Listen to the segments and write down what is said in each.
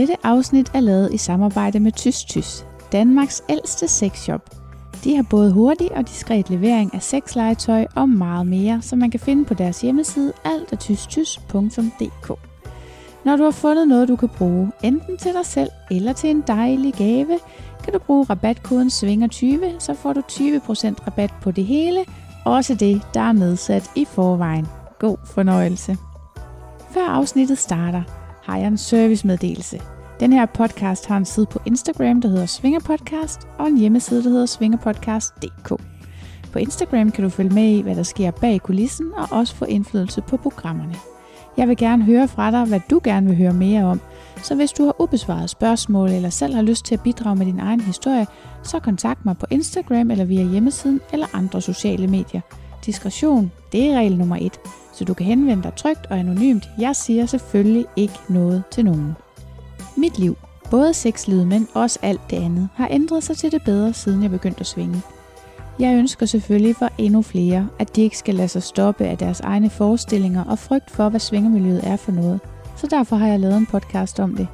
Dette afsnit er lavet i samarbejde med Tys Tys, Danmarks ældste sexshop. De har både hurtig og diskret levering af sexlegetøj og meget mere, som man kan finde på deres hjemmeside altertystys.dk. Når du har fundet noget, du kan bruge, enten til dig selv eller til en dejlig gave, kan du bruge rabatkoden SVINGER20, så får du 20% rabat på det hele, også det, der er nedsat i forvejen. God fornøjelse. Før afsnittet starter, har jeg en servicemeddelelse. Den her podcast har en side på Instagram, der hedder Svingerpodcast, og en hjemmeside, der hedder svingerpodcast.dk. På Instagram kan du følge med i, hvad der sker bag kulissen, og også få indflydelse på programmerne. Jeg vil gerne høre fra dig, hvad du gerne vil høre mere om, så hvis du har ubesvaret spørgsmål eller selv har lyst til at bidrage med din egen historie, så kontakt mig på Instagram eller via hjemmesiden eller andre sociale medier. Diskretion, det er regel nummer et, så du kan henvende dig trygt og anonymt. Jeg siger selvfølgelig ikke noget til nogen. Mit liv, både sexlivet, men også alt det andet, har ændret sig til det bedre, siden jeg begyndte at svinge. Jeg ønsker selvfølgelig for endnu flere, at de ikke skal lade sig stoppe af deres egne forestillinger og frygt for, hvad svingermiljøet er for noget. Så derfor har jeg lavet en podcast om det.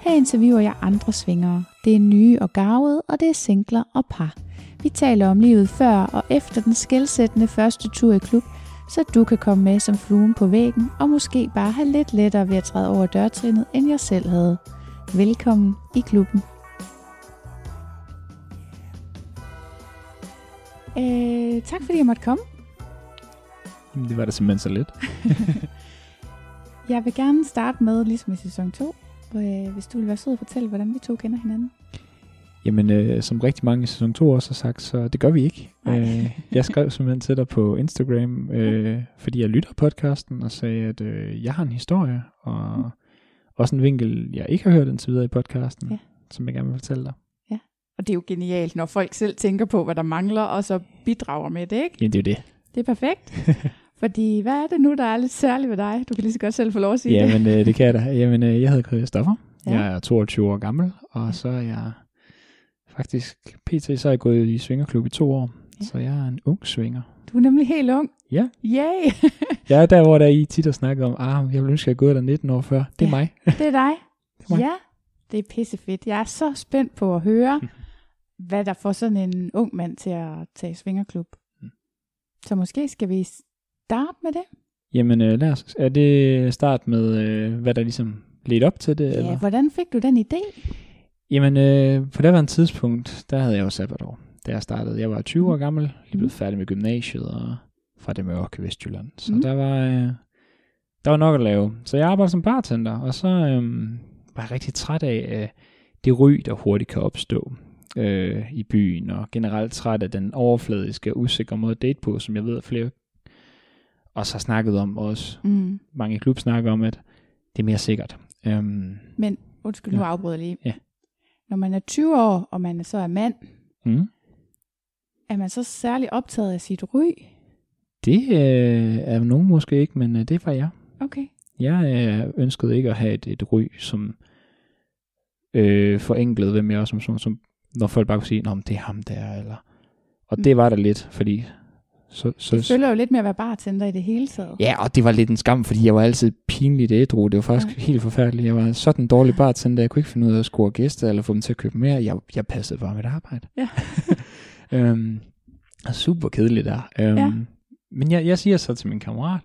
Her interviewer jeg andre svingere. Det er nye og gavede, og det er singler og par. Vi taler om livet før og efter den skældsættende første tur i klub, så du kan komme med som fluen på væggen og måske bare have lidt lettere ved at træde over dørtrinnet, end jeg selv havde. Velkommen i klubben. Øh, tak fordi jeg måtte komme. Jamen, det var da simpelthen så lidt. Jeg vil gerne starte med, ligesom i sæson 2, hvor, øh, hvis du vil være sød og fortælle, hvordan vi to kender hinanden. Jamen, øh, som rigtig mange i sæson 2 også har sagt, så det gør vi ikke. Øh, jeg skrev simpelthen til dig på Instagram, øh, fordi jeg lytter podcasten, og sagde, at øh, jeg har en historie, og Mm. også en vinkel, jeg ikke har hørt indtil videre i podcasten, Ja. som jeg gerne vil fortælle dig. Og det er jo genialt, når folk selv tænker på, hvad der mangler, og så bidrager med det, ikke? Ja, det er jo det. Det er perfekt. Fordi hvad er det nu, der er lidt særligt ved dig? Du kan lige så godt selv få lov at sige det. Jamen, øh, det kan jeg da. Jamen, øh, jeg hedder Christoffer. Ja. Ja. Jeg er 22 år gammel, og Ja. så er jeg faktisk, pt. så er jeg gået i svingerklub i to år. Ja. Så jeg er en ung svinger. Du er nemlig helt ung. Ja. Yay! Jeg er der, hvor der I tit har snakket om, ah, jeg ville ønske, at jeg gået der 19 år før. Det er Ja. mig. det er dig. Det er mig. Ja, det er pissefedt. Jeg er så spændt på at høre, hvad der får sådan en ung mand til at tage svingerklub. Mm. Så måske skal vi starte med det? Jamen, øh, lad os, er det start med, øh, hvad der ligesom ledte op til det? Ja, eller? hvordan fik du den idé? Jamen, øh, på det var en tidspunkt, der havde jeg jo sabbatår, da jeg startede. Jeg var 20 år gammel, lige blevet færdig med gymnasiet og fra det mørke Vestjylland. Så Mm. mm. der var øh, der var nok at lave. Så jeg arbejdede som bartender, og så øh, var jeg rigtig træt af øh, det ry, der hurtigt kan opstå øh, i byen, og generelt træt af den overfladiske og usikre måde at date på, som jeg ved, at flere også har snakket om, også Mm. mange i klub snakker om, at det er mere sikkert. Øhm, Men undskyld, nu Ja. afbryder jeg lige. Ja. Når man er 20 år, og man så er mand, mm. er man så særlig optaget af sit ry? Det øh, er nogen måske ikke, men øh, det var jeg. Okay. Jeg øh, ønskede ikke at have et, et ry, som øh, forenklede, hvem jeg også som, som, som når folk bare kunne sige, Nå, men det er ham der, eller... Og Mm. det var der lidt, fordi... Så, Det så, følger jo lidt med at være bartender i det hele taget. ja, og det var lidt en skam, fordi jeg var altid pinligt ædru. Det var faktisk Ja. helt forfærdeligt. Jeg var sådan en dårlig bartender. Jeg kunne ikke finde ud af at score gæster, eller få dem til at købe mere. Jeg, jeg passede bare mit arbejde. Ja. øhm, super kedeligt der. Øhm, Ja. Men jeg, jeg siger så til min kammerat,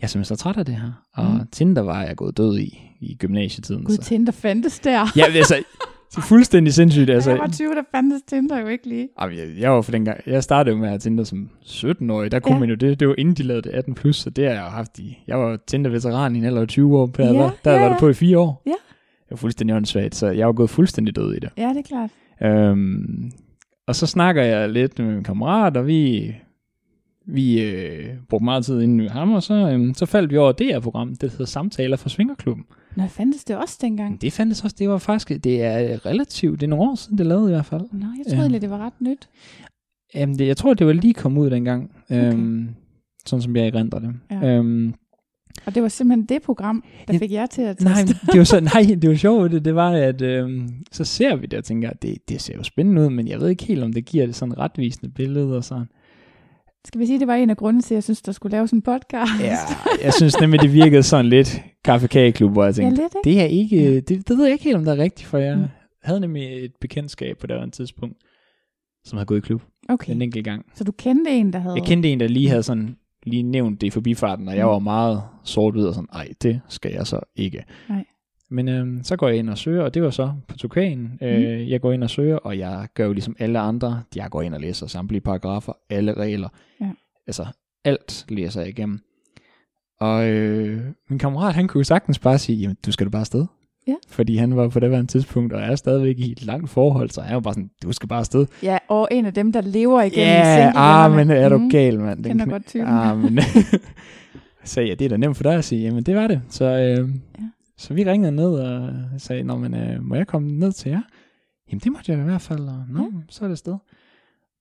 jeg er simpelthen så træt af det her. Og Mm. Tinder var jeg gået død i, i gymnasietiden. Gud, så. Tinder fandtes der. Ja, altså, det er fuldstændig sindssygt. Altså, jeg var 20, der fandtes Tinder jo ikke lige. Jamen, jeg, jeg var for dengang, jeg startede jo med at have Tinder som 17-årig, der kunne Ja. man jo det, det var inden de lavede det 18+, plus, så det har jeg jo haft i, jeg var Tinder-veteran i en alder af 20 år, der, Ja, var, der ja, var det på i fire år. Ja. Det var fuldstændig åndssvagt, så jeg var gået fuldstændig død i det. Ja, det er klart. Øhm, og så snakker jeg lidt med min kammerat, og vi, vi øh, brugte meget tid inde med ham, og så, øhm, så faldt vi over det her program, det hedder Samtaler for Svingerklubben. Nå, fandtes det også dengang? Det fandtes også, det var faktisk, det er relativt, det er nogle år siden, det lavede i hvert fald. Nå, jeg troede egentlig, det var ret nyt. Jamen, det, jeg tror, det var lige kommet ud dengang. Okay. Øhm, sådan som jeg erindrer det. Ja. Øhm, Og det var simpelthen det program, der Ja, fik jer til at nej, teste. det var så, nej, det var sjovt, det, det var, at øhm, så ser vi det og tænker, det, det ser jo spændende ud, men jeg ved ikke helt, om det giver det sådan et retvisende billede og sådan. Skal vi sige, det var en af grundene til, at jeg synes, der skulle laves en podcast? Ja, jeg synes nemlig, det virkede sådan lidt kaffe hvor jeg ja tænkte, lidt, ikke? det er ikke, det, det ved jeg ikke helt, om det er rigtigt, for jeg Mm. havde nemlig et bekendtskab på det her tidspunkt, som havde gået i klub Okay, en enkelt gang. så du kendte en, der havde... Jeg kendte en, der lige havde sådan lige nævnt det i forbifarten, og jeg Mm. var meget sort ud og sådan, nej, det skal jeg så ikke. Nej. Men øhm, så går jeg ind og søger, og det var så på Tukan. Øh, jeg går ind og søger, og jeg gør jo ligesom alle andre. Jeg går ind og læser samtlige paragrafer, alle regler. Ja. Altså, alt læser jeg igennem. Og øh, min kammerat, han kunne jo sagtens bare sige, jamen, du skal da bare afsted. Ja. Fordi han var på det her tidspunkt, og er stadigvæk i et langt forhold, så han var bare sådan, du skal bare afsted. Ja, og en af dem, der lever igennem Ja, ah, singlevennerne. men er du Mm. gal, mand. Den Kender godt typen. Ah, men så ja, det er da nemt for dig at sige, jamen det var det. Så, øh, Ja. Så vi ringede ned og sagde, Nå, men, øh, må jeg komme ned til jer? Jamen det måtte jeg i hvert fald, og nå, Ja. så er det sted.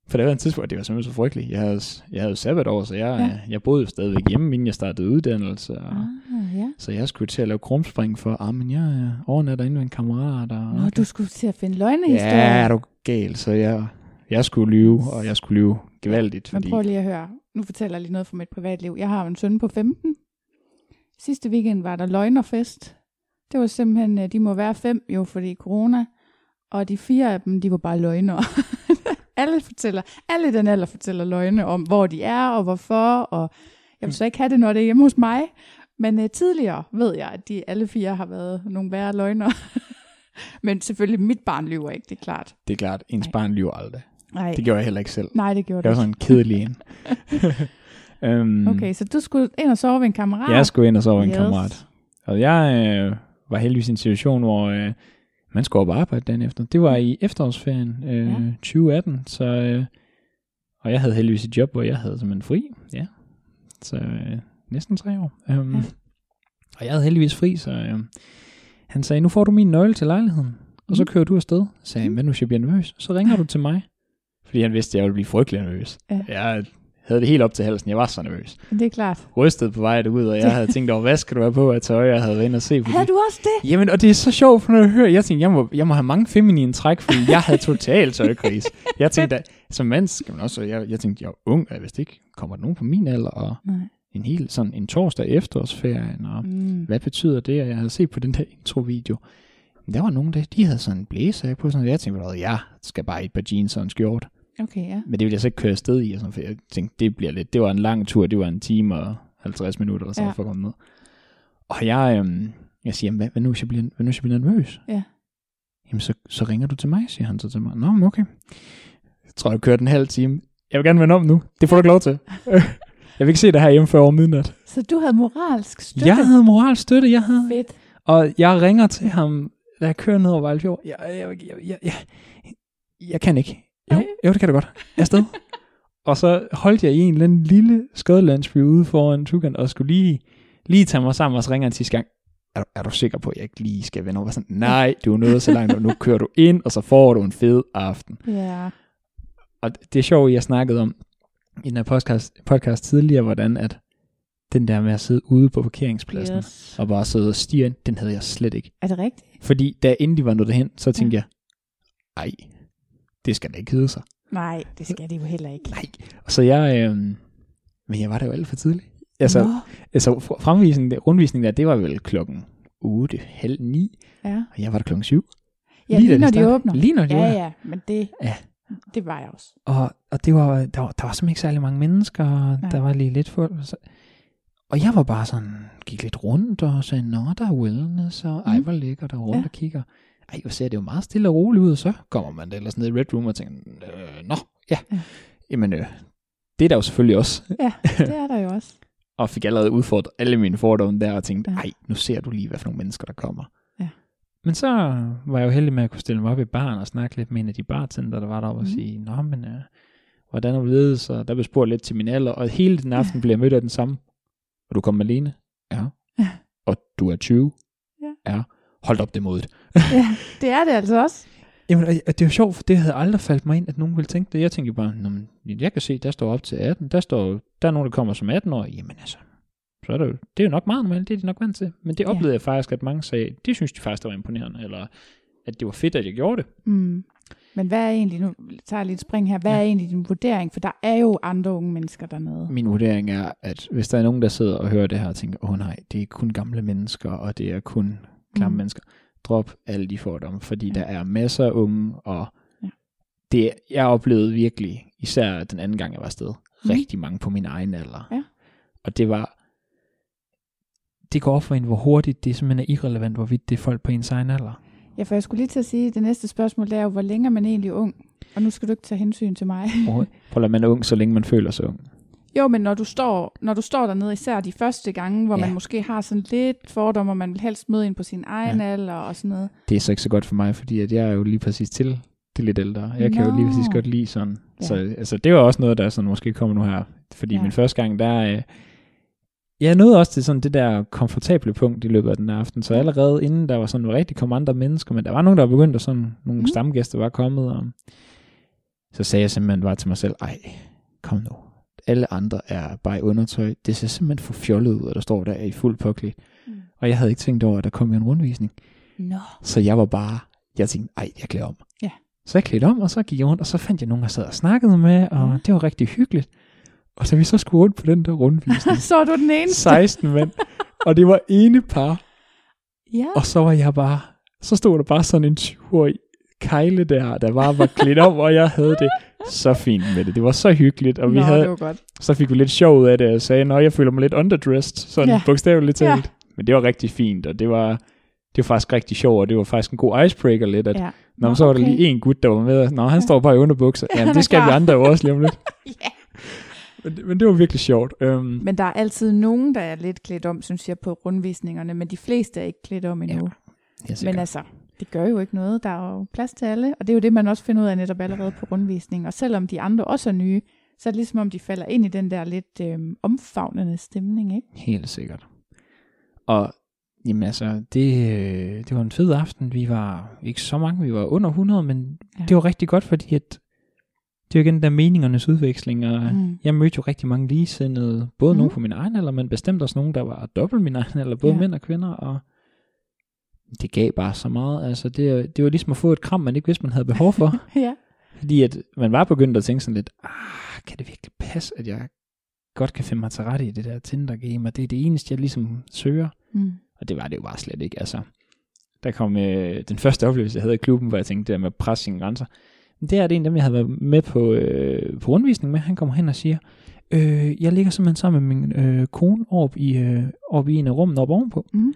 For det var en tidspunkt, det var simpelthen så frygteligt. Jeg havde, jeg havde jo sabbatår, så jeg, Ja. jeg boede jo stadigvæk hjemme, inden jeg startede uddannelse. Og, Ah, ja. Så jeg skulle til at lave krumspring for, ah, men jeg øh, overnatter inde med en kammerat. Og, Nå, du skulle til at finde løgnehistorier. Ja, er du gal, så jeg, jeg skulle lyve, og jeg skulle lyve gevaldigt. Men Fordi, prøv lige at høre. Nu fortæller jeg lige noget fra mit privatliv. Jeg har en søn på 15. Sidste weekend var der løgnerfest. Det var simpelthen, øh, de må være fem jo, fordi corona. Og de fire af dem, de var bare løgnere. alle fortæller, alle i den alder fortæller løgne om, hvor de er og hvorfor. Og jeg vil så ikke have det, når det er hjemme hos mig. Men uh, tidligere ved jeg, at de alle fire har været nogle værre løgner. Men selvfølgelig, mit barn lyver ikke, det er klart. det er klart, ens Nej. barn lyver aldrig. Nej, Det gjorde jeg heller ikke selv. nej det gjorde Jeg du var ikke. sådan en kedelig en. um, Okay, så du skulle ind og sove ved en kammerat? Jeg skulle ind og sove en Yes. kammerat. Og jeg øh, var heldigvis i en situation, hvor øh, man skulle op og arbejde dagen efter. Det var i efterårsferien øh, Ja. 2018, så, øh, og jeg havde heldigvis et job, hvor jeg havde simpelthen fri. Ja, så øh, næsten tre år. Um, Ja. Og jeg havde heldigvis fri, så øh, han sagde, nu får du min nøgle til lejligheden, og så Mhm. kører du afsted. Så sagde jeg, hvad nu hvis jeg bliver nervøs? Så ringer du til mig. Fordi han vidste, at jeg ville blive frygtelig nervøs. Ja. Jeg havde det helt op til halsen. Jeg var så nervøs Det er klart. rystet på vej derud, og jeg havde tænkt over, hvad skal du have på af tøj, jeg havde været inde og se. Fordi... Havde du også det? Jamen, og det er så sjovt, for når jeg hører, jeg tænkte, jeg må, jeg må have mange feminine træk, fordi jeg havde total tøjkris. Jeg tænkte, at som mand skal man også, jeg, jeg tænkte, jeg er ung, og jeg vidste ikke, kommer der nogen på min alder, og Nej. en hel sådan en torsdag efterårsferien, og Mm. hvad betyder det, og jeg havde set på den der introvideo. Men der var nogen, der, de havde sådan en blæser på, sådan, og jeg tænkte, at jeg skal bare i et par jeans og en skjort. Okay, ja. Men det ville jeg så ikke køre afsted i, og sådan, for jeg tænkte, det bliver lidt, det var en lang tur, det var en time og 50 minutter, eller så Ja. for at komme ned. Og jeg, øhm, jeg siger, hvad, hvad, nu, hvis jeg bliver, hvad nu, hvis jeg bliver nervøs? Ja. Jamen, så, så ringer du til mig, siger han så til mig. Nå, men okay. Jeg tror, jeg kørte en halv time. Jeg vil gerne vende om nu. Det får du ikke lov til. jeg vil ikke se dig her hjemme før over midnat. Så du havde moralsk støtte? Jeg havde moral støtte, jeg havde. Fedt. Og jeg ringer til ham, da jeg kører ned over Vejlefjord. Jeg, jeg, jeg, jeg, jeg, jeg kan ikke. Jo, jo, det kan du godt. Afsted. og så holdt jeg i en eller anden lille skodelandsby ude foran Tukan, og skulle lige, lige tage mig sammen, og så ringer han sidste gang. Er du, er du sikker på, at jeg ikke lige skal vende over? Sådan, Nej, du er nået så langt, og nu kører du ind, og så får du en fed aften. Ja. Og det er sjovt, jeg snakkede om i den her podcast, podcast tidligere, hvordan at den der med at sidde ude på parkeringspladsen, Yes. og bare sidde og stige den havde jeg slet ikke. Er det rigtigt? Fordi da inden de var nået derhen, så tænkte ja. jeg, ej, det skal da ikke hedde sig. Nej, det skal det jo heller ikke. Nej. Og så jeg, øh, men jeg var der jo alt for tidligt. Altså, Nå. altså fr- fremvisningen, rundvisningen der, det var vel klokken 8, halv 9, Ja, og jeg var der klokken 7. ja Lige lige, når de åbner. Lige når de ja, åbner. ja, men det, Ja. det var jeg også. Og, og det var, der, var, der var simpelthen ikke særlig mange mennesker, og Nej. der var lige lidt fuld. Så, og jeg var bare sådan, gik lidt rundt og sagde, nå, der er wellness, og ej, Mm. hvor lækker der rundt ja. og kigger. Ej, hvor ser det jo meget stille og roligt ud, og så kommer man da ellers ned i Red Room og tænker, øh, nå, ja. Ja. ja. Jamen, øh, det er der jo selvfølgelig også. Ja, det er der jo også. Og fik allerede udfordret alle mine fordomme der, og tænkte, Ja. ej, nu ser du lige, hvad for nogle mennesker, der kommer. Ja. Men så var jeg jo heldig med at kunne stille mig op i baren og snakke lidt med en af de bartender, der var deroppe og Mhm. sige, nå, men øh, hvordan er du ledet? Så der blev spurgt lidt til min alder, og hele den aften blev jeg mødt af den samme. Og du kom alene? Ja. Ja. Og du er 20? Ja. Ja. Hold op det modet. Ja, det er det altså også. Jamen, det er jo sjovt, for det havde aldrig faldt mig ind, at nogen ville tænke det. Jeg tænkte bare, Nå, men, jeg kan se, der står op til 18. Der står, der er nogen, der kommer som 18 år. Jamen altså, så er det, jo, det er jo nok meget normalt, det er de nok vant til. Men det Ja. oplevede jeg faktisk, at mange sagde, det synes de faktisk, der var imponerende, eller at det var fedt, at jeg gjorde det. Mm. Men hvad er egentlig, nu tager jeg lidt spring her, hvad ja. er egentlig din vurdering? For der er jo andre unge mennesker dernede. Min vurdering er, at hvis der er nogen, der sidder og hører det her og tænker, åh oh, nej, det er kun gamle mennesker, og det er kun klamme mm. mennesker, drop alle de fordomme, fordi ja. der er masser af unge, og ja. det, jeg oplevede virkelig, især den anden gang, jeg var afsted, mm. rigtig mange på min egen alder. Ja. Og det var, det går op for en, hvor hurtigt det simpelthen er irrelevant, hvorvidt det er folk på ens egen alder. Ja, for jeg skulle lige til at sige, at det næste spørgsmål er jo, hvor længe er man egentlig ung? Og nu skal du ikke tage hensyn til mig. Prøv at man er ung, så længe man føler sig ung. Jo, men når du står, når du står dernede, især de første gange, hvor ja. man måske har sådan lidt fordomme, og man vil helst møde ind på sin egen ja. alder og sådan noget. Det er så ikke så godt for mig, fordi at jeg er jo lige præcis til det lidt ældre. Jeg Nå. kan jo lige præcis godt lide sådan. Ja. Så altså, det var også noget, der sådan måske kommer nu her. Fordi ja. min første gang, der, øh, jeg nåede også til sådan det der komfortable punkt i løbet af den aften, så allerede inden der var sådan rigtig kom andre mennesker, men der var nogen, der var begyndt, og sådan nogle mm. stamgæster var kommet, og så sagde jeg simpelthen bare til mig selv, ej, kom nu. Alle andre er bare i undertøj. Det ser simpelthen for fjollet ud, at der står der i fuld påklædt. Mm. Og jeg havde ikke tænkt over, at der kom en rundvisning. No. Så jeg var bare, jeg tænkte, ej, jeg klæder om. Ja. Så jeg klædte om, og så gik jeg rundt, og så fandt jeg nogen, der sad og snakkede med, og mm. det var rigtig hyggeligt. Og så vi så skulle rundt på den der rundvisning. så du den ene. 16 mænd. Og det var ene par. Ja. Og så var jeg bare, så stod der bare sådan en 20-årig kejle der, der bare var klædt om, og jeg havde det så fint med det. Det var så hyggeligt, og vi Nå, havde, så fik vi lidt sjov ud af det, og sagde, at jeg føler mig lidt underdressed, sådan ja. bogstaveligt talt. Ja. Men det var rigtig fint, og det var, det var faktisk rigtig sjovt, og det var faktisk en god icebreaker lidt, at ja. når Nå, så var der lige en gut, der var med, og han står bare i underbukser. Ja, det skal vi andre jo også lige om lidt. ja. Men, men det var virkelig sjovt. Um, men der er altid nogen, der er lidt klædt om, synes jeg, på rundvisningerne, men de fleste er ikke klædt om endnu. Ja, men altså, det gør jo ikke noget. Der er jo plads til alle, og det er jo det, man også finder ud af netop allerede på rundvisningen. Og selvom de andre også er nye, så er det ligesom om, de falder ind i den der lidt øhm, omfavnende stemning, ikke? Helt sikkert. Og jamen altså, det, øh, det var en fed aften. Vi var ikke så mange, vi var under 100, men ja. det var rigtig godt, fordi at det er jo igen der meningernes udveksling, og mm. jeg mødte jo rigtig mange ligesindede, både mm. nogen på min egen alder, men bestemt også nogen, der var dobbelt min egen alder, både ja. mænd og kvinder, og det gav bare så meget. Altså, det, det var ligesom at få et kram, man ikke vidste, man havde behov for. ja. Fordi at man var begyndt at tænke sådan lidt, ah, kan det virkelig passe, at jeg godt kan finde mig til rette i det der Tinder-game, og det er det eneste, jeg ligesom søger. Mm. Og det var det jo bare slet ikke. Altså, der kom øh, den første oplevelse, jeg havde i klubben, hvor jeg tænkte, det der med at presse sine grænser. Det er det en af dem, jeg havde været med på, øh, på rundvisning med. Han kommer hen og siger, øh, jeg ligger simpelthen sammen med min øh, kone op i, øh, op i en af rummene op ovenpå. Mm.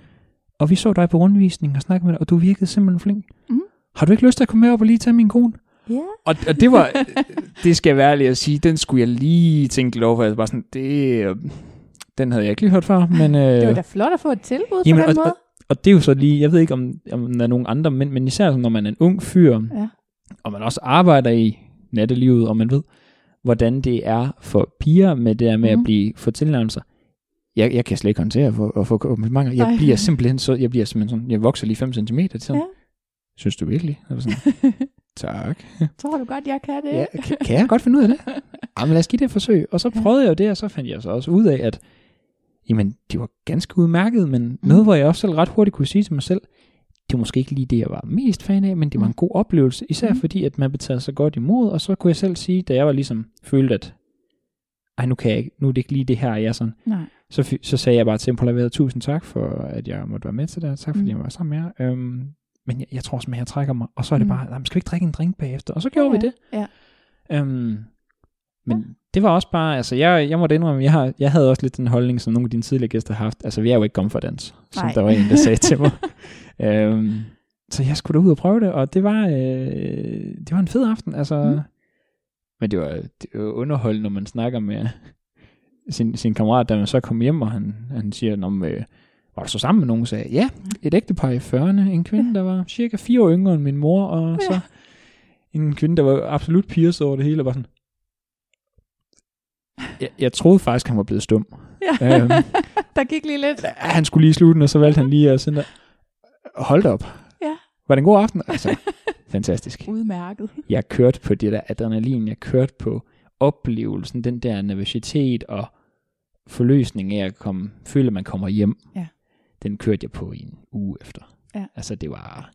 Og vi så dig på rundvisning og snakkede med dig, og du virkede simpelthen flink. Mm. Har du ikke lyst til at komme med op og lige tage min kone? Ja. Yeah. Og, og det var, det skal jeg være ærlig at sige, den skulle jeg lige tænke over, jeg var sådan, det, øh, den havde jeg ikke lige hørt før, men... Øh, det var da flot at få et tilbud jamen, på den og, måde. Og, og det er jo så lige, jeg ved ikke om, om der er nogen andre, men, men især når man er en ung fyr, ja og man også arbejder i nattelivet, og man ved, hvordan det er for piger med det der med mm. at blive for tilnærmelser. Jeg, jeg kan slet ikke håndtere at få komplimenter. Jeg Ej. bliver simpelthen så, jeg bliver simpelthen sådan, jeg vokser lige 5 cm til sådan. Ja. Synes du virkelig? Jeg sådan, tak. Tror du godt, jeg kan det? Ja, kan, kan jeg godt finde ud af det? Jamen lad os give det et forsøg. Og så prøvede jeg jo det, og så fandt jeg så også ud af, at jamen, det var ganske udmærket, men mm. noget, hvor jeg også selv ret hurtigt kunne sige til mig selv, det var måske ikke lige det, jeg var mest fan af, men det var en mm. god oplevelse, især mm. fordi, at man blev taget så godt imod, og så kunne jeg selv sige, da jeg var ligesom følte, at ej, nu, kan jeg ikke, nu er det ikke lige det her, jeg sådan. Nej. Så, så sagde jeg bare til Impolavet, tusind tak for, at jeg måtte være med til det, tak fordi mm. jeg var sammen med jer. Øhm, men jeg, jeg tror simpelthen, jeg trækker mig, og så er det mm. bare, skal vi ikke drikke en drink bagefter? Og så gjorde ja, vi det. Ja. Øhm, men ja. det var også bare, altså jeg, jeg måtte indrømme, jeg, har, jeg havde også lidt den holdning, som nogle af dine tidligere gæster har haft. Altså vi er jo ikke dans, som Nej. der var en, der sagde til mig. øhm, så jeg skulle da ud og prøve det, og det var, øh, det var en fed aften, altså. Mm. Men det var, det var underholdende, når man snakker med sin, sin kammerat, da man så kom hjem, og han, han siger, om, øh, var du så sammen med nogen, sagde ja, et ægtepar i 40'erne, en kvinde, der var cirka fire år yngre end min mor, og ja. så en kvinde, der var absolut pierced over det hele, og var sådan, jeg, jeg troede faktisk, han var blevet stum. Ja, øhm, der gik lige lidt. Han skulle lige slutte, og så valgte han lige at sende Hold op. Ja. Var det en god aften? Altså, fantastisk. Udmærket. Jeg kørte på det der adrenalin, jeg kørte på oplevelsen, den der nervøsitet og forløsning af at komme, føle, at man kommer hjem. Ja. Den kørte jeg på i en uge efter. Ja. Altså, det var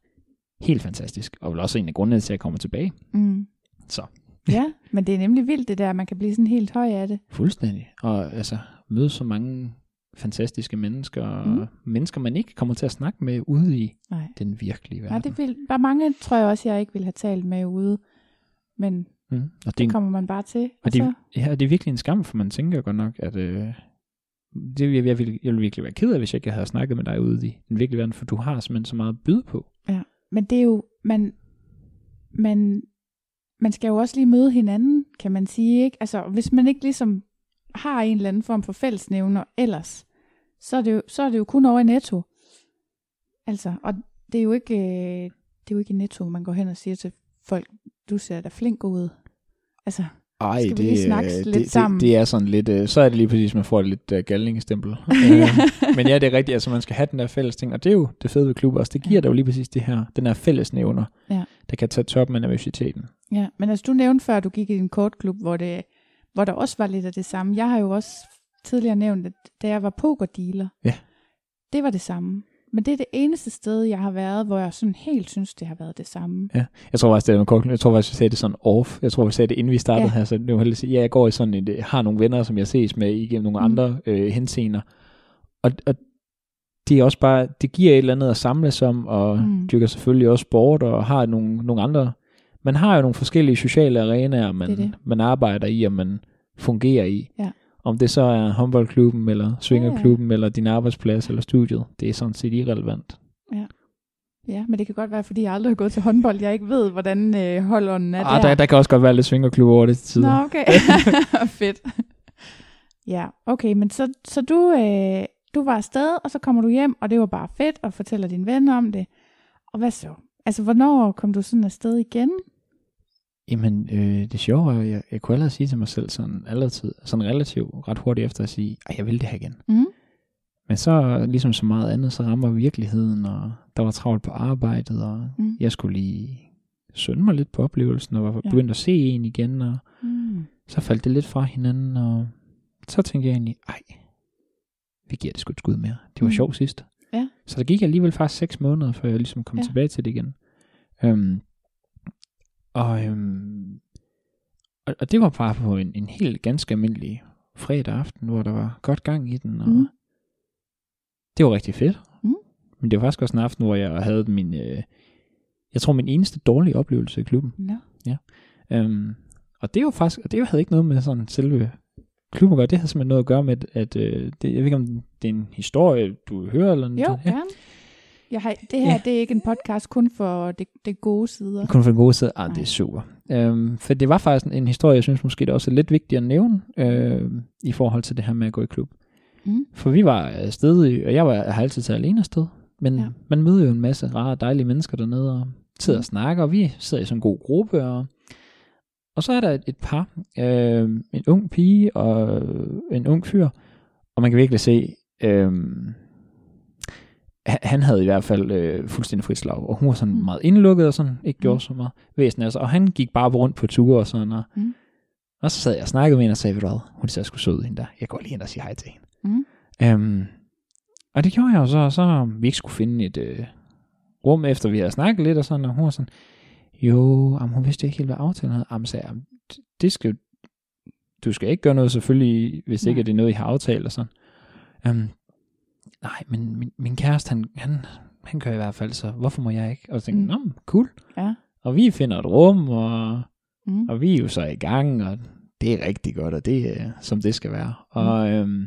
helt fantastisk, og vel også en af grundene til, at jeg kommer tilbage. Mm. Så. ja, men det er nemlig vildt det der, man kan blive sådan helt høj af det. Fuldstændig. Og altså, møde så mange fantastiske mennesker, Mm. mennesker, man ikke kommer til at snakke med ude i Nej. den virkelige verden. Nej, det vil, der er mange, tror jeg også, jeg ikke ville have talt med ude, men mm. Og det, det kommer man bare til. og det, så, ja, det er virkelig en skam, for man tænker godt nok, at øh, det, jeg, jeg, ville, jeg ville virkelig være ked af, hvis jeg ikke havde snakket med dig ude i den virkelige verden, for du har simpelthen så meget at byde på. men det er jo, man, man, man skal jo også lige møde hinanden, kan man sige, ikke? Altså, hvis man ikke ligesom har en eller anden form for fællesnævner ellers, så er det jo, så er det jo kun over i netto. Altså, og det er jo ikke, øh, det er jo ikke netto, man går hen og siger til folk, du ser da flink ud. Altså, Ej, Skal vi lige snakke øh, lidt det, sammen? Det, det er sådan lidt, øh, så er det lige præcis, man får lidt uh, galningestempel. øh, men ja, det er rigtigt, altså man skal have den der fælles ting, og det er jo det fede ved klubber også, det giver Ja. dig jo lige præcis det her, den her fællesnævner, Ja. der kan tage toppen af nervøsiteten. Ja, men altså du nævnte før, at du gik i en kortklub, hvor, det, hvor der også var lidt af det samme. Jeg har jo også tidligere nævnt, at da jeg var pokerdealer, Ja. det var det samme. Men det er det eneste sted, jeg har været, hvor jeg sådan helt synes, det har været det samme. Jeg tror faktisk, det er noget kort. Jeg tror faktisk, vi sagde det sådan off. Jeg tror, vi sagde det, inden vi startede Ja. her. Så det var heldigt ja, jeg går i sådan et, har nogle venner, som jeg ses med igennem nogle Mm. andre øh, henseender. Og, og det er også bare, det giver et eller andet at samles om, og Mm. dyrker selvfølgelig også sport, og har nogle, nogle andre, man har jo nogle forskellige sociale arenaer, man, Det det. man arbejder i, og man fungerer i. Ja. Om det så er håndboldklubben, eller svingerklubben, eller din arbejdsplads, eller studiet, det er sådan set irrelevant. Ja, men det kan godt være, fordi jeg aldrig har gået til håndbold. Jeg ikke ved, hvordan øh, holdånden er Ah, der. der, der kan også godt være lidt svingerklub over det til tider. Nå, okay. Fedt. Ja, okay, men så, så du, øh, du var afsted, og så kommer du hjem, og det var bare fedt, og fortæller dine venner om det. Og hvad så? Altså, hvornår kom du sådan afsted igen? Jamen, øh, det sjove er, jeg, jeg kunne allerede sige til mig selv sådan, allerede, sådan relativt ret hurtigt efter at sige, at jeg vil det her igen. Mm. Men så, ligesom så meget andet, så rammer virkeligheden, og der var travlt på arbejdet, og Mm. jeg skulle lige sønde mig lidt på oplevelsen, og var Ja. begyndt at se en igen, og Mm. så faldt det lidt fra hinanden, og så tænkte jeg egentlig, ej, vi giver det sgu et skud mere. Det var Mm. sjovt sidst. Ja. Så der gik alligevel faktisk seks måneder, før jeg ligesom kom ja. tilbage til det igen. Øhm, og, øhm, og, og det var bare på en, en helt ganske almindelig fredag aften, hvor der var godt gang i den, og Mm. det var rigtig fedt. Mm. Men det var faktisk også en aften, hvor jeg havde min, øh, jeg tror min eneste dårlige oplevelse i klubben. Nå. Øhm, og det var faktisk, og det havde ikke noget med sådan selve klubben at gøre, det havde simpelthen noget at gøre med, at øh, det, jeg ved ikke om det er en historie, du hører, eller noget. Jo, gerne. Jeg har, det her, Ja. det er ikke en podcast kun for det, det gode sider. Kun for en god side. Ah, Nej. det er super. Øhm, for det var faktisk en, en historie, jeg synes måske, det er også lidt vigtigt at nævne, øh, i forhold til det her med at gå i klub. Mm. For vi var afsted, i- og jeg, var, jeg har altid taget alene afsted, men ja. man møder jo en masse rare, dejlige mennesker dernede, og sidder Mm. og snakker, og vi sidder i sådan en god gruppe, og, og så er der et, et par, øh, en ung pige og en ung fyr, og man kan virkelig se, øh, han- havde i hvert fald øh, fuldstændig frit slag, og hun var sådan Mm. mm. meget indlukket og sådan, ikke gjorde Mm. så meget væsen af sig, og han gik bare rundt på ture og sådan, og, Mm. og så sad jeg og snakkede med hende og sagde, ved du hvad, hun ser sgu sød hende der, jeg går lige hen og siger hej til hende. Mm. Øhm, og det gjorde jeg jo så, og så vi ikke skulle finde et øh, rum, efter vi havde snakket lidt og sådan, og hun var sådan, jo, jamen, hun vidste ikke helt, hvad aftalen havde. Jamen, sagde jeg, "Det- skal du skal ikke gøre noget selvfølgelig, hvis ikke Nej. det er noget, I har aftalt og sådan. Øhm, nej, men min, min kæreste, han, han, han gør i hvert fald, så hvorfor må jeg ikke? Og så tænkte Mm. mm. cool. Ja. Og vi finder et rum, og, Mm. og vi er jo så i gang, og det er rigtig godt, og det er, som det skal være. Og øhm,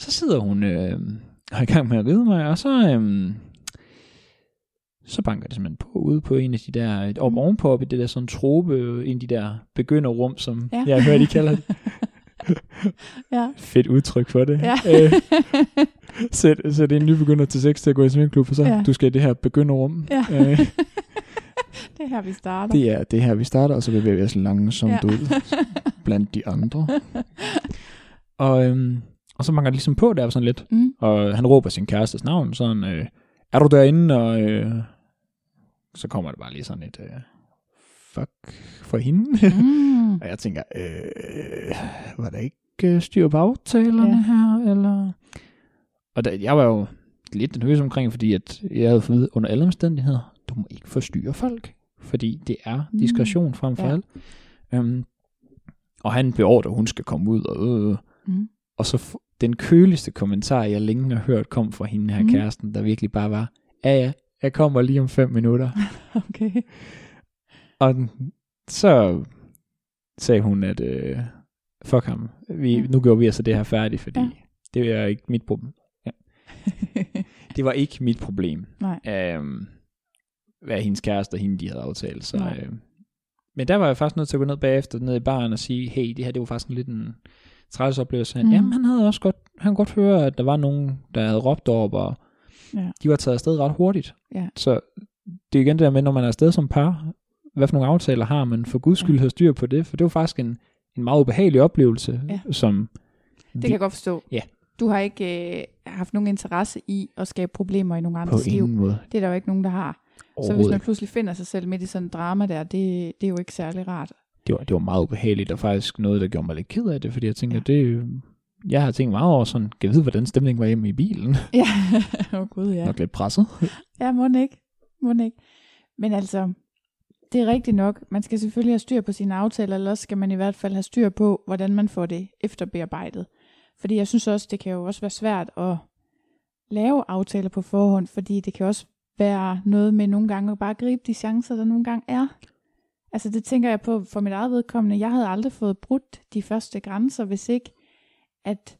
så sidder hun øh, og er i gang med at ride mig, og så, øhm, så banker det simpelthen på ude på en af de der, et op Mm. ovenpå op i det der sådan trope, en af de der begynderrum, som Ja. jeg hørt, I kalder det. ja. Fedt udtryk for det. Ja. Øh, sæt, sæt en nybegynder til sex til at gå i svingklub, og så Ja. du skal i det her begynderrum. Ja. Øh, det er her, vi starter. det er det her, vi starter, og så bevæger vi os langsomt Ja. ud blandt de andre. Og, øhm, og så banker det ligesom på der sådan lidt, Mm. og han råber sin kærestes navn, sådan, øh, er du derinde? Og øh, så kommer det bare lige sådan et, øh, fuck for hende. Mm. og jeg tænker, øh, var der ikke øh, styr på aftalerne Ja. her? Eller? Og der, jeg var jo lidt nervøs omkring, fordi at jeg havde fået under alle omstændigheder, du må ikke forstyrre folk, fordi det er diskretion frem for Ja. alt. Um, og han beordrer, at hun skal komme ud, og, øh, Mm. og så f- den køligste kommentar, jeg længe har hørt, kom fra hende her Mm. kæresten, der virkelig bare var, ja ja, jeg kommer lige om fem minutter. Okay. Og så sagde hun, at øh, fuck ham, vi, Ja. nu gør vi altså det her færdigt, fordi Ja. det er ikke mit problem. Ja. Det var ikke mit problem. Nej. Øhm, hvad hendes kæreste og hende, de havde aftalt. Så, Nej. øh, men der var jeg faktisk nødt til at gå ned bagefter, ned i baren og sige, hey, det her, det var faktisk en lidt en træls oplevelse. Han, Mhm. Jamen, han havde også godt, han kunne godt høre, at der var nogen, der havde råbt op, og Ja. de var taget afsted ret hurtigt. Ja. Så det er igen det der med, når man er afsted som par, hvad for nogle aftaler har man for guds skyld Ja. have styr på det, for det var faktisk en, en meget ubehagelig oplevelse, Ja. som Det kan jeg godt forstå. Ja. Du har ikke øh, haft nogen interesse i at skabe problemer i nogen andres liv. ingen måde Det er der jo ikke nogen, der har. Så hvis man pludselig finder sig selv midt i sådan en drama der, det, det er jo ikke særlig rart. det, var, det var meget ubehageligt, og faktisk noget, der gjorde mig lidt ked af det, fordi jeg tænkte, Ja. det, jeg har tænkt meget over sådan, kan jeg vide, hvordan stemningen var hjemme i bilen? Ja, åh oh, gud Ja. ja. Nok lidt presset. Ja, må den ikke. Må den ikke. Men altså, det er rigtigt nok. Man skal selvfølgelig have styr på sine aftaler, eller også skal man i hvert fald have styr på, hvordan man får det efterbearbejdet. Fordi jeg synes også, det kan jo også være svært at lave aftaler på forhånd, fordi det kan også være noget med nogle gange at bare gribe de chancer, der nogle gange er. Altså det tænker jeg på for mit eget vedkommende. Jeg havde aldrig fået brudt de første grænser, hvis ikke at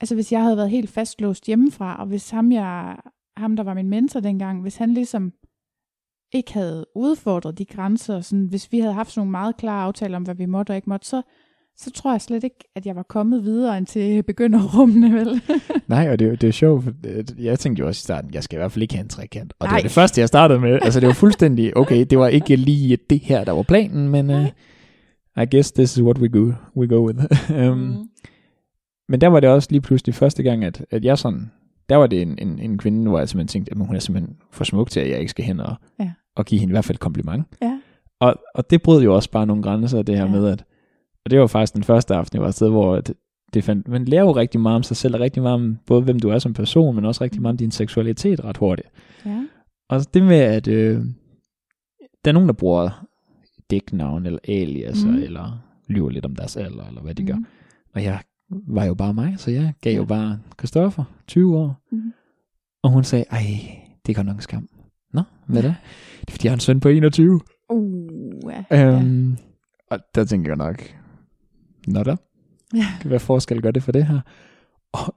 altså hvis jeg havde været helt fastlåst hjemmefra, og hvis ham, jeg, ham der var min mentor dengang, hvis han ligesom ikke havde udfordret de grænser, sådan, hvis vi havde haft sådan nogle meget klare aftaler om, hvad vi måtte og ikke måtte, så, så tror jeg slet ikke, at jeg var kommet videre end til begynderrummene, vel? Nej, og det, er det er sjovt, for øh, jeg tænkte jo også i starten, jeg skal i hvert fald ikke have en trekant. Og det Nej. var det første, jeg startede med. Altså det var fuldstændig, okay, det var ikke lige det her, der var planen, men uh, I guess this is what we go, we go with. um, Mm. Men der var det også lige pludselig første gang, at, at jeg sådan, der var det en, en, en kvinde, hvor jeg simpelthen tænkte, at hun er simpelthen for smuk til, at jeg ikke skal hen og, Ja. Og give hende i hvert fald et kompliment. Ja. Og, og det brød jo også bare nogle grænser, det her Ja. med, at, og det var faktisk den første aften, jeg var et sted, hvor det, det fandt, man lærer jo rigtig meget om sig selv, og rigtig meget om både, hvem du er som person, men også rigtig meget om din seksualitet ret hurtigt. Ja. Og det med, at øh, der er nogen, der bruger dæknavn, eller aliaser, Mhm. mm. eller lyver lidt om deres alder, eller hvad de mm. gør. Mm. Og jeg var jo bare mig, så jeg gav Ja. jo bare Christoffer 20 år. Mhm. Og hun sagde, ej, det er godt nok skam. Er det? Det er fordi, jeg har en søn på 21. Uh, ja. Øhm, og der tænker jeg nok, nå da, Ja. hvad forskel gør det for det her? Og,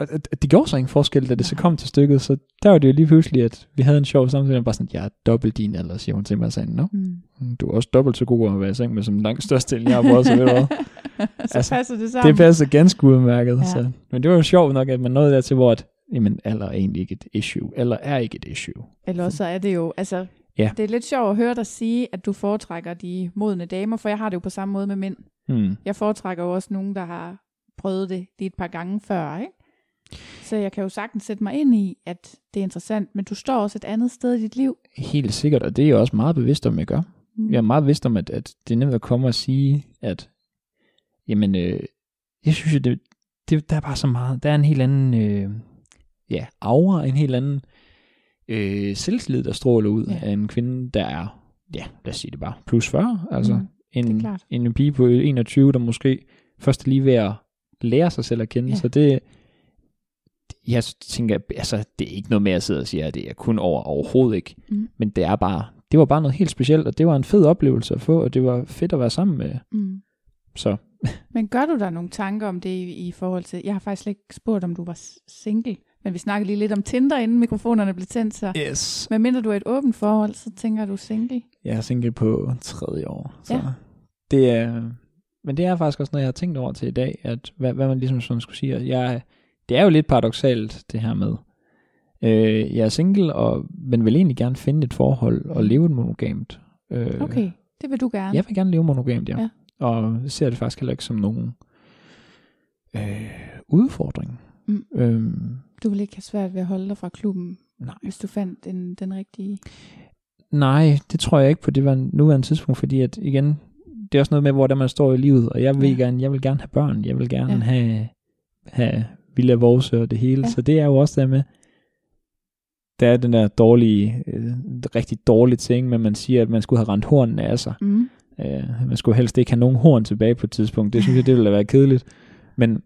og det- gjorde så ingen forskel, da det så kom til stykket, så der var det jo lige pludselig, at vi havde en sjov samtale, og bare sådan, jeg er dobbelt din alder, siger hun til mig, og sagde, nå, Mm. du er også dobbelt så god at være i seng med som langt størstedelen, jeg har prøvet, så ved du hvad. så Altså, passer det sammen. Det passer ganske udmærket. Ja. Så. Men det var jo sjovt nok, at man nåede dertil, hvor at, jamen, alder er egentlig ikke et issue. Eller er ikke et issue. Eller så er det jo, altså, Ja. det er lidt sjovt at høre dig sige, at du foretrækker de modne damer, for jeg har det jo på samme måde med mænd. Hmm. Jeg foretrækker jo også nogen, der har prøvet det lige et par gange før, ikke? Så jeg kan jo sagtens sætte mig ind i, at det er interessant, men du står også et andet sted i dit liv. Helt sikkert, og det er jeg også meget bevidst om, jeg gør. Mm. Jeg er meget bevidst om, at, at det er nemt at komme og sige, at jamen, øh, jeg synes jo, det, det, der er bare så meget, der er en helt anden, øh, ja, aura, en helt anden øh, selvtillid, der stråler ud Ja. af en kvinde, der er, ja, lad os sige det bare, plus 40, altså. Mm, en, en pige på 21, der måske først lige ved at lære sig selv at kende. Ja. Så det, jeg tænker, altså, det er ikke noget med at sidde og sige, at det er kun over overhovedet ikke. Mm. Men det er bare, det var bare noget helt specielt, og det var en fed oplevelse at få, og det var fedt at være sammen med. Mm. Så Men gør du der nogle tanker om det i, i forhold til, jeg har faktisk slet ikke spurgt, om du var single, men vi snakkede lige lidt om Tinder, inden mikrofonerne blev tændt, så yes. men mindre du er et åbent forhold, så tænker du single. jeg er single på tredje år. Så Ja. det er, men det er faktisk også noget, jeg har tænkt over til i dag, at hvad, hvad man ligesom sådan skulle sige. Jeg, det er jo lidt paradoxalt, det her med, øh, jeg er single, og, men vil egentlig gerne finde et forhold og leve et monogamt. Øh, Okay, det vil du gerne. Jeg vil gerne leve monogamt, ja. Ja. ja. Og ser det faktisk heller ikke som nogen øh, udfordring. Mm. Øhm, Du vil ikke have svært ved at holde dig fra klubben, nej. hvis du fandt den, den rigtige. nej, det tror jeg ikke på det var nuværende tidspunkt, fordi at igen, det er også noget med, hvor der man står i livet, og jeg vil, Ja. gerne, jeg vil gerne have børn, jeg vil gerne Ja. have, have Villa Vorse og det hele, Ja. så det er jo også der med, der er den der dårlige, øh, rigtig dårlige ting, men man siger, at man skulle have rendt hornene af sig. Mm. Øh, man skulle helst ikke have nogen horn tilbage på et tidspunkt. Det synes jeg, det ville være kedeligt. Men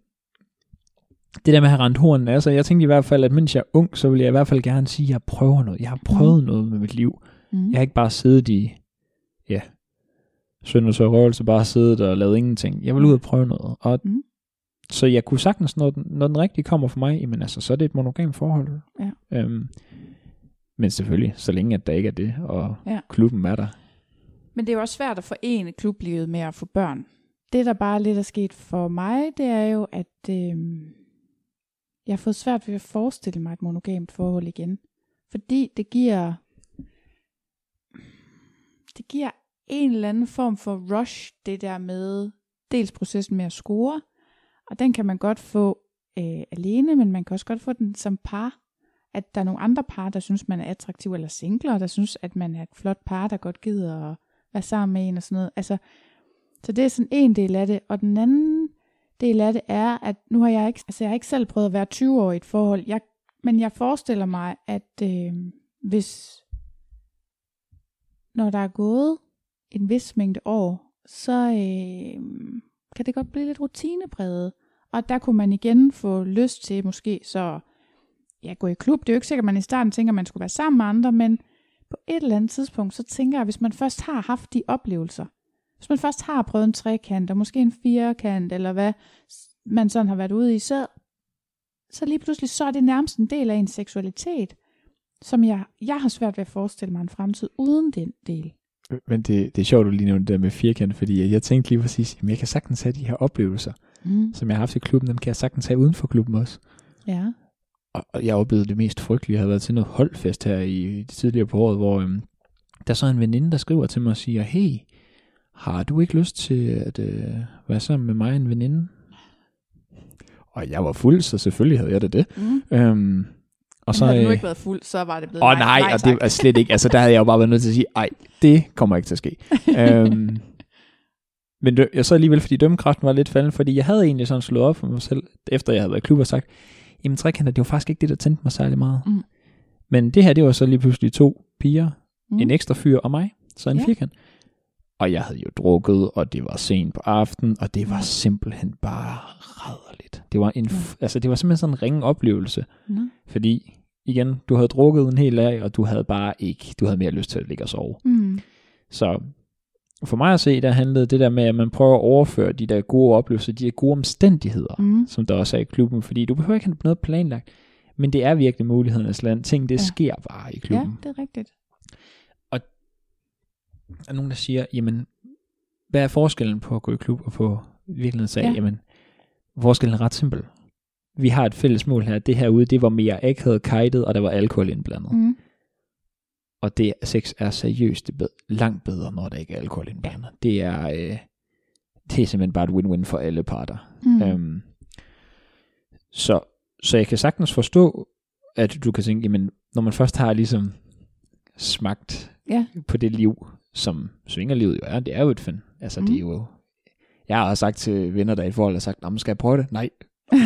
det der med at have rendt hornene sig, jeg tænkte i hvert fald, at mens jeg er ung, så vil jeg i hvert fald gerne sige, at jeg prøver noget. Jeg har prøvet mm. noget med mit liv. Mm. Jeg har ikke bare siddet i, ja, synd og så røvelse, bare siddet og lavet ingenting. Jeg vil ud og prøve noget. Og Mm. så jeg kunne sagtens, når den, når den rigtige kommer for mig, jamen altså, så er det et monogamt forhold. Ja. Øhm, men selvfølgelig, så længe at der ikke er det, og Ja. klubben er der. Men det er jo også svært at forene klublivet med at få børn. Det, der bare lidt er sket for mig, det er jo, at øh, jeg har fået svært ved at forestille mig et monogamt forhold igen. Fordi det giver, det giver en eller anden form for rush, det der med dels processen med at score, og den kan man godt få øh, alene, men man kan også godt få den som par. At der er nogle andre par, der synes, man er attraktiv, eller singler, der synes, at man er et flot par, der godt gider at være sammen med en og sådan noget. Altså, så det er sådan en del af det. Og den anden del af det er, at nu har jeg ikke, altså jeg har ikke selv prøvet at være 20 år i et forhold, jeg, men jeg forestiller mig, at øh, hvis, når der er gået en vis mængde år, så øh, kan det godt blive lidt rutinepræget. Og der kunne man igen få lyst til måske så ja, gå i klub. Det er jo ikke sikkert, at man i starten tænker, at man skulle være sammen med andre, men på et eller andet tidspunkt, så tænker jeg, hvis man først har haft de oplevelser, hvis man først har prøvet en trekant, og måske en firkant, eller hvad man sådan har været ude i, så, så lige pludselig, så er det nærmest en del af en seksualitet, som jeg, jeg har svært ved at forestille mig en fremtid uden den del. Men det, det er sjovt, du lige nævnte det der med firkant, fordi jeg tænkte lige præcis, at jeg kan sagtens have de her oplevelser, Mm. som jeg har haft i klubben, dem kan jeg sagtens have uden for klubben også. Ja. Og, jeg oplevede det mest frygtelige. Jeg havde været til noget holdfest her i det tidligere på året, hvor øhm, der er så en veninde, der skriver til mig og siger, hey, har du ikke lyst til at øh, være sammen med mig en veninde? Og jeg var fuld, så selvfølgelig havde jeg da det. Mm. Øhm, og Så, så, havde du øh, ikke været fuld, så var det blevet Åh oh, nej, nej og det er slet ikke. Altså der havde jeg jo bare været nødt til at sige, ej, det kommer ikke til at ske. øhm, men det, jeg så alligevel, fordi dømmekraften var lidt falden, fordi jeg havde egentlig sådan slået op for mig selv, efter jeg havde været i klub og sagt, jamen trekanter, det var faktisk ikke det, der tændte mig særlig meget. Mm. Men det her, det var så lige pludselig to piger, Mm. en ekstra fyr og mig, så en ja. firkant. Og jeg havde jo drukket, og det var sent på aftenen, og det var simpelthen bare rædderligt. Det var, en, f- altså, det var simpelthen sådan en ringe oplevelse. Nå. Fordi, igen, du havde drukket en hel dag, og du havde bare ikke, du havde mere lyst til at ligge og sove. Mm. Så for mig at se, der handlede det der med, at man prøver at overføre de der gode oplevelser, de der gode omstændigheder, Mm. som der også er i klubben, fordi du behøver ikke have noget planlagt, men det er virkelig mulighedernes land. Ting, det Ja. ja. sker bare i Ja, klubben. det er rigtigt. Er nogen, der siger, jamen, hvad er forskellen på at gå i klub og på virkelighedens sag? Ja. Ja. Jamen, forskellen er ret simpel. Vi har et fælles mål her. Det her ude, det var mere akavet kajtet, og der var alkohol indblandet. Mm. Og det sex er seriøst det er langt bedre, når der ikke er alkohol indblandet. Det er, øh, det er simpelthen bare et win-win for alle parter. Mm. Øhm, så, så jeg kan sagtens forstå, at du kan tænke, jamen, når man først har ligesom smagt Ja. på det liv, som svingerlivet jo er, det er jo et fan. Altså, mm. det er jo... Jeg har sagt til venner, der er i et forhold, har sagt, "Nå, men skal jeg prøve det? Nej.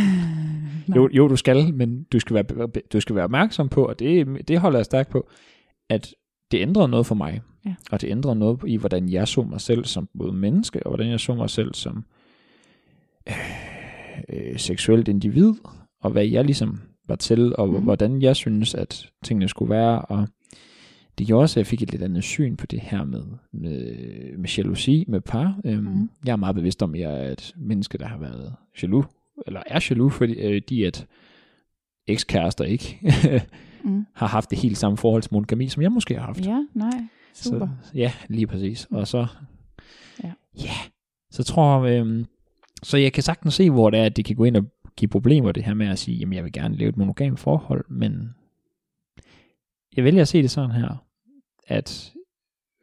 Nej. Jo, jo, du skal, men du skal være, du skal være opmærksom på, og det, det holder jeg stærkt på, at det ændrede noget for mig. Ja. Og det ændrede noget i, hvordan jeg så mig selv som både menneske, og hvordan jeg så mig selv som øh, øh, seksuelt individ, og hvad jeg ligesom var til, og mm. hvordan jeg synes, at tingene skulle være, og det gjorde også, at jeg fik et lidt andet syn på det her med, med, med jalousi med par. Øhm, Mhm. Jeg er meget bevidst om, at jeg er et menneske, der har været jaloux, eller er jaloux, fordi øh, de at ekskærester ikke Mm. har haft det helt samme forhold til monogami, som jeg måske har haft. Ja, nej. Super. Så, ja, lige præcis. Og så, Ja. ja, så tror jeg, øhm, så jeg kan sagtens se, hvor det er, at det kan gå ind og give problemer, det her med at sige, jamen jeg vil gerne leve et monogamt forhold, men jeg vælger at se det sådan her, at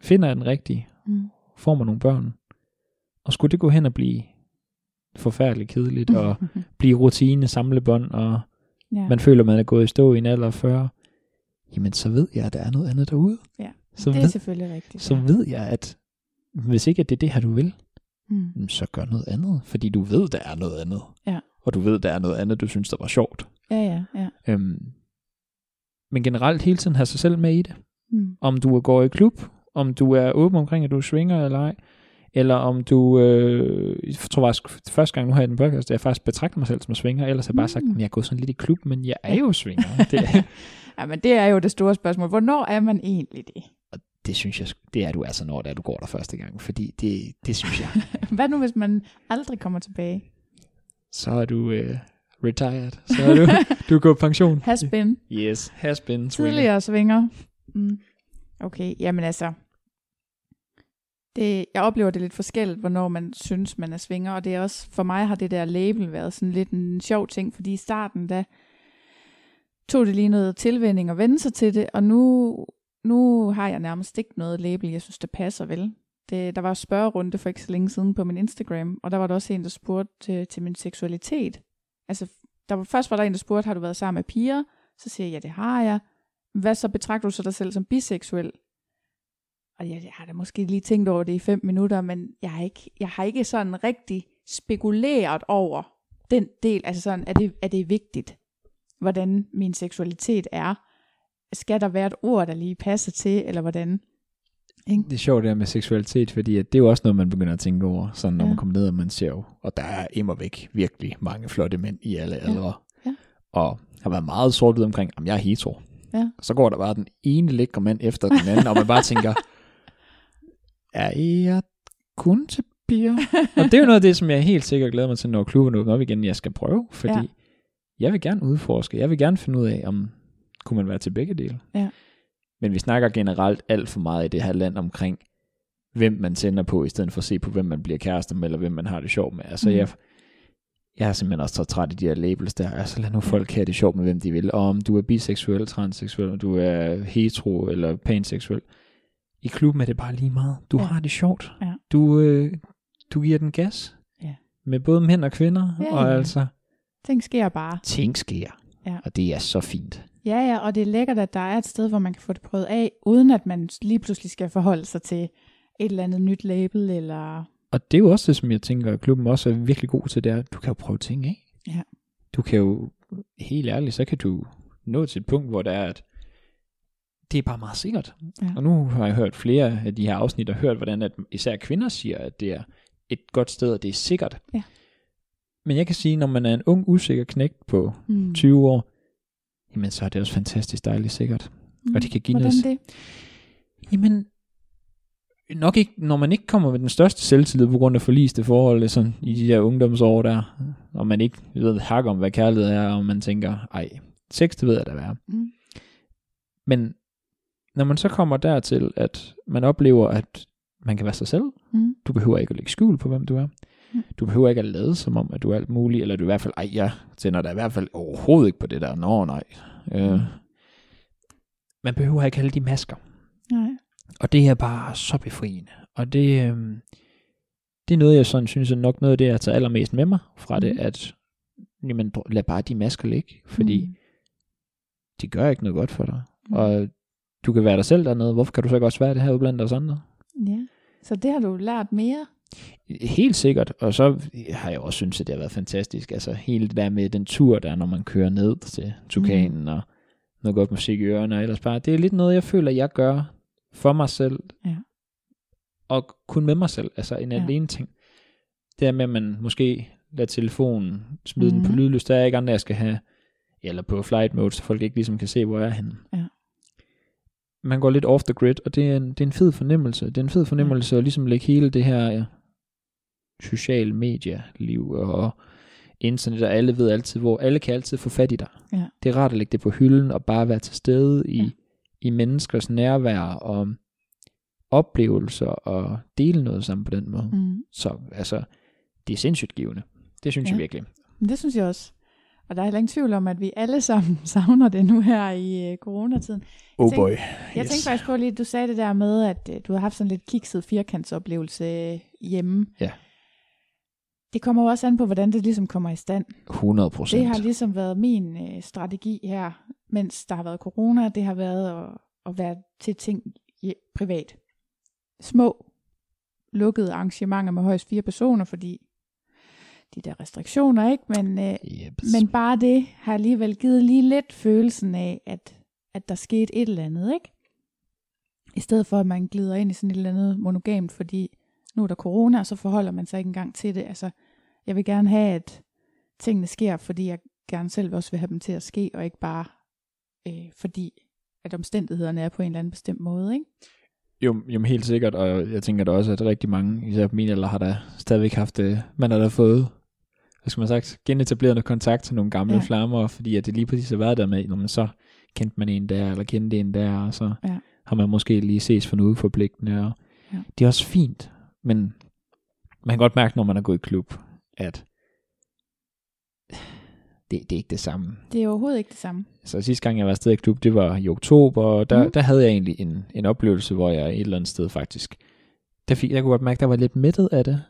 finder jeg den rigtige, Mm. får man nogle børn, og skulle det gå hen og blive forfærdeligt kedeligt, og blive rutine, samlebånd, og ja. man føler, man er gået i stå i en alder af 40, jamen så ved jeg, at der er noget andet derude. Ja, så det er ved, selvfølgelig rigtigt. så ved jeg, at hvis ikke at det er det her, du vil, Mm. så gør noget andet, fordi du ved, der er noget andet. Ja. Og du ved, der er noget andet, du synes, der var sjovt. Ja, ja, ja. Øhm, men generelt hele tiden have sig selv med i det. Mm. Om du går i klub, om du er åben omkring, at du svinger eller ej, eller om du, øh, jeg tror faktisk, første gang nu har jeg den podcast, jeg faktisk betragter mig selv som svinger, ellers har jeg bare sagt, Mm. at jeg er gået sådan lidt i klub, men jeg er jo svinger. det, Ja, men det er jo det store spørgsmål. Hvornår er man egentlig det? det synes jeg, det er du altså, når det er, du går der første gang, fordi det, det synes jeg. Hvad nu, hvis man aldrig kommer tilbage? Så er du øh, retired, så er du, du er på pension. Has been. Yes, has been swinger. Tidligere svinger. Mm. Okay, jamen altså. Det, jeg oplever det lidt forskelligt, hvornår man synes, man er svinger, og det er også, for mig har det der label været sådan lidt en sjov ting, fordi i starten, da tog det lige noget tilvænding og vende sig til det, og nu, nu har jeg nærmest ikke noget label, jeg synes, det passer vel. Det, der var spørgerunde for ikke så længe siden på min Instagram, og der var der også en, der spurgte til, til min seksualitet. Altså, der var, først var der en, der spurgte, har du været sammen med piger? Så siger jeg, ja, det har jeg. Hvad så betragter du så dig selv som biseksuel? Og jeg, jeg har da måske lige tænkt over det i fem minutter, men jeg har ikke, jeg har ikke sådan rigtig spekuleret over den del. Altså sådan, er det, er det vigtigt, hvordan min seksualitet er? Skal der være et ord, der lige passer til, eller hvordan? Ikke? Det er sjovt det her med seksualitet, fordi at det er jo også noget, man begynder at tænke over, sådan når Ja. man kommer ned, og man ser jo, og der er immer væk virkelig mange flotte mænd i alle aldre. Ja. Og har været meget sort omkring, om jeg er hetero. Ja. Og så går der bare den ene lækre mand efter den anden, og man bare tænker, er jeg kun til piger? og det er jo noget af det, som jeg helt sikkert glæder mig til, når klubben åbner op igen, jeg skal prøve, fordi Ja. jeg vil gerne udforske, jeg vil gerne finde ud af, om kunne man være til begge dele. Ja. Men vi snakker generelt alt for meget i det her land omkring, hvem man tænder på, i stedet for at se på, hvem man bliver kærester med, eller hvem man har det sjovt med. Altså, mm. jeg, jeg er simpelthen også så træt af de her labels der. Altså, lad nu folk have det sjovt med, hvem de vil. Og om du er biseksuel, transseksuel, om du er hetero eller panseksuel. I klubben er det bare lige meget. Du ja. har det sjovt. Ja. Du, øh, du giver den gas. Ja. Med både mænd og kvinder. Ja, og ja. altså, Ting sker bare. ting sker. Ja. Og det er så fint. Ja, ja, og det er lækkert, at der er et sted, hvor man kan få det prøvet af, uden at man lige pludselig skal forholde sig til et eller andet nyt label, eller... Og det er jo også det, som jeg tænker, at klubben også er virkelig god til, det er, at du kan jo prøve ting af. Ja. Du kan jo, helt ærligt, så kan du nå til et punkt, hvor det er, at det er bare meget sikkert. Ja. Og nu har jeg hørt flere af de her afsnit, og hørt, hvordan at især kvinder siger, at det er et godt sted, og det er sikkert. Ja. Men jeg kan sige, når man er en ung, usikker knægt på Mm. 20 år, jamen så er det også fantastisk dejligt sikkert. og det kan give Hvordan noget- det? Jamen, nok ikke, når man ikke kommer med den største selvtillid på grund af forliste forhold sådan, i de der ungdomsår der, og man ikke ved hak om, hvad kærlighed er, og man tænker, ej, sex, det ved jeg da er. Mm. Men når man så kommer dertil, at man oplever, at man kan være sig selv, Mm. du behøver ikke at lægge skjul på, hvem du er. Mm. Du behøver ikke at lade som om, at du er alt muligt, eller du i hvert fald, ej, jeg tænder da i hvert fald overhovedet ikke på det der, nå nej. Øh, Mm. man behøver ikke alle de masker. Nej. Og det er bare så befriende. Og det, øhm, det er noget, jeg sådan synes er nok noget af det, jeg tager allermest med mig fra mm. det, Mhm. at jamen, lad bare de masker ligge, fordi mm. Mm. de gør ikke noget godt for dig. Mm. Og du kan være dig selv dernede, hvorfor kan du så ikke også være det her blandt os andre? Ja. Så det har du lært mere? Helt sikkert, og så har jeg også synes, at det har været fantastisk. Altså hele det der med den tur der, når man kører ned til Tukanen, mm. og noget godt musik i ørerne, og ellers bare, det er lidt noget, jeg føler, jeg gør for mig selv, Ja. og kun med mig selv, altså en Ja. alene ting. Det er med, at man måske lader telefonen smide mm. den på Mhm. lydløs, der er ikke andre, jeg skal have, eller på flight mode, så folk ikke ligesom kan se, hvor jeg er henne. Ja. Man går lidt off the grid, og det er en, det er en fed fornemmelse. Det er en fed fornemmelse at ligesom lægge hele det her ja, social media-liv og internet, og alle ved altid, hvor alle kan altid få fat i dig. Ja. Det er rart at lægge det på hylden og bare være til stede i, Ja. I menneskers nærvær og oplevelser og dele noget sammen på den måde. Mm. Så altså, det er sindssygt givende. Det synes Ja. jeg virkelig. Det synes jeg også. Og der er heller ingen tvivl om, at vi alle sammen savner det nu her i øh, coronatiden. Oh tænkte- boy. Jeg tænkte faktisk på lige, du sagde det der med, at øh, du har haft sådan lidt kikset firkantsoplevelse øh, hjemme. Ja. Det kommer jo også an på, hvordan det ligesom kommer i stand. 100 procent. Det har ligesom været min øh, strategi her, mens der har været corona. Det har været at, at være til ting i, privat. Små, lukkede arrangementer med højst fire personer, fordi de der restriktioner, ikke? Men, øh, Yep. men bare det har alligevel givet lige lidt følelsen af, at, at der skete et eller andet, ikke? I stedet for, at man glider ind i sådan et eller andet monogamt, fordi nu er der corona, og så forholder man sig ikke engang til det. Altså, jeg vil gerne have, at tingene sker, fordi jeg gerne selv også vil have dem til at ske, og ikke bare øh, fordi, at omstændighederne er på en eller anden bestemt måde, ikke? Jo, jo, helt sikkert, og jeg tænker da også, at rigtig mange, især på min alder, har da stadigvæk haft, man har da fået, hvad skal man sagt, genetableret noget kontakt til nogle gamle ja. flammer, fordi at det lige præcis har været der med, når man så kendte man en der, eller kendte en der, og så Ja. har man måske lige ses for noget forpligtende, og Ja. det er også fint, men man kan godt mærke, når man er gået i klub, at det, det er ikke det samme. Det er overhovedet ikke det samme. Så sidste gang, jeg var afsted i klub, det var i oktober, og der, Mm. mm. der havde jeg egentlig en, en oplevelse, hvor jeg et eller andet sted faktisk, der fik, jeg kunne godt mærke, der var lidt mættet af det.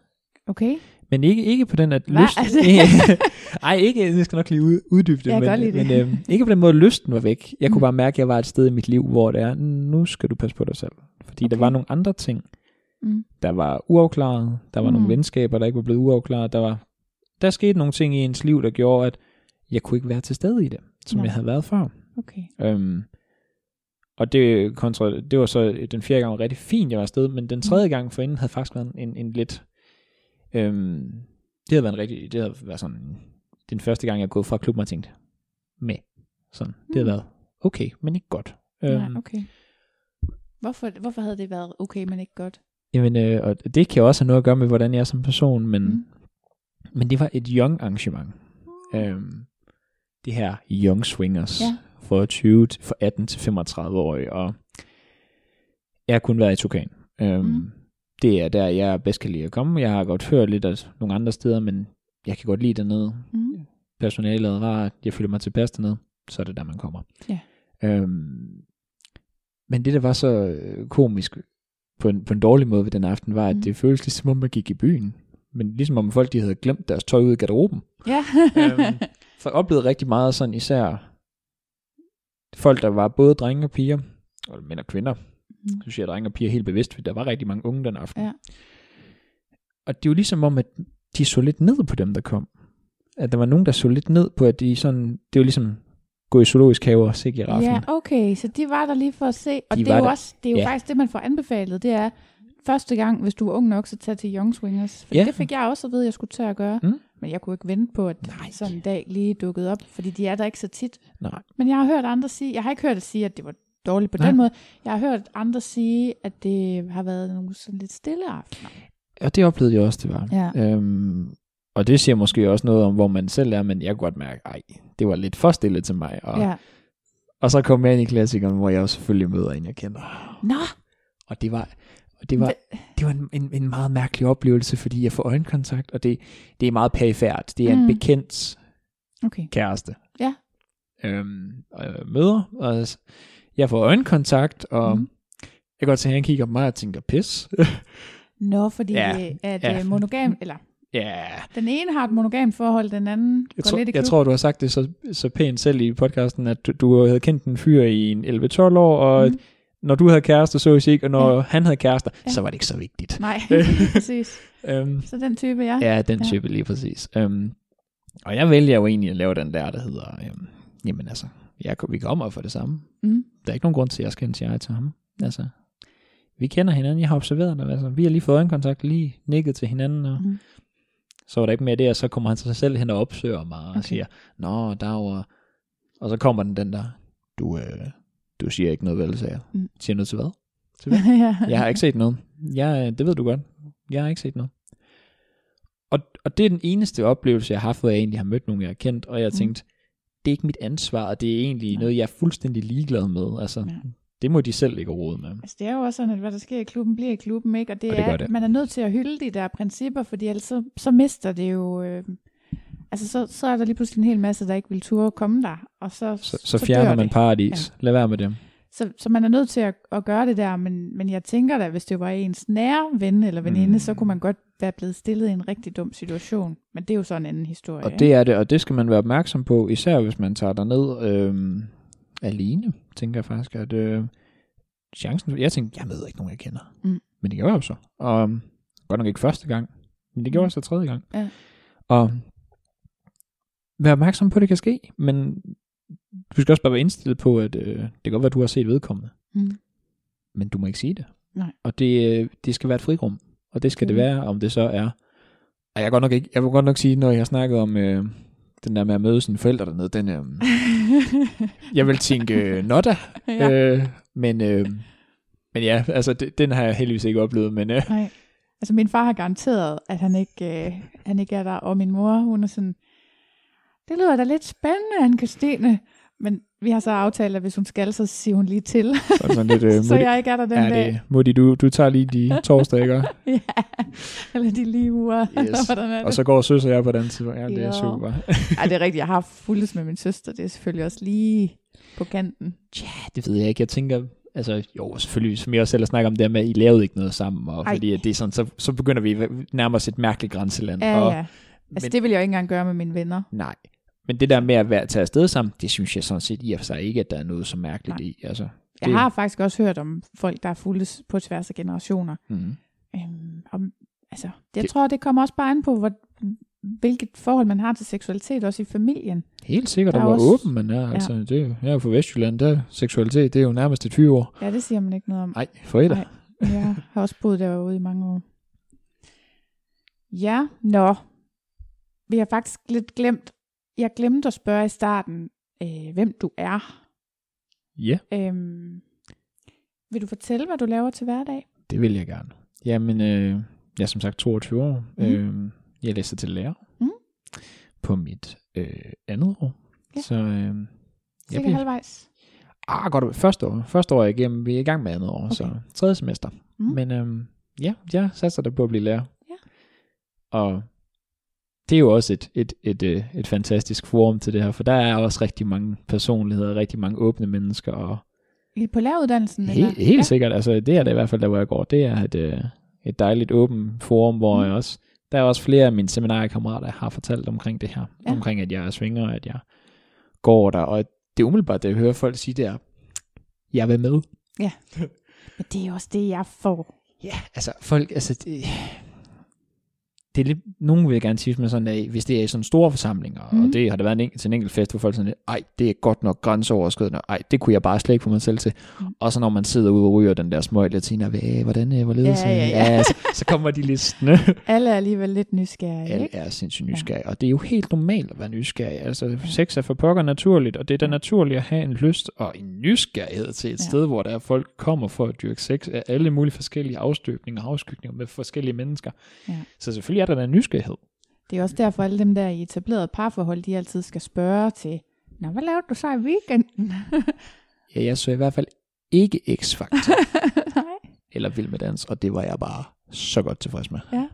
Okay? Men ikke, ikke på den, at Hva? lysten... Altså- Ej, ikke, jeg skal nok lige ud, uddybe det, Jeg men, det. men øhm, ikke på den måde, at lysten var væk. Jeg kunne Mm. bare mærke, at jeg var et sted i mit liv, hvor det er, nu skal du passe på dig selv. Fordi okay. der var nogle andre ting, Mm. der var uafklaret. Der var mm. nogle Mm. venskaber, der ikke var blevet uafklaret. Der var der skete nogle ting i ens liv, der gjorde, at jeg kunne ikke være til stede i det, som Nå. jeg havde været før. Okay. Øhm, og det, kontra, det var så den fjerde gang var rigtig fint, jeg var afsted, men den tredje gang forinden havde faktisk været en, en lidt... Øhm, det havde været en rigtig... Det havde været sådan... Den første gang, jeg er gået fra klubben og tænkt, med. Sådan. Det havde Mm. været okay, men ikke godt. Nej, okay. Hvorfor, hvorfor havde det været okay, men ikke godt? Jamen, øh, og det kan også have noget at gøre med, hvordan jeg er som person, men, Mm. mm. men det var et young arrangement. Øhm, det her Young Swingers Ja. for 20, til- for 18 til 35 år, og jeg har kun været i Tukan. Øhm, Mm. mm. Det er der, jeg bedst kan lide at komme. Jeg har godt hørt lidt af nogle andre steder, men jeg kan godt lide dernede. Mm. Personalet er rart, jeg føler mig tilpas dernede, så er det der, man kommer. Ja. Øhm, men det, der var så øh, komisk på en, på en dårlig måde ved den aften, var, at Mm. det føltes ligesom om, man gik i byen. Men ligesom om folk, de havde glemt deres tøj ud i garderoben. Ja. øhm, for jeg oplevede rigtig meget sådan især folk, der var både drenge og piger, og mænd og kvinder. Mm. Så siger jeg drenge og piger helt bevidst, fordi der var rigtig mange unge den aften. Ja. Og det var ligesom om, at de så lidt ned på dem, der kom. At der var nogen, der så lidt ned på, at de sådan, det var ligesom gå i zoologisk have og se giraffen. ja, okay, så de var der lige for at se. Og De det er jo der. også, det er jo Ja. faktisk det, man får anbefalet. Det er første gang, hvis du er ung nok, så tag til Young Swingers. For Ja. det fik jeg også at vide, jeg skulle til at gøre. Mm. Men jeg kunne ikke vente på, at Nej. sådan en dag lige dukkede op, fordi de er der ikke så tit. Nej. Men jeg har hørt andre sige, jeg har ikke hørt at sige, at det var dårligt på Nej. den måde. Jeg har hørt andre sige, at det har været nogle sådan lidt stille aftener. Og det oplevede jeg også, det var. Ja. Øhm, og det siger måske også noget om, hvor man selv er, men jeg kunne godt mærke, ej, det var lidt for stille til mig. Og, Ja. og så kom jeg ind i klassikeren, hvor jeg også selvfølgelig møder en, jeg kender. Nå, Og det var, og det var, det var en, en, en meget mærkelig oplevelse, fordi jeg får øjenkontakt, og det, det er meget perifært. Det er Mm. en bekendt okay. kæreste. Ja. Øhm, og jeg møder, og jeg får øjenkontakt, og mm. jeg kan godt se, at han kigger på mig og tænker, pis. Nå, fordi Ja. at Ja. ja. monogam, eller ja, den ene har et monogamt forhold, den anden jeg, går tror, lidt i jeg klub. tror, du har sagt det så, så pænt selv i podcasten, at du, du havde kendt en fyr i en 11-12 år, og mm. når du havde kærester, så ikke, og når Ja. han havde kærester, Ja. så var det ikke så vigtigt. Nej, præcis. Øhm, Så den type, ja. Ja, den Ja. type lige præcis. Um, og jeg vælger jo egentlig at lave den der, der hedder, um, jamen altså, jeg, vi kommer for det samme. Mm. Der er ikke nogen grund til, at jeg skal sige til ham. Altså, vi kender hinanden, jeg har observeret dig, altså, vi har lige fået øjenkontakt, lige nikket til hinanden, og Mm. Så var der ikke mere der, så kommer han sig selv hen og opsøger mig, og Okay. siger, nå, der var, og så kommer den den der, du, øh, du siger ikke noget vel, sagde jeg. Mm. Siger noget til hvad? Til hvad? ja. Jeg har ikke set noget. Jeg, det ved du godt. Jeg har ikke set noget. Og, og det er den eneste oplevelse, jeg har haft, hvor jeg egentlig har mødt nogen, jeg har kendt, og jeg har Mm. tænkt, det er ikke mit ansvar, og det er egentlig Nej. noget, jeg er fuldstændig ligeglad med. Altså, Ja. Det må de selv ikke råde med. Altså, det er jo også sådan, at hvad der sker i klubben, bliver i klubben, ikke? Og det, Og det er, det. man er nødt til at hylde de der principper, fordi ellers så, så mister det jo... Øh, altså, så, så er der lige pludselig en hel masse, der ikke vil turde komme der, og så, Så, så dør fjerner man det. paradis. Lad være med det. Så, så man er nødt til at, at gøre det der, men, men jeg tænker da, hvis det var ens nære ven eller veninde, mm. så kunne man godt være blevet stillet i en rigtig dum situation. Men det er jo så en anden historie. Og det er det, og det skal man være opmærksom på, især hvis man tager derned øh, alene, tænker jeg faktisk, at øh, chancen, jeg tænkte, jeg møder ikke nogen, jeg kender. Mm. Men det gjorde jeg jo så. Og øh, godt nok ikke første gang, men det gjorde Mm. jeg så tredje gang. Ja. Og vær opmærksom på, at det kan ske, men du skal også bare være indstillet på, at øh, det kan godt være, at du har set vedkommende, Mm. men du må ikke sige det. Nej. Og det, øh, det skal være et frirum, og det skal det Okay. være, om det så er. Og jeg, godt nok ikke, jeg vil godt nok sige, når jeg har snakket om øh, den der med at møde sine forældre dernede, den, øh, jeg vil tænke, øh, nå da, ja. øh, men, øh, men ja, altså det, den har jeg heldigvis ikke oplevet, men øh, Nej. Altså min far har garanteret, at han ikke, øh, han ikke er der, og min mor, hun er sådan, det lyder da lidt spændende, anne Christine. Men vi har så aftalt, at hvis hun skal, så siger hun lige til, så det sådan lidt, øh, så jeg ikke er der den ja, dag. det, Mutti, du, du tager lige de torsdage, ikke? ja, eller de lige uger, Yes. er? Og så går søs og jeg på den tid. Ja, det er Ja. super. Ej, det er rigtigt, jeg har fulgt med min søster, det er selvfølgelig også lige på kanten. Ja, det ved jeg ikke. Jeg tænker, altså jo, selvfølgelig, som jeg også selv har snakket om det her med, at I lavede ikke noget sammen, og Ej. fordi at det er sådan, så, så begynder vi nærmest et mærkeligt grænseland. Ja, og, ja. Altså men, det vil jeg jo ikke engang gøre med mine venner. Nej, men det der med at være, tage afsted sammen, det synes jeg sådan set i og for sig ikke, at der er noget så mærkeligt Nej. i. Altså, Jeg har faktisk også hørt om folk, der er fuldt på tværs af generationer. Mm, Øhm, om, altså, det, jeg Det- tror, det kommer også bare an på, hvor, hvilket forhold man har til seksualitet, også i familien. helt sikkert, Der og hvor også- åben man er. Altså, det er jo, jeg er jo fra Vestjylland, der seksualitet, det er jo nærmest et 20 år. Ja, det siger man ikke noget om. Nej, for et. Jeg har også boet derude i mange år. Ja, nå. Vi har faktisk lidt glemt, jeg glemte at spørge i starten, øh, hvem du er. Ja, Øhm, vil du fortælle, hvad du laver til hverdag? det vil jeg gerne. Jamen, øh, jeg er som sagt 22 år. Mhm. Øh, jeg læser til lærer Mhm. på mit øh, andet år. Ja. Så øh, jeg Cirka bliver halvvejs. Ah, godt. Første år. Første år er jeg igennem. Vi er i gang med andet år, okay. så tredje semester. Mm. Men øhm, ja, jeg satser der på at blive lærer. Ja. Og det er jo også et, et, et, et, et fantastisk forum til det her, for der er også rigtig mange personligheder, rigtig mange åbne mennesker, og I- På læreruddannelsen? helt, helt ja. sikkert, altså det er det i hvert fald, der hvor jeg går, det er et, øh, et dejligt åbent forum, hvor Mm. jeg også, der er også flere af mine seminariekammerater, der har fortalt omkring det her, Ja. ja. omkring at jeg er svinger, at jeg går der, og det er umiddelbart, det jeg hører folk sige, det er, jeg vil med. Men det er også det, jeg får. Ja, altså folk, altså det, det er lidt, nogen vil jeg gerne sige, men sådan, at hvis det er i sådan store forsamlinger, mm. Mhm. og det har der været en, enkelt- til en enkelt fest, hvor folk sådan lidt, ej, det er godt nok grænseoverskridende, ej, det kunne jeg bare slet ikke få mig selv til. Mm. Og så når man sidder ude og ryger den der smøg latina, hvad, hvordan, øh, hvorledes, Ja, ja, øh, ja. så, så kommer de listende. Alle er alligevel lidt nysgerrige, Alle ikke? er sindssygt nysgerrige, og det er jo helt normalt at være nysgerrig. Altså, sex er for pokker naturligt, og det er da naturligt at have en lyst og en nysgerrighed til et Ja. ja. sted, hvor der er folk kommer for at dyrke sex af alle mulige forskellige afstøbninger og afskygninger med forskellige mennesker. Ja. Så selvfølgelig er der da nysgerrighed. Det er også derfor, alle dem der i etableret parforhold, de altid skal spørge til, Nå, hvad lavede du så i weekenden? Ja, jeg så i hvert fald ikke X-Factor Nej. eller Vild med Dans, og det var jeg bare så godt tilfreds med. Ja.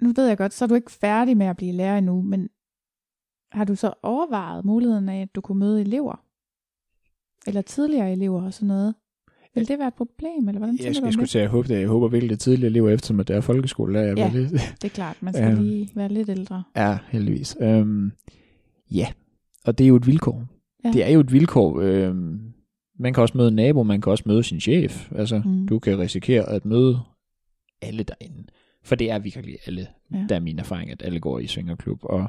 Nu ved jeg godt, så er du ikke færdig med at blive lærer endnu, men har du så overvejet muligheden af, at du kunne møde elever? Eller tidligere elever og sådan noget? Vil det være et problem, eller hvordan Jeg, tænker jeg, du jeg skulle det? til at håbe det. Jeg håber virkelig, det tidligere elever efter mig, det er folkeskole. Der, jeg Ja. lidt, Det er klart, man skal Øhm. lige være lidt ældre. Ja, heldigvis. Øhm, ja, og det er jo et vilkår. Ja. Det er jo et vilkår. Øhm, man kan også møde en nabo, man kan også møde sin chef. Altså, Mm. du kan risikere at møde alle derinde. For det er virkelig alle. Ja. Der er min erfaring, at alle går i svingerklub, og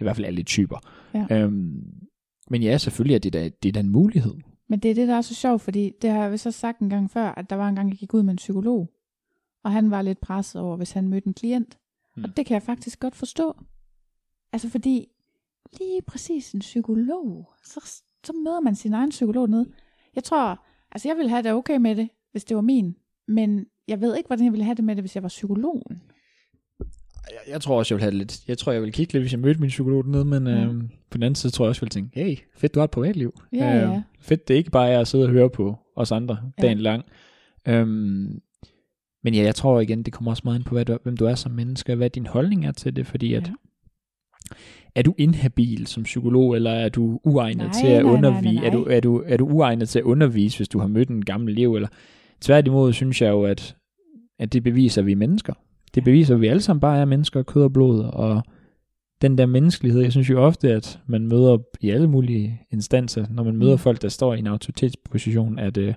i hvert fald alle typer. Ja. Øhm, men ja, selvfølgelig er det da, det er da en mulighed. Men det er det, der er så sjovt, fordi det har jeg vist også sagt en gang før, at der var en gang, jeg gik ud med en psykolog, og han var lidt presset over, hvis han mødte en klient. Mm. Mm. Og det kan jeg faktisk godt forstå. Altså fordi, lige præcis en psykolog, så, så møder man sin egen psykolog ned. Jeg tror, altså jeg ville have det okay med det, hvis det var min, men jeg ved ikke, hvordan jeg ville have det med det, hvis jeg var psykologen. Jeg, jeg tror også, jeg vil have det lidt. Jeg tror, jeg vil kigge lidt, hvis jeg mødte min psykolog dernede, men ja. øhm, på den anden side tror jeg også, jeg vil tænke, hey, fedt, du har et privatliv. Ja, Øhm, ja. Fedt, det er ikke bare er at sidde og høre på os andre Ja. dagen lang. Øhm, men ja, jeg tror igen, det kommer også meget ind på, hvad du, hvem du er som menneske, og hvad din holdning er til det, fordi at, Ja. er du inhabil som psykolog, eller er du uegnet Nej, til at undervise? Er, du, er, du, er du uegnet til at undervise, hvis du har mødt en gammel elev? Eller tværtimod synes jeg jo, at, at det beviser, at vi er mennesker. Det beviser, at vi alle sammen bare er mennesker af kød og blod, og den der menneskelighed, jeg synes jo ofte, at man møder i alle mulige instanser, når man møder Mm. folk, der står i en autoritetsposition, at øh,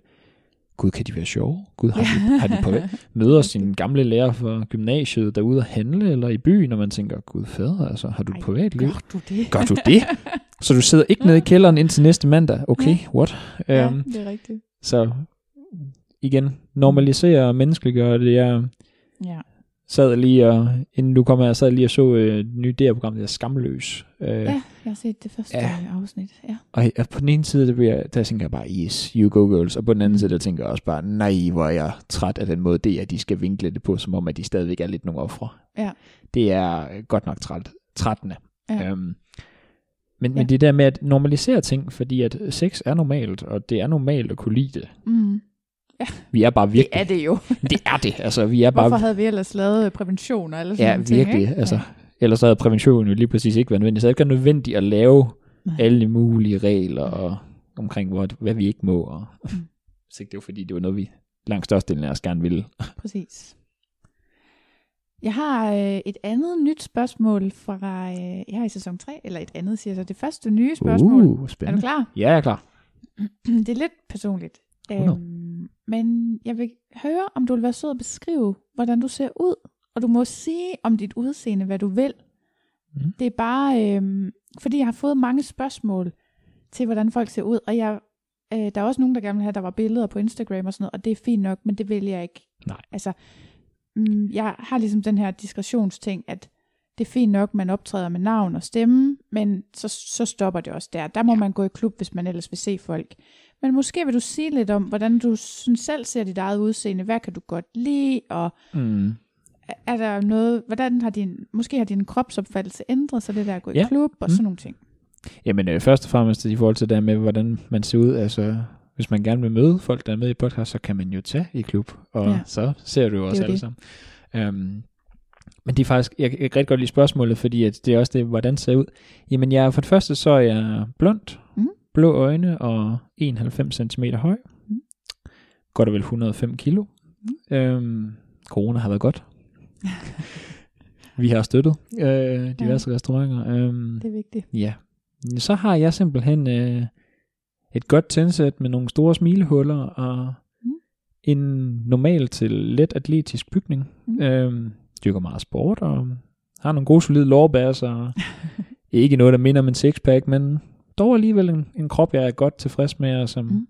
gud, kan de være sjove? Gud, har, de, har de på Møder sin gamle lærer fra gymnasiet derude at handle, eller i byen, og man tænker, gud fader, altså, har du et Ej, privatliv? Gør du det? Gør du det? Så du sidder ikke nede i kælderen indtil næste mandag? Okay, what? Ja, Øhm, det er rigtigt. Så igen, normalisere og menneskeliggøre det. Jeg Ja. Sad lige og, inden du kom her, sad lige og så øh, et nyt DR-program, der Skamløs. Øh, ja, jeg har set det første Ja. ja. afsnit. Ja. Og, og på den ene side, der, bliver, jeg- der tænker jeg bare, yes, you go girls. Og på den anden Mm. side, der tænker jeg også bare, nej, hvor er jeg træt af den måde, det at de skal vinkle det på, som om, at de stadigvæk er lidt nogle ofre. Ja. Det er godt nok træt, trættende. Ja. Øhm, men, Ja. men det der med at normalisere ting, fordi at sex er normalt, og det er normalt at kunne lide det. Mm. Vi er bare Det virkelig... er det jo. det er det. Altså, vi er bare... Hvorfor havde vi ellers lavet prævention og alle sådan Ja, ting, virkelig. ikke? altså, Ja. Ellers havde prævention jo lige præcis ikke været nødvendigt. Så det er ikke nødvendigt at lave Nej. alle mulige regler og omkring, hvor, hvad vi ikke må. Og, Mm. så det var fordi, det var noget, vi langt størstedelen af os gerne ville. Præcis. Jeg har øh, et andet nyt spørgsmål fra øh, her i sæson 3, eller et andet siger så, det første nye spørgsmål. Uh, er du spændende. klar? Ja, jeg er klar. Det er lidt personligt. Øhm, men jeg vil høre, om du vil være sød at beskrive, hvordan du ser ud. Og du må sige om dit udseende, hvad du vil. Mhm. Det er bare, øhm, fordi jeg har fået mange spørgsmål til, hvordan folk ser ud. Og jeg, øh, der er også nogen, der gerne vil have, at der var billeder på Instagram og sådan noget, og det er fint nok, men det vil jeg ikke. Nej. Altså, mm, jeg har ligesom den her diskretionsting, at det er fint nok, man optræder med navn og stemme, men så, så stopper det også der. Der må man gå i klub, hvis man ellers vil se folk. Men måske vil du sige lidt om, hvordan du synes selv ser dit eget udseende. Hvad kan du godt lide, og Mm. er- er der noget, hvordan har din, måske har din kropsopfattelse ændret sig, det der at gå i Ja. klub og Mm. sådan nogle ting. Jamen, øh, først og fremmest i forhold til det der med, hvordan man ser ud. Altså, hvis man gerne vil møde folk, der er med i podcast, så kan man jo tage i klub. Og Ja. så ser du jo også jo alle sammen. Um, men det er faktisk, jeg, jeg kan rigtig godt lide spørgsmålet, fordi at det er også det, hvordan ser jeg ud. Jamen, jeg, for det første, så er jeg blond, Mhm. blå øjne og 91 cm høj. Mhm. Godt og vel 105 kilo. Um, corona har været godt. Vi har støttet øh, diverse ja. restauranter. Um, Det er vigtigt. Ja. Så har jeg simpelthen øh, et godt tændsæt med nogle store smilehuller og Mm. en normal til let atletisk bygning. Mm. Øhm, dyrker meget sport og har nogle gode solide lårbærs og ikke noget, der minder om en sixpack, men dog alligevel en, en krop, jeg er godt tilfreds med, og som Mm.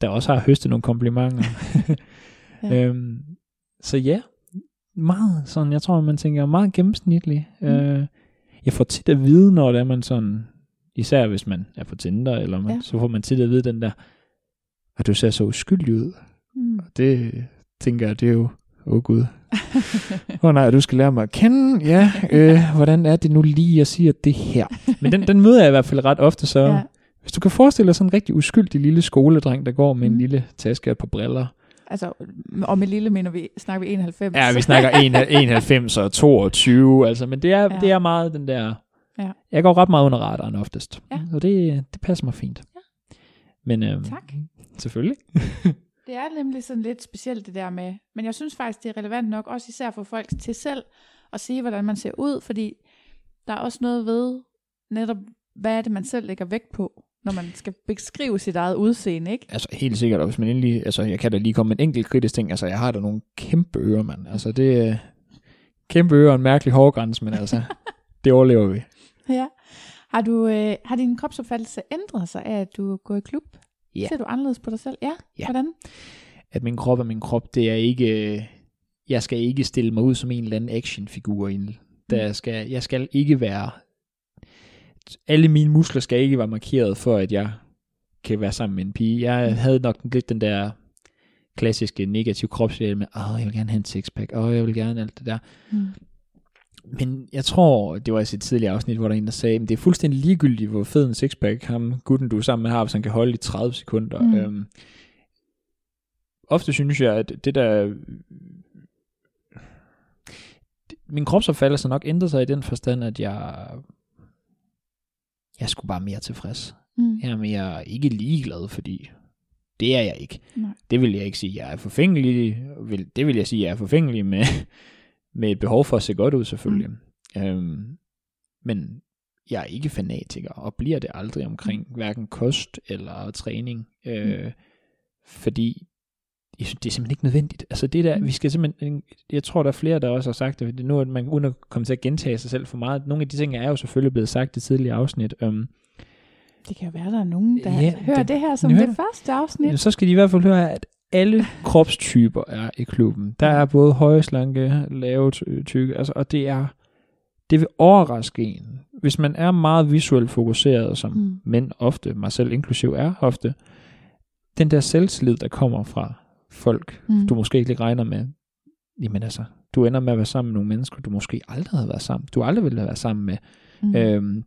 der også har høstet nogle komplimenter. Ja. øhm, så ja, meget sådan, jeg tror, man tænker meget gennemsnitlig. Mm. Øh, jeg får tit at vide, når det er man sådan, især hvis man er på Tinder, eller man, Ja. så får man tit at vide den der, at du ser så uskyldig ud. Mm. Det tænker jeg, det er jo, åh oh gud. Åh oh, nej, du skal lære mig at kende, ja, øh, hvordan er det nu lige, jeg siger det her. Men den, den møder jeg i hvert fald ret ofte, så Ja. hvis du kan forestille dig sådan en rigtig uskyldig lille skoledreng, der går med mm. En lille taske og et par briller. Altså, og med lille mener vi, snakker vi 91. Ja, vi snakker 91 og 22, altså, men det er, Ja. det er meget den der, Ja. jeg går ret meget under radaren oftest, Ja. så det, det passer mig fint. Ja. Men øhm, Tak. selvfølgelig. Det er nemlig sådan lidt specielt det der med, men jeg synes faktisk, det er relevant nok, også især for folk til selv, at sige, hvordan man ser ud, fordi der er også noget ved, netop, hvad er det, man selv lægger vægt på, når man skal beskrive sit eget udseende, ikke? Altså helt sikkert, og hvis man endelig, altså jeg kan da lige komme med en enkelt kritisk ting, altså jeg har da nogle kæmpe ører, mand. Altså det er kæmpe ører og en mærkelig hårgrænse, men altså, det overlever vi. Ja. Har, du, øh, har din kropsopfattelse ændret sig af, at du går i klub? Ja. Ser du anderledes på dig selv? Ja. Ja. Hvordan? At min krop er min krop, det er ikke, jeg skal ikke stille mig ud som en eller anden actionfigur. en- Der skal, jeg skal ikke være, alle mine muskler skal ikke være markeret for, at jeg kan være sammen med en pige. Jeg havde nok lidt den der klassiske negative kropsdel med, åh, jeg vil gerne have en sixpack, åh, jeg vil gerne alt det der. Mm. Men jeg tror, det var i sit tidligere afsnit, hvor der er en, der sagde, at det er fuldstændig ligegyldigt, hvor fed en sixpack ham, gutten du er sammen med har, hvis han kan holde i 30 sekunder. Mm. Øhm, ofte synes jeg, at det der... Min kropsopfattelse nok ændret sig i den forstand, at jeg... Jeg skulle bare mere tilfreds. Mm. Jeg er mere ikke ligeglad, fordi det er jeg ikke. Nej. Det vil jeg ikke sige, jeg er forfængelig. Det vil jeg sige, jeg er forfængelig med, med et behov for at se godt ud selvfølgelig. Mm. Øhm, men jeg er ikke fanatiker, og bliver det aldrig omkring hverken kost eller træning. Øh, fordi jeg synes, det er simpelthen ikke nødvendigt. Altså det der, Mm. vi skal simpelthen, jeg tror der er flere, der også har sagt det, nu at man uden at komme til at gentage sig selv for meget, nogle af de ting er jo selvfølgelig blevet sagt i tidligere afsnit, øhm, Det kan jo være, der er nogen, der Ja, hører det- det, her som det det. første afsnit. Så skal de i hvert fald høre, at alle kropstyper er i klubben. Der er både høje, slanke, lave, ty- tykke, altså, og det er, det vil overraske en. Hvis man er meget visuelt fokuseret, som Mm. mænd ofte, mig selv inklusiv er ofte, den der selvtillid, der kommer fra folk, Mm. du måske ikke regner med, jamen altså, du ender med at være sammen med nogle mennesker, du måske aldrig havde været sammen, du aldrig ville have været sammen med, mm. øhm,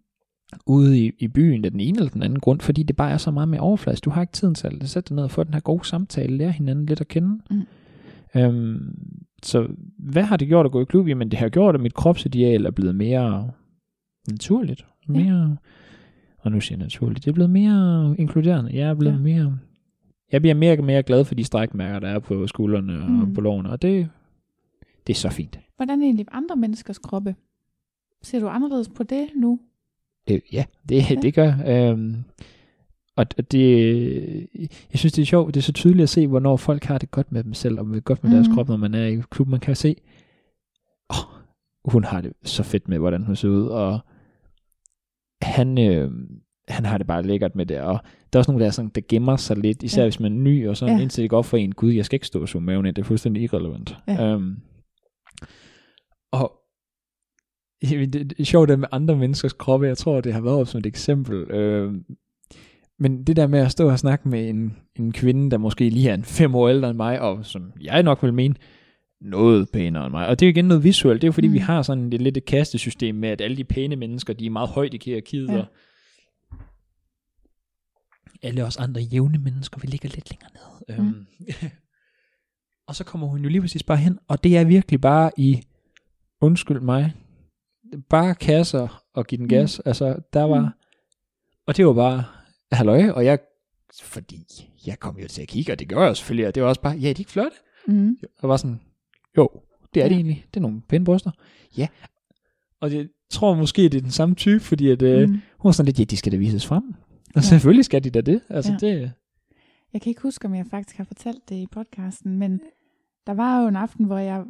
ude i, i byen af den ene eller den anden grund, fordi det bare er så meget mere overfladisk. Du har ikke tiden til at sætte dig ned og få den her gode samtale, lære hinanden lidt at kende. Mm. Øhm, så hvad har det gjort at gå i klub? Jamen det har gjort, at mit kropsideal er blevet mere naturligt. Mere, og nu siger jeg naturligt, det er blevet mere inkluderende. Jeg er blevet Ja. ja. mere, jeg bliver mere og mere glad for de strækmærker, der er på skuldrene og Mm. på lårene, og det, det er så fint. Hvordan er egentlig andre menneskers kroppe? Ser du anderledes på det nu? Øh, ja, det, Ja. det gør. Øhm, og det, jeg synes, det er sjovt, det er så tydeligt at se, hvornår folk har det godt med dem selv, og med godt med mm. deres Mhm. krop, når man er i klub. Man kan se, åh, hun har det så fedt med, hvordan hun ser ud, og han, øh, han har det bare lækkert med det, og der er også nogle, der, er sådan, der gemmer sig lidt, især Ja. hvis man er ny, og så Ja. indtil det går op for en, gud, jeg skal ikke stå og suge maven ind, det er fuldstændig irrelevant. Ja. Øhm, og det, det er sjovt det med andre menneskers kroppe. Jeg tror, det har været som et eksempel. Øh, men det der med at stå og snakke med en, en kvinde, der måske lige er en fem år ældre end mig, og som jeg nok vil mene, noget pænere end mig. Og det er jo igen noget visuelt. Det er jo fordi, mm. vi har sådan et lidt et kastesystem med, at alle de pæne mennesker, de er meget højt i hierarkiet, ja. og alle os andre jævne mennesker, vi ligger lidt længere ned. Mm. Øhm, og så kommer hun jo lige præcis bare hen, og det er virkelig bare i, undskyld mig, bare kasser og give den Mm. gas. Altså, der var, Mm. og det var bare, halløj, og jeg, fordi jeg kom jo til at kigge, og det gør jeg selvfølgelig, og det var også bare, ja, er de ikke flotte? Mm. Og var sådan, jo, det er det egentlig, det er nogle pæne bryster. Ja, og jeg tror måske, det er den samme type, fordi at, øh, Mm. hun var sådan lidt, ja, de skal da vises frem. Og Ja. selvfølgelig skal de da det. Altså, Ja. det, Jeg kan ikke huske, om jeg faktisk har fortalt det i podcasten, men der var jo en aften, hvor jeg,